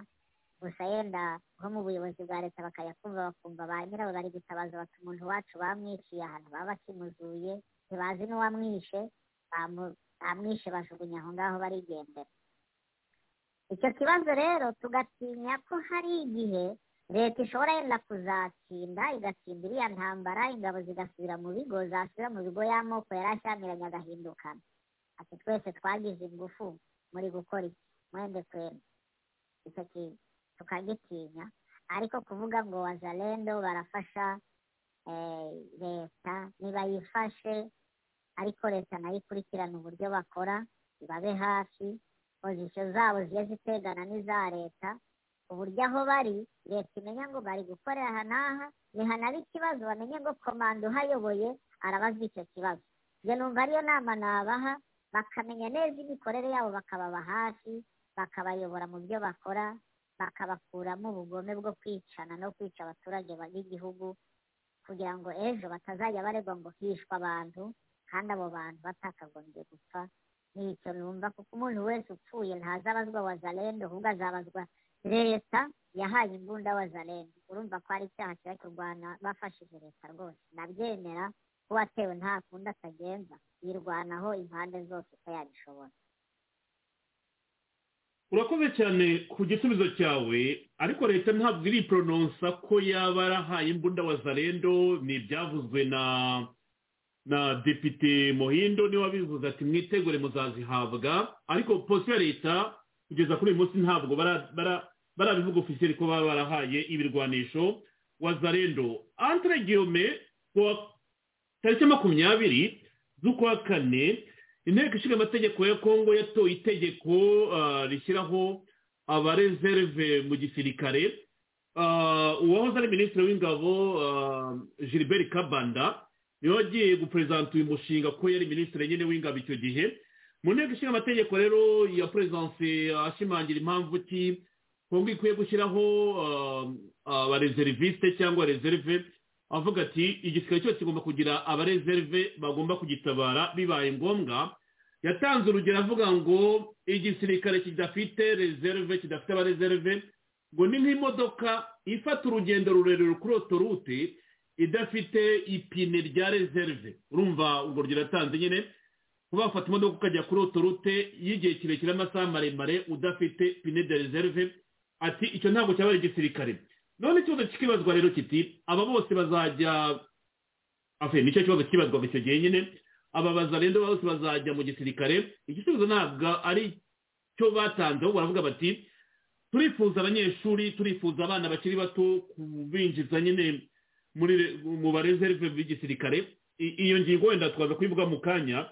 gusa yenda nko mu buyobozi bwa leta bakayakumva bakumva ba nyirawe bari gutabaza bati umuntu wacu bamwiciye ahantu baba bakimuzuye ntibazi n'uwamwishe bamwishe bajugunya aho ngaho barigendera. Icyo kibazo rero tugatinya ko hari igihe leta ishobora yenda kuzatsinda igatsinda iriya ntambara ingabo zigasubira mu bigo zasubira mu bigo y'amoko yari ashyamiranye agahindukana. Ati twese twagize ingufu muri gukora iki. Mwende kwenda icyo kintu. Tukagitinya. Ariko kuvuga ngo wazalendo barafasha eh, leta nibayifashe ariko leta na yo ikurikirana uburyo bakora ibabe hafi pozisiyo zabo ziye zitegana n'iza leta ku buryo aho bari leta imenya ngo bari gukorera aha n'aha nihanaba ikibazo bamenye ngo komanda uhayoboye arabazwa icyo kibazo. Njye numva ariyo nama nabaha bakamenya neza imikorere yabo bakababa hafi bakabayobora mu byo bakora bakabakuramo ubugome bwo kwicana no kwica abaturage ba- b'igihugu kugira ngo ejo batazajya baregwa ngo hishwe abantu kandi abo bantu batakagombye gupfa. Ni icyo numva kuko umuntu wese upfuye ntazabazwa wazalendo ahubwo azabazwa leta yahaye imbunda wazalendo urumva ko ari icyaha kiba kurwana bafashije leta rwose. Nabyemera ko watewe nta kundi atagenza yirwanaho impande zose uko yabishobora. Urakoze cyane ku gisubizo cyawe ariko leta ntabwo iriporononsa ko yaba yarahaye imbunda wa zarendo ni ibyavuzwe na na depite muhindo ni we wabivuze ati mwitegure muzazihabwa. Ariko polisi ya leta kugeza kuri uyu munsi ntabwo bara- bara- barabivuga ofisiyeri ko baba barahaye ibirwanisho wa zarendo entre guillaume kuwa tariki makumyabiri z'ukwa kane inteko ishinga amategeko ya kongo yatoye itegeko ah, rishyiraho abarezerve mu gisirikare. Ah, uwahoze ari minisitiri w'ingabo ah, gilbert kabanda ni we wagiye guperezanta uyu mushinga ko yari minisitiri nyine w'ingabo icyo gihe. Mu nteko ishinga amategeko rero ya perezidansi ashimangira impamvu ki kongo ikwiye gushyiraho ah, abarezeriviste cyangwa rezerve avuga ati igisirikare cyose kigomba kugira abarezerve bagomba kugitabara bibaye ngombwa. Yatanze urugero avuga ngo igisirikare kidafite rezerve kidafite abarezerve ngo ni nk'imodoka ifata urugendo rurerure kuri otorute idafite ipine rya rezerve urumva urwo rugero yatanze nyine? Kuba wafata imodoka ukajya kuri otorute y'igihe kirekire amasaha maremare udafite pine de rezerve ati icyo ntabwo cyaba ari igisirikare. None ikibazo kikibazwa rero kiti aba bose bazajya afe ni cyo kibazo kibazwaga icyo gihe nyine. Aba bazarendo bose bazajya mu gisirikare. Igisubizo ntabwo ari cyo batanze ahubwo baravuga bati turifuza abanyeshuri turifuza abana bakiri bato kubinjiza nyine muri mu barezerve b'igisirikare. Iyo ngingo wenda twaza kuyivuga mu kanya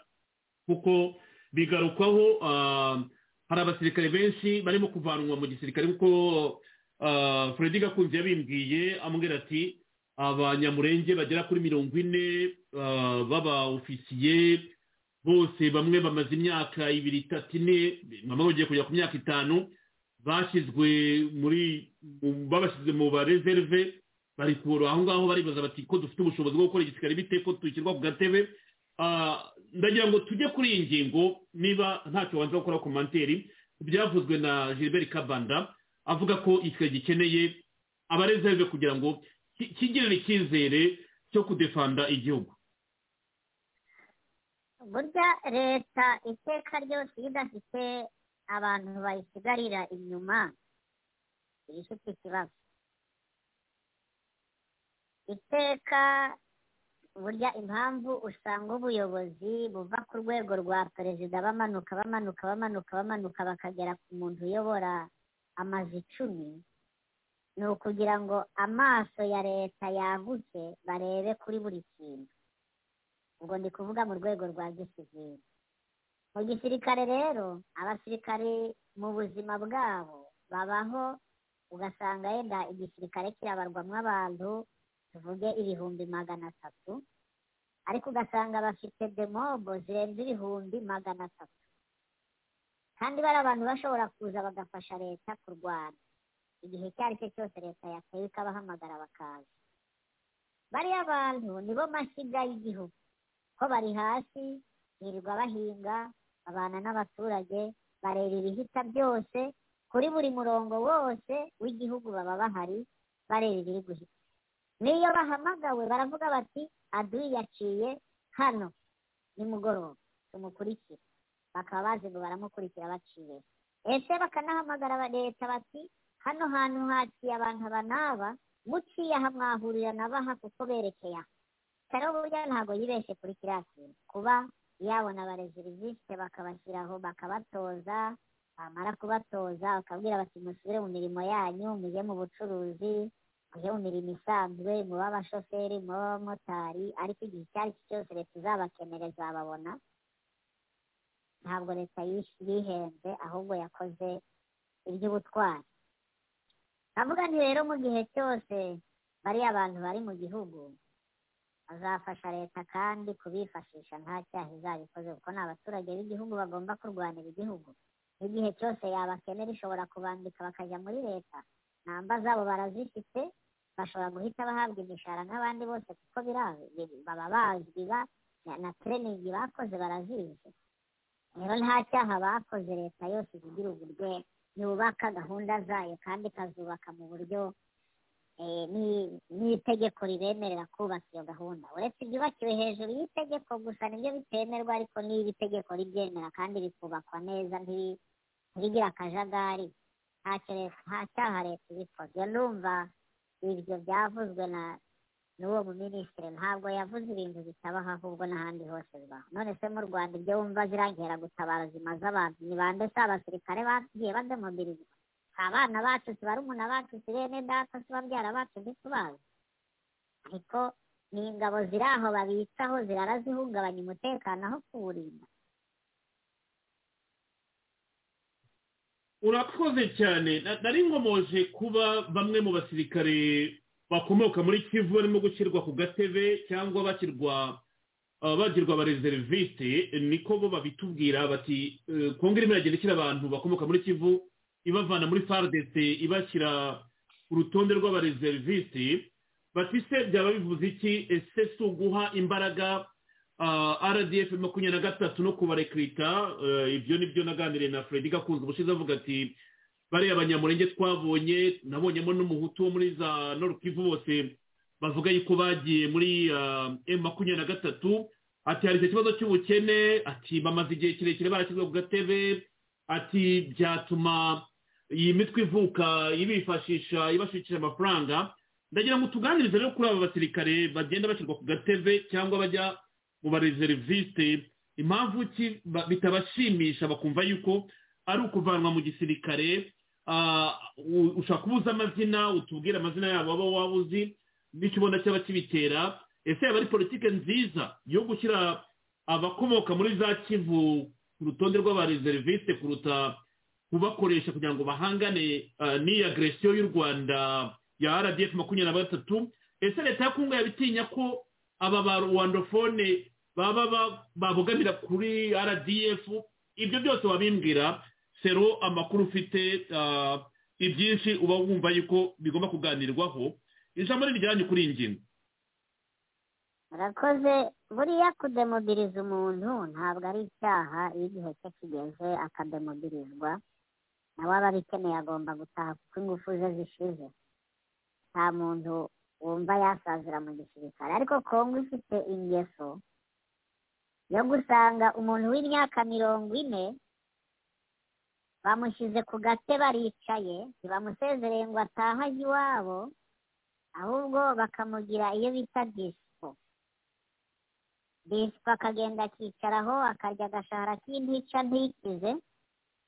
kuko bigarukwaho ah, hari abasirikare benshi barimo kuvanwa mu gisirikare kuko ah, Freddy Gakunzi yabimbwiye amubwira ati abanyamurenge bagera kuri mirongo ine ah, baba ofisiye bose bamwe bamaze imyaka ibiri itatu ine bamwe bagiye kujya ku myaka itanu bashyizwe muri mu- babashyize mu barezerve bari kubura aho ngaho baribaza bati ko dufite ubushobozi bwo gukora igisirikare bite ko dushyirwa ku gatebe Ah, ndagira ngo tujye kuri iyi ngingo niba ntacyo wanza gukora komanteri byavuzwe na gilbert kabanda avuga ko igisirikare gikeneye abarezerve kugira ngo ki- kigirire icyizere cyo kudefanda igihugu. Burya leta iteka ryose iyo idafite abantu bayisigarira inyuma ifite ikibazo iteka burya impamvu usanga ubuyobozi buva ku rwego rwa perezida bamanuka bamanuka bamanuka bamanuka bakagera ku muntu uyobora amazu icumi ni ukugira ngo amaso ya leta yagutse barebe kuri buri kintu. Ubwo ndi kuvuga mu rwego rwa gisivili. Mu gisirikare rero abasirikare mu buzima bwabo babaho ugasanga yenda igisirikare kirabarwamo abantu tuvuge ibihumbi magana atatu ariko ugasanga bafite demobo zirenze ibihumbi magana atatu. Kandi bari abantu bashobora kuza bagafasha leta kurwana. Igihe icyo ari cyo cyose leta yatewe ikabahamagara bakaza. Bariya bantu nibo mashyiga y'igihugu. Ko bari hasi birirwa bahinga babana n'abaturage bareba ibihita byose kuri buri murongo wose w'igihugu baba bahari bareba ibiri guhita. N'iyo bahamagawe baravuga bati aduyi yaciye hano. Nimugoroba. Tumukurikire. Bakaba bazi ngo baramukurikira baciye ese bakanahamagara leta bati hano hantu haciye abantu aba n'aba muciye aha mwahurira na baha kuko berekeye aha. Rero burya ntabwo yibeshye kuri kiriya kintu. Kuba yabona abarezeriviste bakabashyiraho bakabatoza bamara kubatoza bakabwira bati musubire mu mirimo yanyu mujye mu bucuruzi mujye mu mirimo isanzwe mube abashoferi mube abamotari. Ariko igihe icyo ari cyo cyose leta izabakenera izababona. Ntabwo leta yihenze ahubwo yakoze iby'ubutwari. Ndavuga nti rero mu gihe cyose bariya abantu bari mu gihugu azafasha leta kandi kubifashisha nta cyaha izabikoze kuko ni abaturage b'igihugu bagomba kurwanira igihugu. N'igihe cyose yabakenera ishobora kubambika bakajya muri leta namba zabo barazifite bashobora guhita bahabwa imishahara nk'abandi bose kuko baba bazwi na tereningi bakoze barazizi rero nta cyaha bakoze leta yose ivugira uburyo yubaka gahunda zayo kandi ikazubaka mu buryo n'itegeko ribemerera kubaka iyo gahunda. Uretse ibyubakiwe hejuru y'itegeko gusa ni byo bitemerwa ariko niba itegeko ribyemera kandi rikubakwa neza ntirigire akajagari. Nta cyaha leta ibikoze ndumva ibyo byavuzwe na n'uwo muminisitiri ntabwo yavuze ibintu bitabaho ahubwo n'ahandi hose bibaho none se mu rwanda ibyo wumva zirangera gutabara zimaze abantu. Ni bande si abasirikare bagiye bademobirizwa si abana bacu si barumuna bacu si bene data si babyara bacu ntitubazi ariko ni ingabo ziri aho babitsaho zirara zihungabanya umutekano aho kuwurinda. Urakoze cyane. Nari ngomoje kuba bamwe mu basirikare bakomoka muri kivu barimo gushyirwa ku gatebe cyangwa bashyirwa bagirwa abareseriviste niko bo babitubwira bati kongo irimo iragenda ishyira abantu bakomoka muri kivu ibavana muri fardese ibashyira ku rutonde rw'abareseriviste bati se byaba bivuze iki? Ese si uguha imbaraga rdf makumyabiri na gatatu no kubarekrita ibyo ni byo naganiriye na fredi gakunze ubushize avuga ati bariya abanyamurenge twabonye nabonyemo n'umuhutu wo muri za kivu bose bavuga yuko bagiye muri emu makumyabiri na gatatu. Ati hari icyo kibazo cy'ubukene? Ati bamaze igihe kirekire barashyizwe ku gatebe. Ati byatuma iyi mitwe ivuka ibifashisha ibashishije amafaranga. Ndagira ngo tuganirize rero kuri aba basirikare bagenda bashyirwa ku gatebe cyangwa bajya mu bareseriviste impamvu ki bitabashimisha bakumva yuko ari ukuvanwa mu gisirikare ushaka kubuza amazina utubwire amazina yabo waba waba uzi n'icyo ubona cyaba kibitera. Ese yaba ari politiki nziza yo gushyira abakomoka muri za kivu ku rutonde rw'abareseriviste kuruta kubakoresha kugira ngo bahangane n'iyi agresiyo y'u rwanda ya rdf makumyabiri na gatatu. Ese leta ya kongo yabitinya ko aba ba rwandofone baba babogamira kuri rdf ibyo byose wabimbwira sero amakuru ufite ibyinshi uba wumva yuko bigomba kuganirwaho. Ijambo rijyanye kuri iyi ngingo. Murakoze. Buriya kudemobiliza umuntu ntabwo ari icyaha iyo igihe cye kigeze akademobilizwa. Nawe aba abikeneye agomba gutaha kuko ingufu ze zishize. Nta muntu wumva yasazira mu gisirikare. Ariko kongo ifite ingeso yo gusanga umuntu w'imyaka mirongo ine bamushyize ku gate baricaye ntibamusezereye ngo atahe ajye iwabo ahubwo bakamugira iyo bita disipo disipo akagenda akicaraho akarya agashahara k'intica ntikize.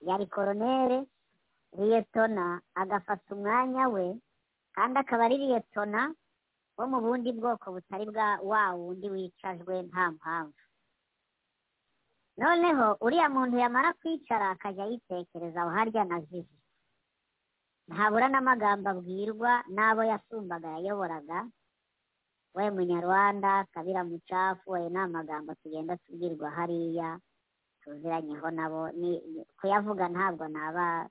Yari koronere riyetona agafata umwanya we kandi akaba ari riyetona wo mu bundi bwoko butari bwa wa wundi wicajwe nta mpamvu. Noneho uriya muntu yamara kwicara akajya yitekereza aho harya na zizi ntabura n'amagambo abwirwa n'abo yasumbaga yayoboraga. We munyarwanda kabira mucafu ayo ni amagambo tugenda tubwirwa hariya tuziranyeho nabo. Kuyavuga ntabwo naba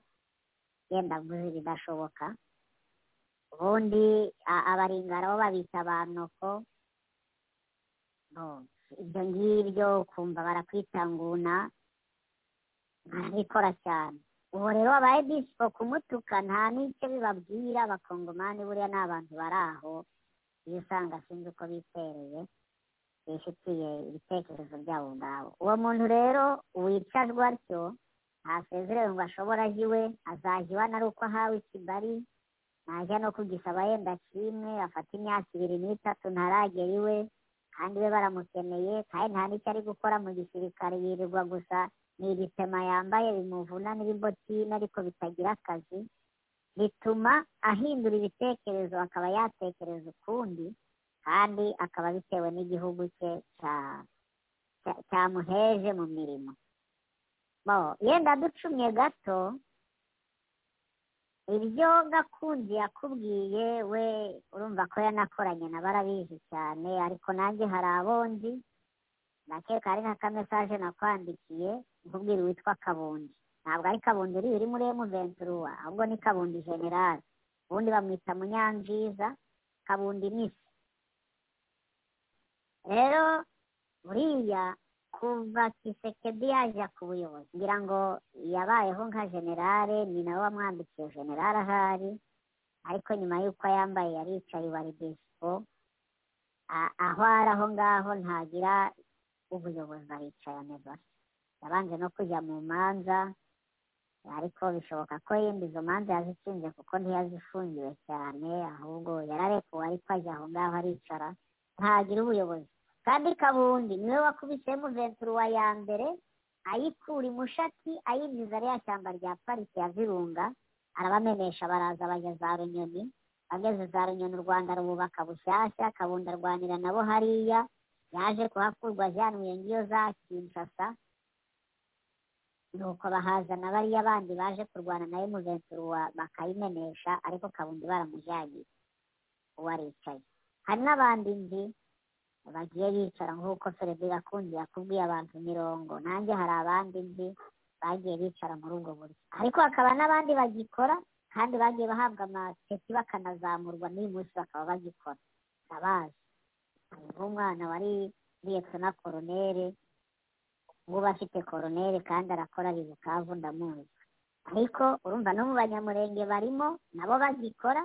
yenda mvuze ibidashoboka. Ubundi abaringara bo babita abanoko ibyo ngibyo ukumva barakwitanguna barabikora cyane. Ubu rero wabaye disipo kumutuka nta n'icyo bibabwira abakongomani buriya ni abantu bari aho. Iyo usanga sinzi uko bitereye bifitiye ibitekerezo byabo ngabo. Uwo muntu rero wicajwe atyo ntasezerewe ngo ashobore ajya iwe azajya iwe ari uko ahawe ikibari najya no kugisaba yenda kimwe afata imyaka ibiri n'itatu ntaragera iwe we baramukeneye kandi nta n'icyo ari gukora mu gisirikare yirirwa gusa ni ibitema yambaye bimuvuna n'ibibotine ariko bitagira akazi bituma ahindura ibitekerezo akaba yatekereza ukundi kandi akaba bitewe n'igihugu cye cyamuheje mu mirimo yenda ducumye gato ibyo gakundi yakubwiye we urumva ko yanakoranye na barabizi cyane ariko nanjye hari abonzi. Ndakeka ari nka kamesaje nakwandikiye nkubwira witwa kabundi. Ntabwo ari kabundi uri uri muri emuventuruwa ahubwo ni kabundi generale ubundi bamwita munyanziza kabundi misi rero buriya kuva kisekedi yajya ku buyobozi ngira ngo yabayeho nka generale ni nawe wamwambikiye generale ahari ariko nyuma y'uko yambaye yaricaye wari desipo aho ari aho ngaho ntagira ubuyobozi aricaye ameze yabanje no kujya mu manza ariko bishoboka ko yenda izo manza yazitsinze kuko ntiyazifungiwe cyane ahubwo yararekuwe ariko ajya aho ngaho aricara ntagira ubuyobozi. Kandi kabundi ni we wakubisemo venturuwa ya mbere ayikura imushati ayinjiza rya shyamba rya parike ya virunga arabamenesha baraza bajya za runyoni. Bageze za runyoni u rwanda rububaka bushyashya kabundi arwanira nabo hariya. Yaje kuhakurwa ajyanwe ngiyo za kinshasa. Nuko bahazana bariya bandi baje kurwana na emuventuruwa bakayimenesha ariko kabundi baramujyagiye uwo aricaye hari n'abandi nzi bagiye bicara nk'uko feredi gakundi yakubwiye abantu mirongo nanjye hari abandi nzi bagiye bicara muri ubwo buryo. Ariko hakaba n'abandi bagikora kandi bagiye bahabwa amaseti bakanazamurwa n'uyu munsi bakaba bagikora. Ndabazi. Hari nk'umwana wari na koronere ubu afite koronere kandi arakora ari bukavu ndamuzi. Ariko urumva no mu banyamurenge barimo nabo bagikora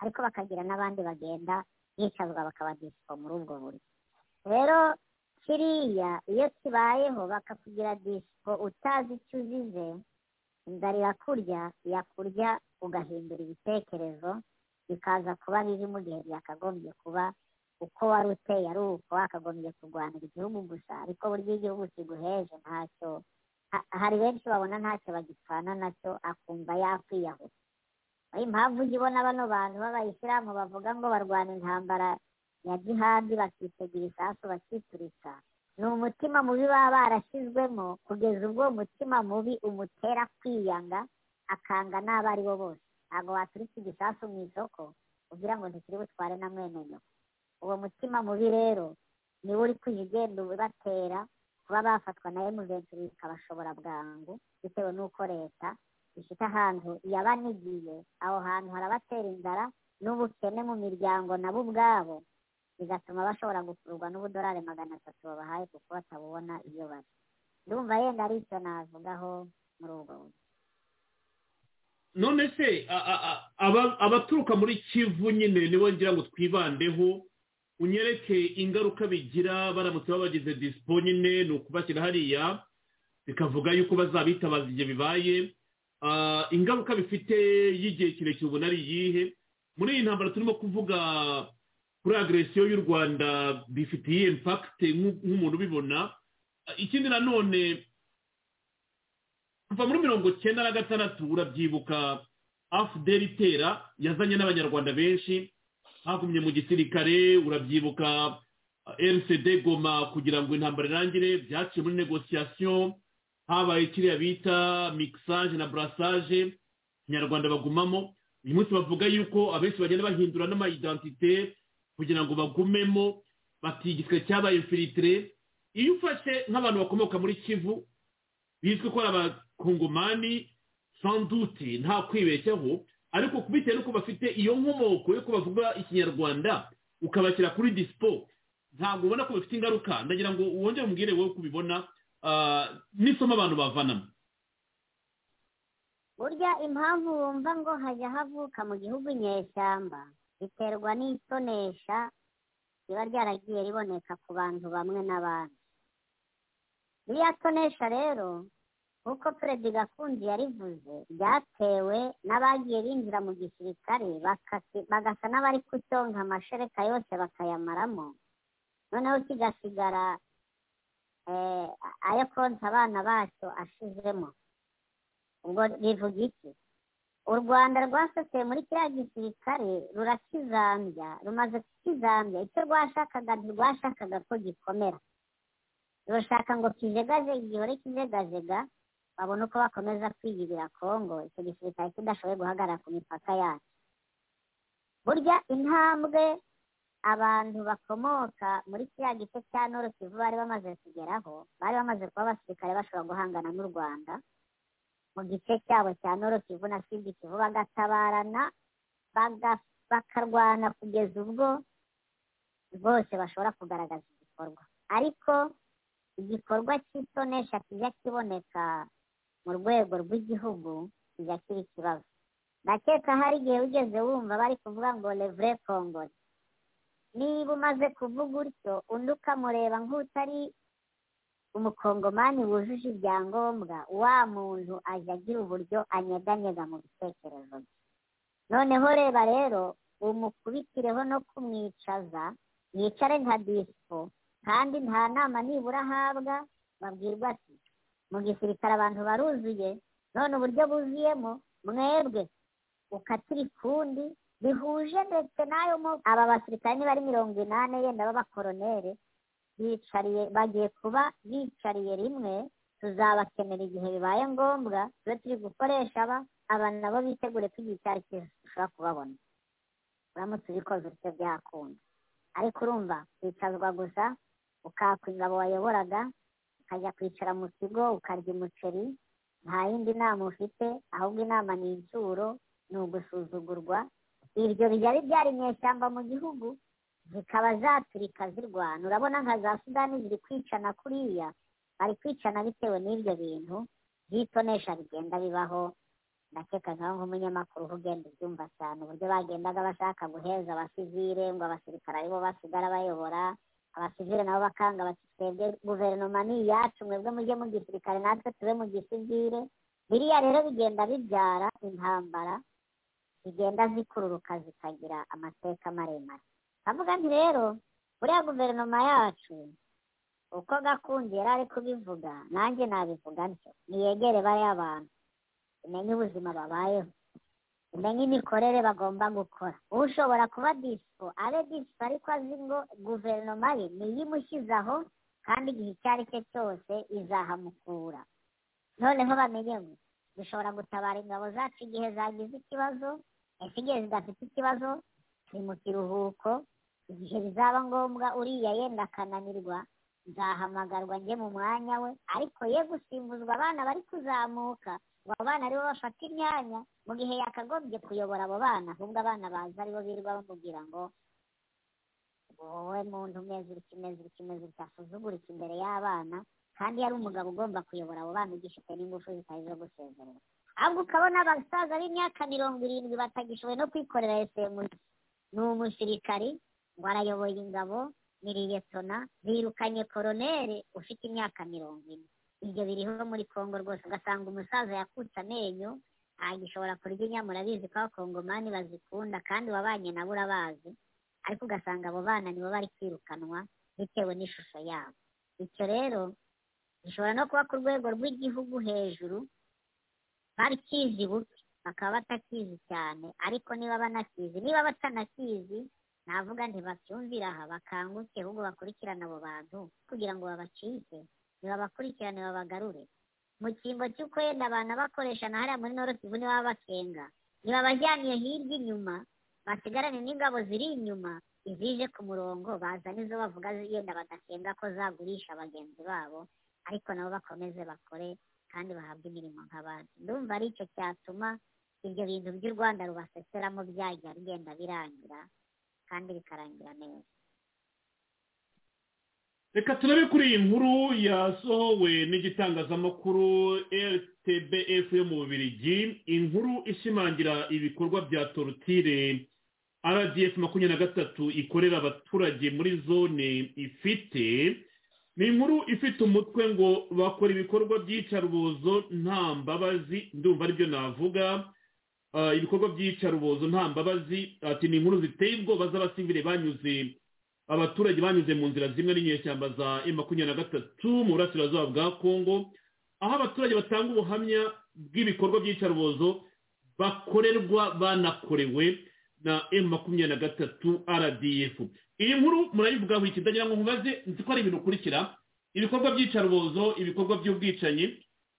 ariko bakagira n'abandi bagenda bicazwa bakaba dispo muri ubwo buryo. Rero kiriya iyo kibayeho bakakugira dispo utazi icyo uzize inzara irakurya yakurya ugahindura ibitekerezo bikaza kuba bibi mu gihe byakagombye kuba uko wari uteye ari uko wakagombye kurwanira igihugu gusa ariko burya igihugu kiguheje ntacyo hari benshi babona ntacyo bagipfana na cyo akumva yakwiyahura. Impamvu ujya ubona bano bantu b'abayisilamu bavuga ngo barwana intambara ya jihadi bakitegura isasu bakituritsa ni umutima mubi baba barashyizwemo kugeza ubwo uwo mutima mubi umutera kwiyanga akanga n'abo ari bo bose. Ntabwo waturitse igisasu mu isoko ugira ngo ntikiri butware na mwene nyoko. Uwo mutima mubi rero niwo uri kujya ugenda ubatera kuba bafatwa na emuventuri bikabashobora bwangu bitewe n'uko leta ifite ahantu yabanigiye. Aho hantu harabatera inzara n'ubukene mu miryango nabo ubwabo. Bigatuma bashobora gukururwa n'ubudorari magana atatu babahaye kuko batabubona iyo bari. Ndumva yenda ari icyo navugaho muri ubwo buryo. None se abaturuka muri kivu nyine nibo ngira ngo twibandeho unyereke ingaruka bigira baramutse babagize disipo nyine ni ukubashyira hariya bikavuga yuko bazabitabaza igihe bibaye. Ingaruka bifite y'igihe kirekire ubona ari iyihe? Muri iyi ntambara turimo kuvuga kuri agresiyo y'u rwanda bifitiye impakite nk'umuntu ubibona. Ikindi nanone kuva muri mirongo icyenda na gatandatu urabyibuka afudeli itera yazanye n'abanyarwanda benshi hagumye mu gisirikare urabyibuka rcd goma kugira ngo intambara irangire byaciye muri negosiyasiyo habaye kiriya bita mixage na burasage nyarwanda bagumamo. Uyu munsi bavuga yuko abenshi bagenda bahindura n'amayidantite kugira ngo bagumemo bati igisirikare cyabaye infilitire iyo ufashe nk'abantu bakomoka muri kivu bizwi ko ari abakongomani sandute nta kwibeshyaho ariko bitewe n'uko bafite iyo nkomoko yo bavuga ikinyarwanda ukabashyira kuri disipo ntabwo ubona ko bifite ingaruka. Ndagira ngo wongere umubwire wowe uko ubibona n'isomo abantu bavanamo. Burya impamvu wumva ngo hajya havuka mu gihugu inyeshyamba biterwa n'itonesha riba ryaragiye riboneka ku bantu bamwe n'abandi. Ririya tonesha rero nk'uko perezida gakundi yarivuze byatewe n'abagiye binjira mu gisirikare bagasa n'abari kucyonka amashereka yose bakayamaramo noneho kigasigara ayo konsa abana bacyo ashizemo. Ubwo bivuga iki? U rwanda rwasoteye muri kiriya gisirikare rurakizambya rumaze kukizambya. Icyo rwashakaga ntirwashakaga ko gikomera. Rurashaka ngo kijegajege gihore kijegajega babone uko bakomeza kwiyibira kongo icyo gisirikare kidashoboye guhagarara ku mipaka yacu. Burya intambwe abantu bakomoka muri kiriya gice cya noro kivu bari bamaze kugeraho bari bamaze kuba abasirikare bashobora guhangana n'u rwanda mu gice cyabo cya noro kivu na sidi kivu bagatabarana bakarwana kugeza ubwo bose bashobora kugaragaza igikorwa ariko igikorwa cy'itonesha kijya kiboneka mu rwego rw'igihugu kijya kiba ikibazo ndakeka hari igihe wigeze wumva bari kuvuga ngo revure kongore niba umaze kuvuga utyo undi ukamureba nk'utari umukongomani wujuje ibyangombwa wa muntu ajya agira uburyo anyeganyega mu bitekerezo bye. Noneho reba rero umukubitireho no kumwicaza yicare nka disipo kandi nta nama nibura ahabwa babwirwa ati mu gisirikare abantu baruzuye none uburyo buzuyemo mwebwe ukatira ikundi bihuje ndetse n'ayo aba basirikare niba ari mirongo inani yenda b'abakoroneri bicariye bagiye kuba bicariye rimwe tuzabakenera igihe bibaye ngombwa tube turi gukoresha aba aba nabo bitegure igihe icyo ari cyo dushobora kubabona. Uramutse ubikoze utyo byakunda ariko urumva kwicazwa gusa ukaka ingabo wayoboraga ukajya kwicara mu kigo ukarya umuceri nta yindi nama ufite ahubwo inama ni inshuro ni ugusuzugurwa. Ibyo byari byari inyeshyamba mu gihugu. Zikaba zaturika zirwana. Urabona nka za sudani ziri kwicana kuriya bari kwicana bitewe n'ibyo bintu by'itonesha bigenda bibaho. Ndakeka nkaho nk'umunyamakuru uba ugenda ubyumva cyane uburyo bagendaga bashaka guheza abasivire ngo abasirikare ari bo basigara bayobora. Abasivire nabo bakanga bati guverinoma ni iyacu mwebwe mujye mu gisirikare natwe tube mu gisivire biriya rero bigenda bibyara intambara zigenda zikururuka zikagira amateka maremare. Kavuga nti rero buriya guverinoma yacu uko gakundi yari ari kubivuga nanjye nabivuga ntyo. Niyegere bariya bantu imenye ubuzima babayeho. Imenye imikorere bagomba gukora. Ushobora kuba disipo abe disipo ariko azi ngo guverinoma ye niyo imushyize aho kandi igihe icyo ari cyo cyose izahamukura. Noneho bamenye ngo dushobora gutabara ingabo zacu igihe zagize ikibazo ese igihe zidafite ikibazo turi mu kiruhuko igihe bizaba ngombwa uriya yenda akananirwa nzahamagarwa njye mu mwanya we. Ariko ye gusimbuzwa abana bari kuzamuka ngo abo bana ari bo bafata imyanya mu gihe yakagombye kuyobora abo bana ahubwo abana baza ari bo birirwa bamubwira ngo wowe muntu umeze utya umeze utya umeze utya asuzugurika imbere y'abana. Kandi yari umugabo ugomba kuyobora abo bana ugifite n'ingufu zitari zo gusezerera. Ahubwo ukabona abasaza b'imyaka mirongo irindwi batagishoboye no kwikorera esemu ni umusirikari ngo arayoboye ingabo ni liyetona birukanye koroneri ufite imyaka mirongo ine. Ibyo biriho muri congo rwose. Ugasanga umusaza yakutse amenyo ntagishobora kurya inyama urabizi ko abakongomani bazikunda kandi wabanye nabo urabazi. Ariko ugasanga abo bana nibo bari kwirukanwa bitewe n'ishusho yabo. Icyo rero gishobora no kuba ku rwego rw'igihugu hejuru barikizi buke. Bakaba batakizi cyane. Ariko niba banakizi niba batanakizi navuga ntibabyumvira aha bakanguke ahubwo bakurikirane abo bantu kugira ngo babacike nibabakurikirane babagarure. Mu cyimbo cy'uko wenda abantu bakoresha na hariya muri noro kivu niba bakenga ntibabajyaniye hirya inyuma basigarane n'ingabo ziri inyuma izije ku murongo baza nizo bavuga yenda badakenga ko zagurisha bagenzi babo ariko nabo bakomeze bakore kandi bahabwe imirimo nk'abandi. Ndumva ari icyo cyatuma ibyo bintu by'u rwanda rubaseseramo byajya bigenda birangira kandi bikarangira neza. Reka turebe kuri iyi nkuru yasohowe n'igitangazamakuru rtbf yo mu bubirigi inkuru ishimangira ibikorwa bya torutire rdf makumyabiri na gatatu ikorera abaturage muri zone ifite. Ni inkuru ifite umutwe ngo bakora ibikorwa by'iyicarubozo nta mbabazi ndumva ari byo navuga. Ibikorwa by'iyicarubozo nta mbabazi ati ni inkuru ziteye ubwoba z'abasivire banyuze abaturage banyuze mu nzira zimwe n'inyeshyamba za e makumyabiri na gatatu mu burasirazuba bwa kongo aho abaturage batanga ubuhamya bw'ibikorwa by'iyicarubozo bakorerwa banakorewe na emu makumyabiri na gatatu rdf iyi nkuru murayivugaho iki? Ndagira ngo nkubaze nzi ko ari ibintu ukurikira. Ibikorwa by'icarubozo ibikorwa by'ubwicanyi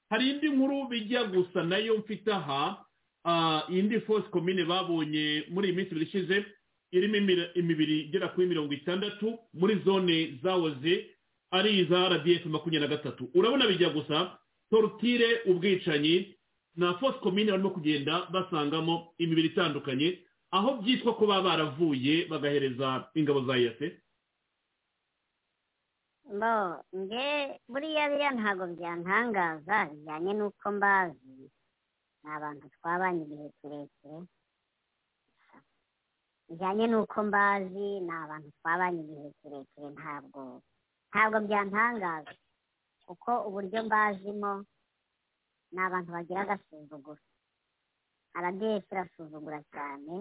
hari indi nkuru bijya gusa na yo mfite aha. Indi force komine babonye muri iyi minsi ibiri ishize irimo imibiri igera kuri mirongo itandatu muri zone zahoze ari iza rdf makumyabiri na gatatu. Urabona bijya gusa torutire ubwicanyi na force komine barimo kugenda basangamo imibiri itandukanye aho byitwa ko baba baravuye bagahereza ingabo za yase bo nge buriya biriya ntabwo byantangaza bijyanye n'uko mbazi. Ni abantu twabanye igihe kirekire. Bijyanye n'uko mbazi ni abantu twabanye igihe kirekire ntabwo ntabwo byantangaza kuko uburyo mbazimo ni abantu bagira agasuzuguro. Aradiyesi irasuzugura cyane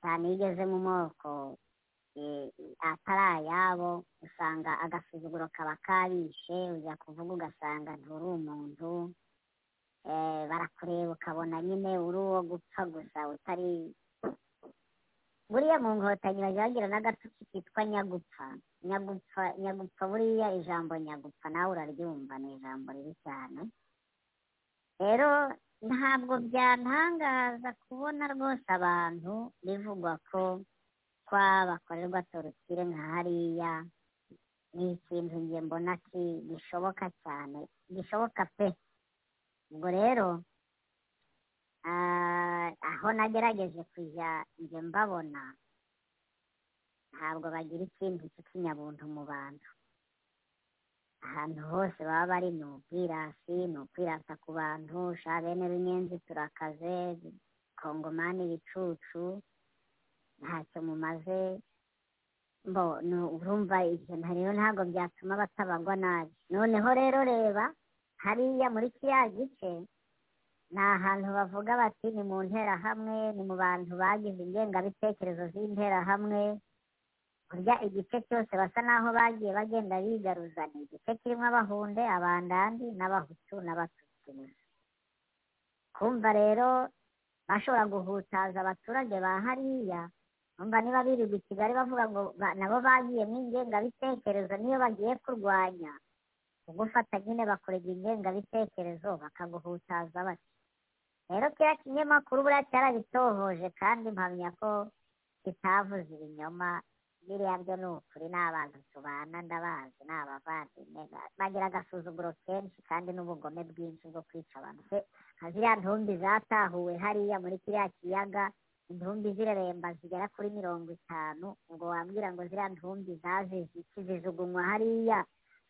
cyane iyo igeze mu moko atari ayabo usanga agasuzuguro kaba kabishe ujya kuvuga ugasanga nturi umuntu. Barakureba ukabona nyine uri uwo gupfa gusa utari buriya mu nkotanyi bajya bagira n'agatuki kitwa nyagupfa. Nyagupfa nyagupfa buriya ijambo nyagupfa nawe uraryumva ni ijambo ribi cyane. Rero ntabwo byantangaza kubona rwose abantu bivugwa ko kwa bakorerwa nka hariya. Ni ikintu njye mbona gishoboka cyane gishoboka pe. Ubwo rero aho nagerageje kujya njye mbabona. Ntabwo bagira ikindi cy'ikinyabuntu mu bantu. Ahantu hose baba bari ni ubwirasi ni ukwirata ku bantu. Sha bene b'inyenzi turakaze kongomani ibicucu. Ntacyo mumaze. Mbo urumva ibyo rero ntabwo byatuma batabagwa nabi. Noneho rero reba hariya muri kiriya gice ni ahantu bavuga bati ni mu nterahamwe ni mu bantu bagize ingengabitekerezo z'interahamwe. Kurya igice cyose basa n'aho bagiye bagenda bigaruza ni igice kirimo abahunde abandandi n'abahutu n'abatutsi kumva rero bashobora guhutaza abaturage ba hariya numva niba birirwa i kigali bavuga ngo nabo bagiyemo ingengabitekerezo niyo bagiye kurwanya. Kugufata nyine bakorega ingengabitekerezo bakaguhutaza bati rero kiriya kinyamakuru buriya cyarabitohoje kandi mpamya ko kitavuze ibinyoma biriya byo ni ukuri ni abantu tubana ndabazi ni abavandimwe bagira agasuzuguro kenshi kandi n'ubugome bwinshi bwo kwica abantu. Nka ziriya ntumbi zatahuwe hariya muri kiriya kiyaga intumbi zireremba zigera kuri mirongo itanu ubwo wambwira ngo ziriya ntumbi zazize zijugunywa hariya?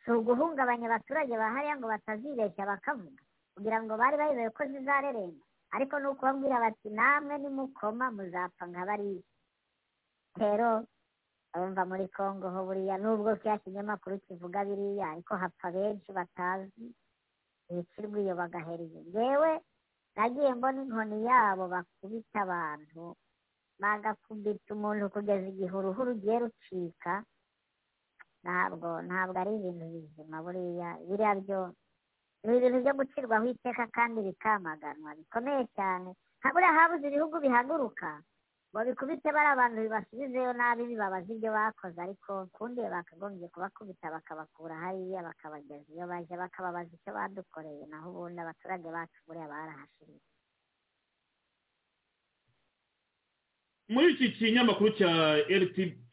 Si uguhungabanya abaturage ba hariya ngo batazibeshya bakavuga. Kugira ngo bari bayobewe ko zizareremba ariko ni ukubabwira bati namwe nimukoma muzapfa nka bariya rero urumva muri congo ho buriya nubwo kiriya kinyamakuru kivuga biriya ariko hapfa benshi batazi bicirwa iyo bagahera iyo ngewe nagiye mbona inkoni yabo bakubita abantu bagakubita umuntu kugeza igihe uruhu rugiye rucika ntabwo ntabwo ari ibintu bizima. Buriya biriya byo ni ibintu byo gucirwaho iteka kandi bikamaganwa bikomeye cyane. Buriya habuze ibihugu bihaguruka ngo bikubite bari abantu bibasubizeyo nabi bibabaza ibyo bakoze. Ariko kundi bakagombye kubakubita bakabakura hariya bakabageza iyo bajya bakababaza icyo badukoreye. Naho ubundi abaturage bacu buriya barahashiriye muri iki kinyamakuru cya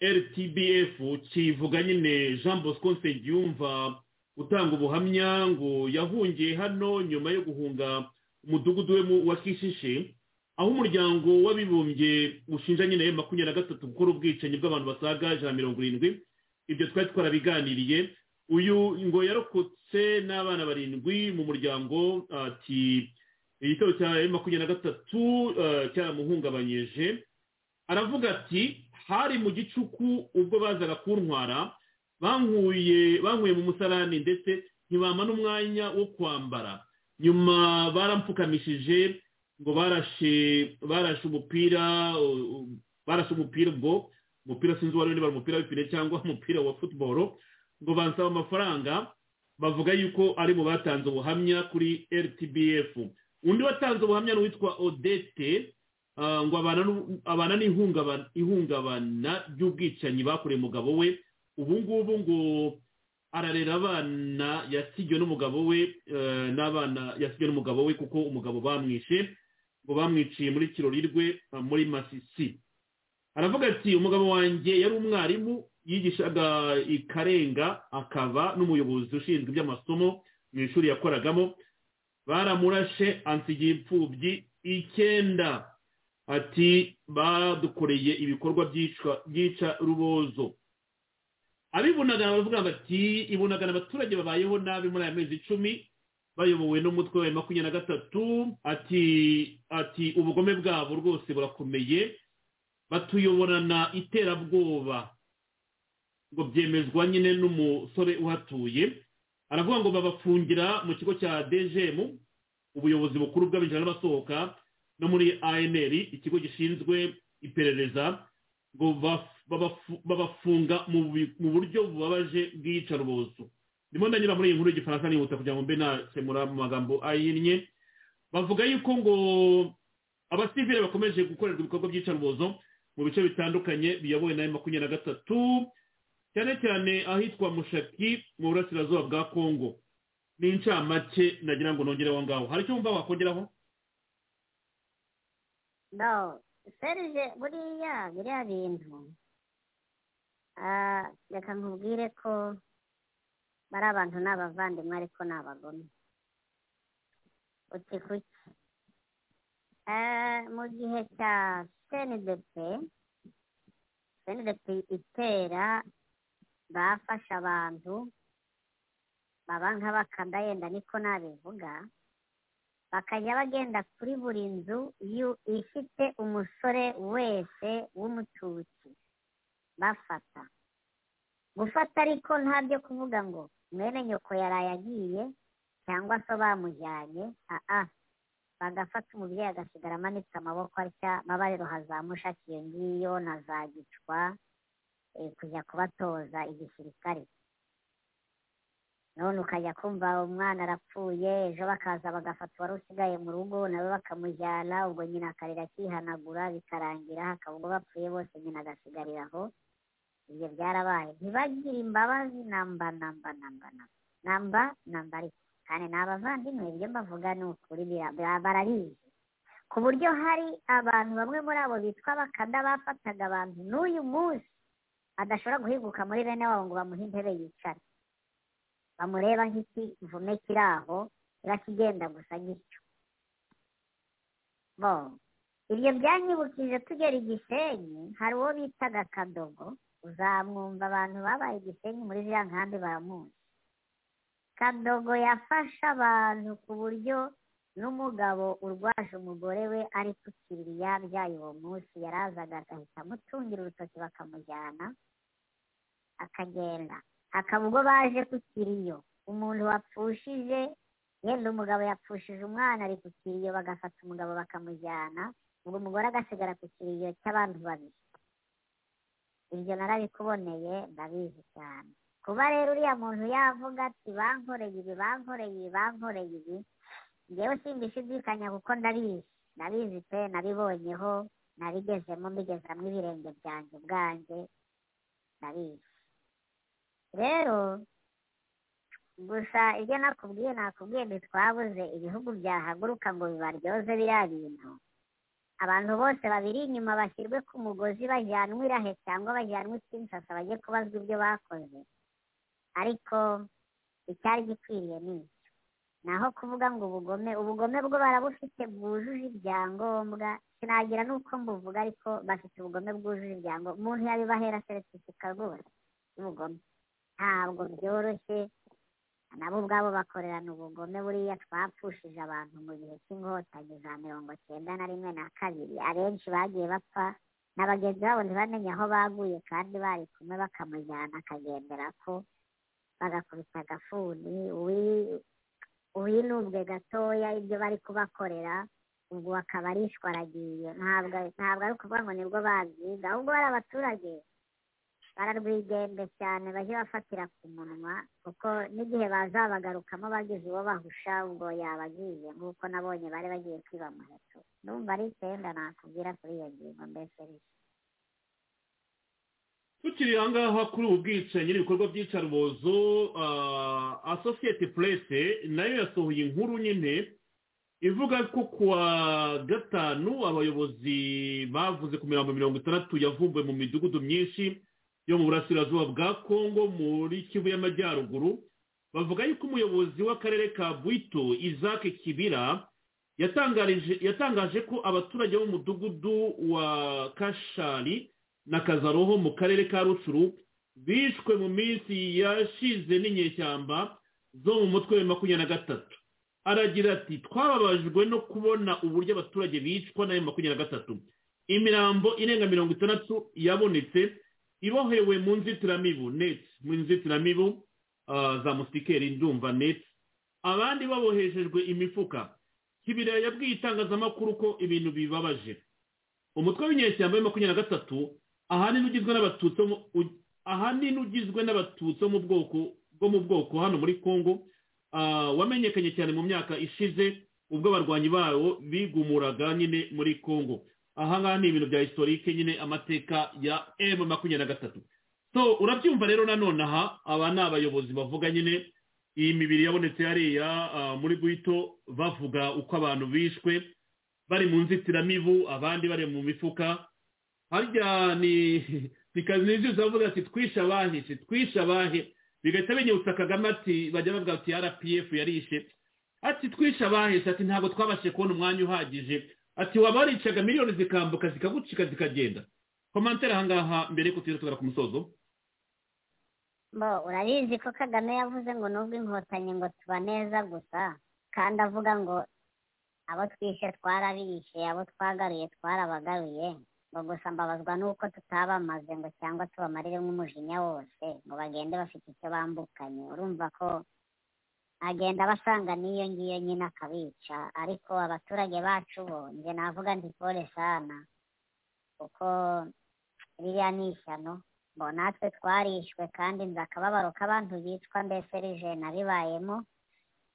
rtbf kivuga nyine jean bosco nsengiyumva utanga ubuhamya ngo yahungiye hano nyuma yo guhunga umudugudu we wa kishishe aho umuryango w'abibumbye ushinja nyine ya makumyabiri na gatatu gukora ubwicanyi bw'abantu basaga ijana na mirongo irindwi. Ibyo twari twarabiganiriye. Uyu ngo yarokotse n'abana barindwi mu muryango ati igitero cya makumyabiri na gatatu cyaramuhungabanyije. Aravuga ati hari mu gicuku ubwo bazaga kuntwara bankuye mu musarani ndetse ntibampa n'umwanya wo kwambara. Nyuma barampfukamishije ngo barashe barashe umupira barashe umupira ubwo umupira sinzi uwo ari niba umupira w'ipine cyangwa umupira wa futuboro ngo bansaba amafaranga bavuga yuko ari mu batanze ubuhamya kuri rtbf undi watanze ubuhamya ni uwitwa odete ngo abana n'ihungabana ihungabana ry'ubwicanyi bakoreye umugabo we ubu ngubu ngo ararera abana yasigiwe n'umugabo we eh, n'abana yasigiwe n'umugabo we kuko umugabo bamwishe ngo bamwiciye muri kirorirwe ah, muri masisi. Aravuga ati umugabo wanjye yari umwarimu yigishaga i karenga akaba n'umuyobozi ushinzwe iby'amasomo mu ishuri yakoragamo. Baramurashe ansigiye imfubyi icyenda. Ati badukoreye ibikorwa byica rubozo. Abibunagana baravuga bati ibunagana abaturage babayeho nabi muri aya mezi icumi bayobowe n'umutwe wa makumyabiri na gatatu. Ati ati ubugome bwabo rwose burakomeye batuyoborana iterabwoba. Ngo byemezwa nyine n'umusore uhatuye aravuga ngo babafungira mu kigo cya dgm ubuyobozi bukuru bw'abinjira n'abasohoka no muri anr ikigo gishinzwe iperereza ngo baf- babafu- babafunga mu buryo bubabaje bw'iyicarubozo. Ndimo ndanyura muri iyi nkuru y'igifaransa nihuta kugira ngo mbe nasemura mu magambo ahinnye. Bavuga yuko ngo abasivile bakomeje gukorerwa ibikorwa by'iyicarubozo mu bice bitandukanye biyobowe na makumyabiri na gatatu cyane cyane ahitwa mushaki mu burasirazuba bwa kongo ni incamake nagira ngo nongere aho ngaho. Hari icyo wumva wakongeraho? No serije buriya biriya bintu reka nkubwire ko bari abantu ni abavandimwe ariko ni abagome uti kuki Eh, mu gihe cya cndp cndp itera bafashe abantu baba nk'abakada yenda niko nabivuga bakajya bagenda kuri buri nzu ifite umusore wese w'umututsi bafata. Gufata ariko nta byo kuvuga ngo mwene nyoko yaraye agiye cyangwa se bamujyanye? Aa. Bagafata umubyeyi agasigara amanitse amaboko atya mabariro hazamushaki iyo ngiyo na za gicwa eh, kujya kubatoza igisirikare. None ukajya kumva umwana arapfuye ejo bakaza bagafata uwari usigaye mu rugo nawe bakamujyana ubwo nyina akarira akihanagura bikarangira hakaba ubwo bapfuye bose nyina agasigarira aho. Ibyo byarabaye. Ntibagire imbabazi namba namba namba namba namba ariko. Kandi ni abavandimwe ibyo mbavuga ni ukuri barabizi ku buryo hari abantu bamwe muri abo bitwa bakada bafataga abantu n'uyu munsi adashobora guhiguka muri bene wabo ngo bamuhe intebe yicare. Bamureba nk'ikivume kiri aho. Kiba kigenda gusa gityo. Bo ibyo byanyibukije tugera i gisenyi hari uwo bitaga kadogo uzamwumva abantu babaye i gisenyi muri ziriya nkambi baramuzi kadogo yafashe abantu ku buryo n'umugabo urwaje umugore we ari ku kiriri yabyaye uwo munsi yarazaga agahita amutungira urutoki bakamujyana akagenda. Hakaba ubwo baje ku kiriyo umuntu wapfushije yenda umugabo yapfushije umwana ari ku kiriyo bagafata umugabo bakamujyana. Ubwo umugore agasigara ku kiriyo cy'abantu babiri. Ibyo narabikuboneye ndabizi cyane. Kuba rero uriya muntu yavuga ati bankoreye ibi bankoreye ibi bankoreye ibi ngewe simbishidikanya kuko ndabizi. Ndabizi pe nabibonyeho nabigezemo mbigezamo ibirenge byanjye ubwanjye ndabizi. Rero gusa ibyo nakubwiye nakubwiye ntitwabuze ibihugu byahaguruka ngo bibaryoze biriya bintu. Abantu bose babiri inyuma bashyirwe ku mugozi bajyanwe irahe cyangwa bajyanwe ikinsasa bajye kubazwa ibyo bakoze. Ariko icyari gikwiriye ni icyo naho kuvuga ngo ubugome ubugome bwo barabufite bwujuje ibyangombwa sinagira n'uko mbuvuga ariko bafite ubugome bwujuje ibyangombwa. Umuntu yabibahera seritifika rwose y'ubugome ntabwo byoroshye. Nabo ubwabo bakorerana ubugome buriya twapfushije abantu mu gihe cy'inkotanyi za mirongo cyenda na rimwe na kabiri. Abenshi bagiye bapfa na bagenzi babo ntibamenye aho baguye kandi bari kumwe bakamujyana akagendera ko bagakubita agafuni. Uwinubwe gatoya ibyo bari kubakorera ubwo akaba arishwa aragiye ntabwo ntabwo ari ukuvuga ngo ni bwo babyiga ahubwo bari abaturage bararwigembe cyane bajye bafatira ku munwa kuko n'igihe bazabagarukamo bagize uwo bahusha ubwo yabagiye nk'uko nabonye bari bagiye kwiba muheto ndumva ari icyenda nakubwira kuri iyo ngingo mbese tukiri aha ngaha kuri ubu bwicanyi n'ibikorwa by'icarubozo asosiyete purese na yo yasohoye inkuru nyine ivuga ko kuwa gatanu abayobozi bavuze ku mirongo mirongo itandatu yavumbuwe mu midugudu myinshi yo mu burasirazuba bwa kongo muri kivu y'amajyaruguru bavuga yuko umuyobozi w'akarere ka bwito isaac kibira yatangaje ko abaturage b'umudugudu wa kashari na kazaroho mu karere ka rucuru bishwe mu minsi yashize n'inyeshyamba zo mu mutwe wa makumyabiri na gatatu. Aragira ati twababajwe no kubona uburyo abaturage bicwa n'ayo makumyabiri na gatatu. Imirambo irenga mirongo itandatu yabonetse ibohewe mu nzitiramibu neti mu nzitiramibu za musikeri ndumva neti abandi baboheshejwe imifuka. Kibira yabwiye itangazamakuru ko ibintu bibabaje. Umutwe w'inyeshyamba ya makumyabiri na gatatu ahanini ugizwe n'abatutsi ahanini ugizwe n'abatutsi mu bwoko bwo mu bwoko hano muri congo. Wamenyekanye cyane mu myaka ishize ubwo abarwanyi bawo bigumuraga nyine muri congo. Ahangaha ni ibintu bya historike nyine amateka ya emu makumyabiri na gatatu. So urabyumva rero nanone aha aba ni abayobozi bavuga nyine iyi mibiri yabonetse hariya muri guhito bavuga uko abantu bishwe bari mu nzitiramibu abandi bari mu mifuka. Harya ni ni bavuga ati twishe abahishe twishe abahe? Bigahita binyibutsa kagame ati bajya bavuga ati rpf yarishe. Ati twishe abahishe ati ntabwo twabashije kubona umwanya uhagije. Ati waba waricaga miliyoni zikambuka zikagucika zikagenda. Komantere ahangaha mbere y'uko tugera tugera ku musozo. Bo urabizi ko kagame yavuze ngo nubwo inkotanyi ngo tuba neza gusa kandi avuga ngo abo twishe twarabishe abo twagaruye twarabagaruye ngo gusa mbabazwa nuko tutabamaze ngo cyangwa tubamarire nk'umujinya wose ngo bagende bafite icyo bambukanye. Urumva ko agenda abasanga n'iyo ngiyo nyine akabica. Ariko abaturage bacu bo njye navuga ndi pole sana kuko ririya ni ishyano. Ngo natwe twarishwe kandi nzi akababaro k'abantu bicwa mbese rije nabibayemo.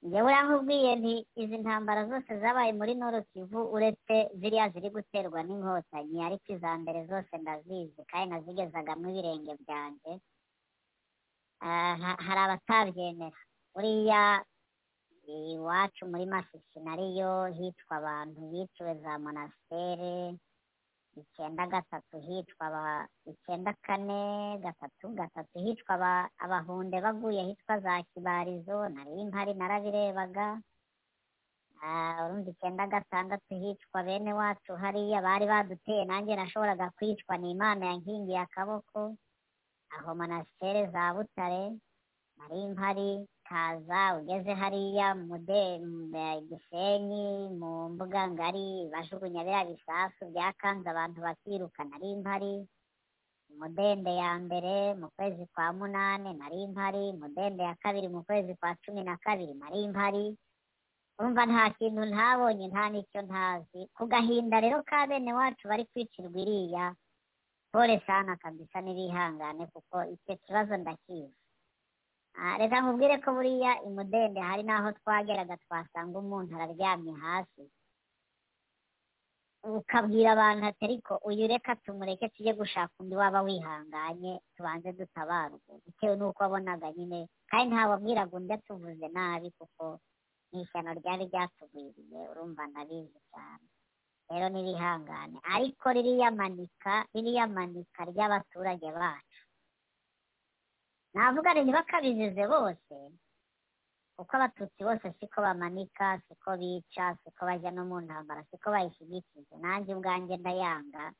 Njyewe nkubwiye nti izi ntambara zose zabaye muri noro kivu uretse ziriya ziri guterwa n'inkotanyi ariko iza mbere zose ndazizi kandi nazigezagamo ibirenge byanjye. Hari abatabyemera. Buriya iwacu muri masisi nariyo hitwa abantu biciwe za monastere icyenda gatatu hicwa icyenda kane gatatu gatatu hicwa abahunde baguye hitwa za kibarizo nari mpari narabirebaga. Urumva icyenda gatandatu hicwa bene wacu hariya bari baduteye nanjye nashoboraga kwicwa ni imana yankingiye akaboko. Aho monastere za butare nari mpari kaza ugeze hariya mu gisenyi mu mbuga ngari bajugunya biriya bisasu byakanze abantu bakiruka nari mpari mudende ya mbere mu kwezi kwa munani nari mpari mudende ya kabiri mu kwezi kwa cumi na kabiri nari mpari urumva nta kintu ntabonye nta n'icyo ntazi. Ku gahinda rero ka bene wacu bari kwicirwa iriya pole sana kabisa n'ibihangane kuko icyo kibazo ndakizi. Reka nkubwire ko buriya imudende hari n'aho twageraga twasanga umuntu araryamye hasi. Ukabwira abantu ati ariko uyu reka tumureke tujye gushaka undi waba wihanganye tubanze dutabarwe. Bitewe n'uko wabonaga nyine kandi ntawabwiraga undi atuvuze nabi kuko ni ishyano ryari ryatugwiriye urumva ndabizi cyane. Rero n'ibihangane ariko ririya manika ririya manika ry'abaturage bacu. Navuga ntibakabizize bose. Kuko abatutsi bose siko bamanika siko bica siko bajya no mu ntambara siko bayishyigikije. Nanjye ubwanjye ndayanga.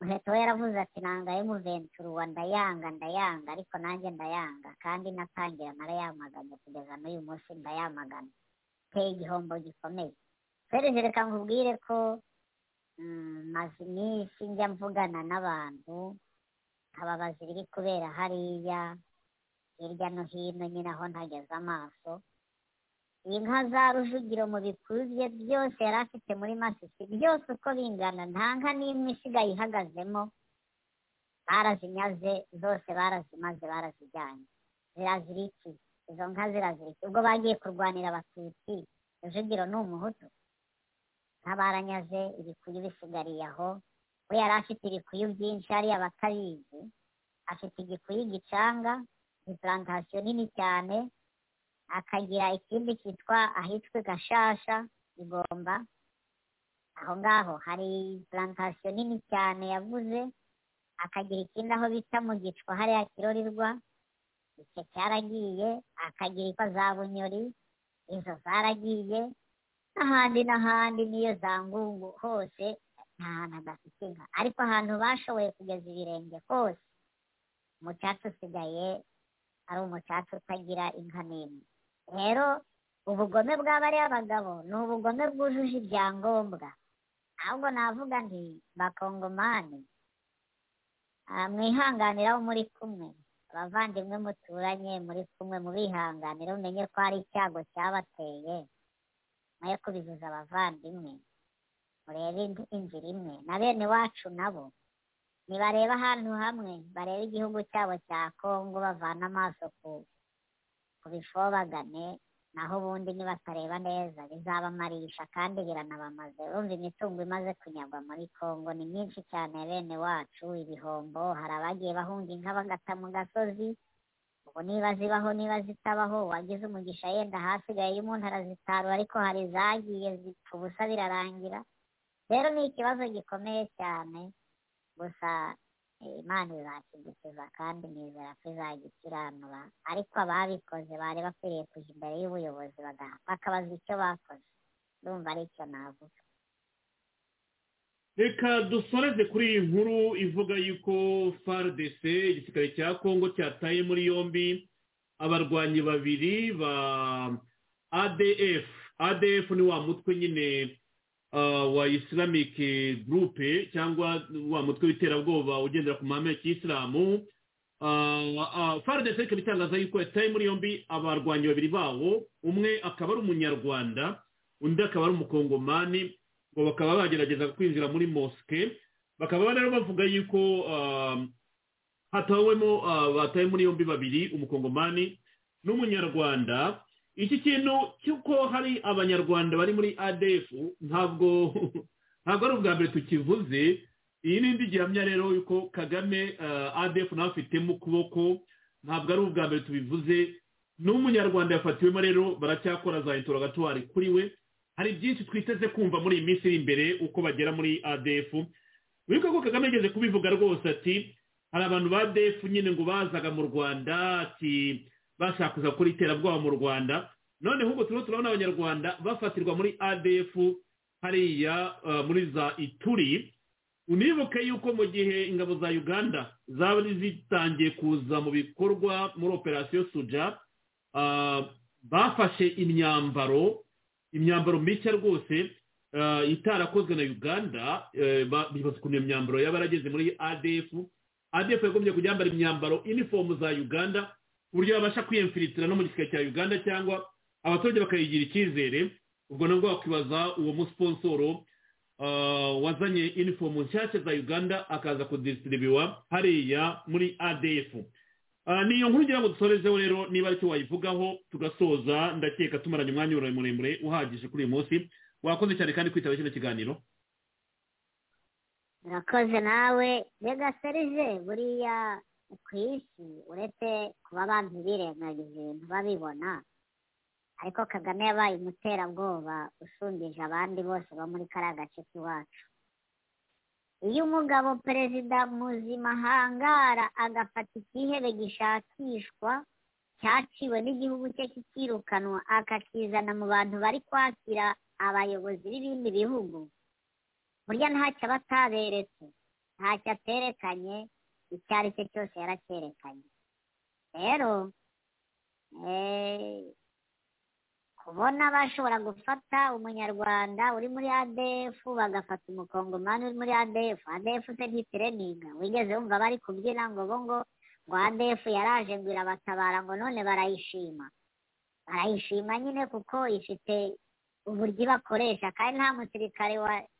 Muheto we yaravuze ati nangaye muventuruwa ndayanga ndayanga. Ariko nanjye ndayanga. Kandi natangira narayamaganye kugeza n'uyu munsi ndayamagana. Iteye igihombo gikomeye. Fereje reka nkubwire ko maze iminsi njya mvugana n'abantu nkababaza ibiri kubera hariya. Hirya no hino nyine aho ntageze amaso. Inka za rujugiro mu bikuru bye byose yari afite muri masisi byose uko bingana nta nka n'imwe isigaye ihagazemo. Barazinyaze zose barazimaze barazijyanye. Zirazira iki izo nka zirazira iki ubwo bagiye kurwanira abatutsi rujugiro ni umuhutu. Nk'abaranyaze ibikuyu bisigariye aho. We yari afite ibikuyu byinshi hariya batabizi afite igikuyu gicanga impurantasiyo nini cyane akagira ikindi cyitwa ahitwa gashasha igomba. Aho ngaho hari impurantasiyo nini cyane yavuze akagira ikindi aho bita mu gicwa hariya kirorirwa icyo cyaragiye akagira ipfa za bunyori izo zaragiye n'ahandi n'ahandi n'iyo za ngungu hose nta hantu adafite inka. Ariko ahantu bashoboye kugeza ibirenge hose umucaca usigaye utagira inka n'imwe rero ubugome bw'abariya bagabo ni ubugome bwujuje ibyangombwa. Ahubwo navuga nti bakongomani mwihanganira abo muri kumwe. Abavandimwe muturanye muri kumwe mubihanganira umenye ko hari icyago cyabateye. Mwe kubizuza abavandimwe murebe inzira imwe. Na bene wacu nabo nibareba ahantu hamwe barebe igihugu cyabo cya kongo bavana amaso ku ku bifobagane naho ubundi nibatareba neza bizabamarisha kandi biranabamaze. Urumva imitungo imaze kunyagwa muri kongo ni myinshi cyane bene wacu ibihombo hari abagiye bahunga inka bagata mu gasozi ubu niba zibaho niba zitabaho wagize umugisha yenda hasigaye iyo umuntu arazitarura ariko hari izagiye zipfa ubusa birarangira. Rero ni ikibazo gikomeye cyane gusa imana izakidukiza kandi nizera ko izagikiranura ariko ababikoze bari bakwiriye kujya imbere y'ubuyobozi bakabaza icyo bakoze. Ndumva ari icyo navuga. Reka dusoreze kuri iyi nkuru ivuga yuko fardc igisirikare cya kongo cyataye muri yombi. Abarwanyi babiri ba adf adf ni wa mutwe nyine wa islamic groupe cyangwa wa mutwe w'iterabwoba ugendera ku mahame ya kiyisilamu fardc ikaba itangaza yuko yataye muri yombi abarwanyi babiri bawo umwe akaba ari umunyarwanda undi akaba ari umukongomani ngo bakaba bagerageza kwinjira muri mosque bakaba rero bavuga yuko hatawemo bataye muri yombi babiri umukongomani n'umunyarwanda iki kintu cy'uko hari abanyarwanda bari muri adf ntabwo ntabwo ari ubwa mbere tukivuze. Iyi ni indi gihamya rero yuko kagame adf nawe afitemo ukuboko. Ntabwo ari ubwa mbere tubivuze. N'umunyarwanda yafatiwemo rero baracyakora za intorogatwari kuri we. Hari byinshi twiteze kumva muri iyi minsi iri imbere uko bagera muri adf wibuke ko kagame yigeze kubivuga rwose ati hari abantu ba adf nyine ngo bazaga mu rwanda ati bashaka kuza gukora iterabwoba mu rwanda noneho ubwo turimo turabona abanyarwanda bafatirwa muri adf hariya muri za ituri. Unibuke yuko mu gihe ingabo za uganda zaba zitangiye kuza mu bikorwa muri operasiyo suja bafashe imyambaro imyambaro mishya rwose itarakozwe na uganda bibaza ukuntu iyo myambaro yaba yarageze muri adf adf yagombye kujya yambara imyambaro inifomu za uganda ku buryo babasha kwiyemfiritira no mu gisirikare cya uganda cyangwa abaturage bakayigira icyizere ubwo nabwo wakwibaza uwo musponsoro wazanye inifomu nshyashya za uganda akaza kudisitiribiwa hariya muri adf niyo nkuru ngira ngo dusorezeho rero niba ari cyo wayivugaho tugasoza ndakeka tumaranye umwanya muremure uhagije kuri uyu munsi. Wakoze cyane kandi kwitaba kino kiganiro. Urakoze nawe. Mbega serije buriya ku isi uretse kuba abantu birengagiza ibintu babibona ariko kagame yabaye umuterabwoba usumbije abandi bose bo muri kariya gace k'iwacu. Iyo umugabo perezida muzima ahangara agafata ikihebe gishakishwa cyaciwe n'igihugu cye kikirukanwa akakizana mu bantu bari kwakira abayobozi b'ibindi bihugu. Burya ntacyo aba ataberetse ntacyo aterekanye icyo ari cyo cyose yaracyerekanye rero kubona bashobora gufata umunyarwanda uri muri adf bagafata umukongomani uri muri adf adf se ntitereninga wigeze wumva bari kubyina ngo bo ngo ngo adf yaraje ngo irabatabara ngo none barayishima barayishima nyine kuko ifite uburyo ibakoresha kandi nta musirikare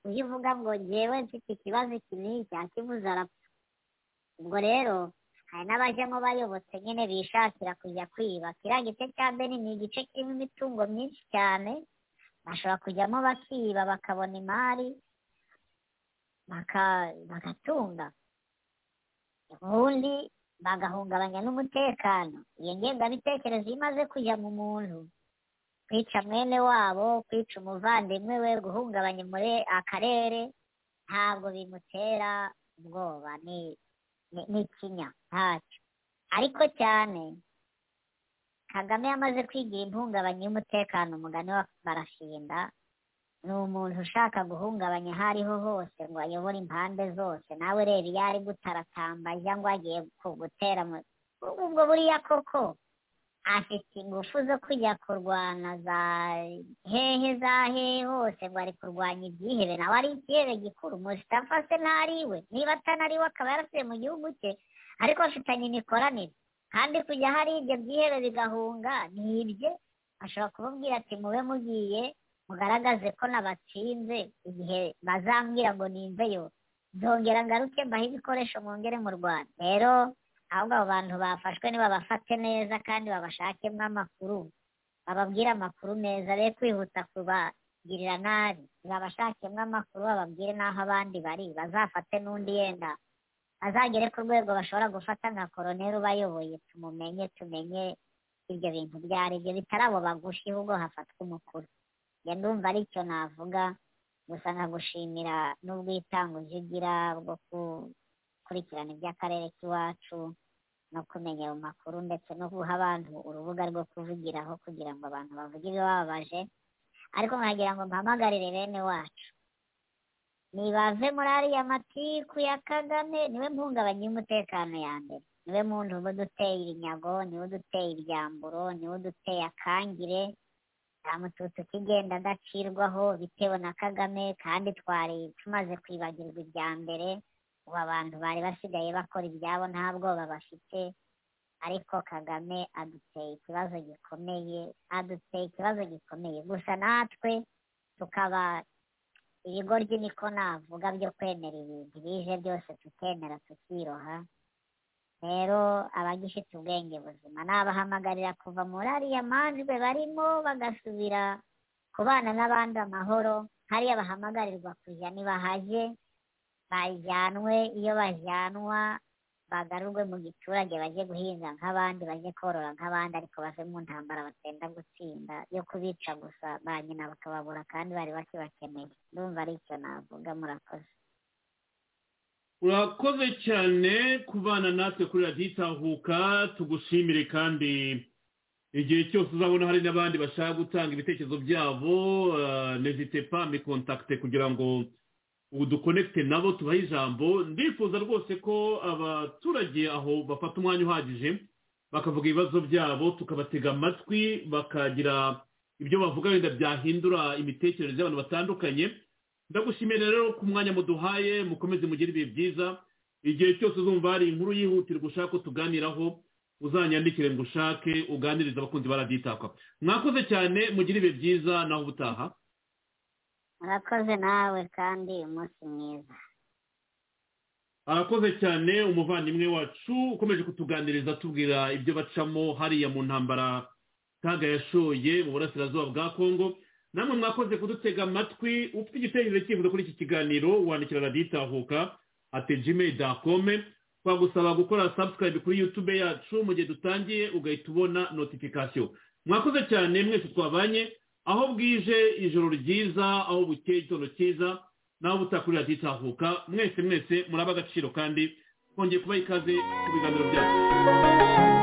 uyivuga ngo ngewe mfite ikibazo iki n'iki akibuze arapfa ubwo rero hari n'abajyamo bayobotse nyine bishakira kujya kwiba. Kiriya gice cya beni ni igice kirimo imitungo myinshi cyane bashobora kujyamo bakiba bakabona imari bagatunga. Ubundi bagahungabanya n'umutekano. Iyo ngengabitekerezo iyo imaze kujya mu muntu kwica mwene wabo kwica umuvandimwe we guhungabanya muri akarere ntabwo bimutera ubwoba. Ni ni ikinya ntacyo ariko cyane kagame yamaze kwigira impungabanya y'umutekano umugani wa barashinda ni umuntu ushaka guhungabanya aho ariho hose ngo ayobore impande zose nawe reba iyo ari gutaratamba ajya ngo agiye gutera ubwo buriya koko afite ingufu zo kujya kurwana za hehe za hehe hose ngo ari kurwanya ibyihebe. Nawe ari ikihebe gikuru musitafa se ntariwe niba atanariwe akaba yarasuye mu gihugu cye. Ariko afitanye imikoranire. Kandi kujya hari ibyo byihebe bigahunga ni ibye? Ashobora kubabwira ati mube mugiye mugaragaze ko nabatsinze igihe bazambwira ngo nimveyo nzongera ngaruke mbahe ibikoresho mwongere mu rwanda rero ahubwo abo bantu bafashwe nibabafate neza kandi babashakemo amakuru. Bababwire amakuru meza be kwihuta kubagirira nabi. Babashakemo amakuru bababwire n'aho abandi bari. Bazafate n'undi yenda azagere ku rwego bashobora gufata nka koroneri ubayoboye tumumenye tumenye ibyo bintu byari ibyo bitari abo bagushi ahubwo hafatwa umukuru. Njye ndumva ari cyo navuga gusa nkagushimira n'ubwitanguzi ugira bwo gukurikirana iby'akarere k'iwacu no kumenya ayo makuru ndetse no guha abantu urubuga rwo kuvugiraho kugira ngo abantu bavuge ibibababaje ariko nkagira ngo mpamagarire bene wacu. Nibave muri ariya matiku ya kagame ni we mpungabanya y'umutekano ya mbere. Niwe muntu uba uduteye ibinyago ni we uduteye ibyamburo ni we uduteye akangire. Nta mututsi ukigenda adacirwaho bitewe na kagame kandi twari tumaze kwibagirwa ibya mbere. Ubu abantu bari basigaye bakora ibyabo nta bwoba bafite ariko kagame aduteye ikibazo gikomeye aduteye ikibazo gikomeye. Gusa natwe tukaba ibigoryi niko navuga byo kwemera ibintu bije byose tukemera tukiroha. Rero abagifite ubwenge buzima nabahamagarira kuva muri ariya manjwe barimo bagasubira kubana n'abandi amahoro hariya bahamagarirwa kujya nibahaje bajyanwe iyo bajyanwa bagarurwe mu giturage bajye guhinga nk'abandi bajye korora nk'abandi ariko bave mu ntambara batenda gutsinda yo kubica gusa ba nyina bakababura kandi bari bakibakeneye ndumva ari icyo navuga murakoze. Urakoze cyane kubana natwe kuri radiyo itahuka tugushimire kandi igihe cyose uzabona hari n'abandi bashaka gutanga ibitekerezo byabo nezite pa mikontakite kugira ngo ubu dukonekite nabo tubahe ijambo. Ndifuza rwose ko abaturage aho bafata umwanya uhagije bakavuga ibibazo byabo tukabatega amatwi bakagira ibyo bavuga wenda byahindura imitekerereze y'abantu batandukanye. Ndagushimira rero ku mwanya muduhaye mukomeze mugire ibihe byiza. Igihe cyose uzumva hari inkuru yihutirwa ushaka ko tuganiraho uzanyandikire ngo ushake uganirize abakunzi baraditakwa mwakoze cyane mugire ibihe byiza naho ubutaha. Murakoze nawe kandi umunsi mwiza. Arakoze cyane umuvandimwe wacu ukomeje kutuganiriza atubwira ibyo bacamo hariya mu ntambara kaga yashoye mu burasirazuba bwa kongo. Namwe mwakoze kudutega amatwi ufite igitekerezo cyifuzo kuri iki kiganiro wandikira radiyo itahuka ati jimei dakome twagusaba gukora sabusikarayibe kuri yutube yacu mu gihe dutangiye ugahita ubona notifikasiyo mwakoze cyane mwese twabanye. Aho bwije ijoro ryiza aho bukeye igitondo cyiza naho butakuri radiyo itahuka mwese mwese muraba agaciro kandi twongeye kubaha ikaze ku biganiro byacu.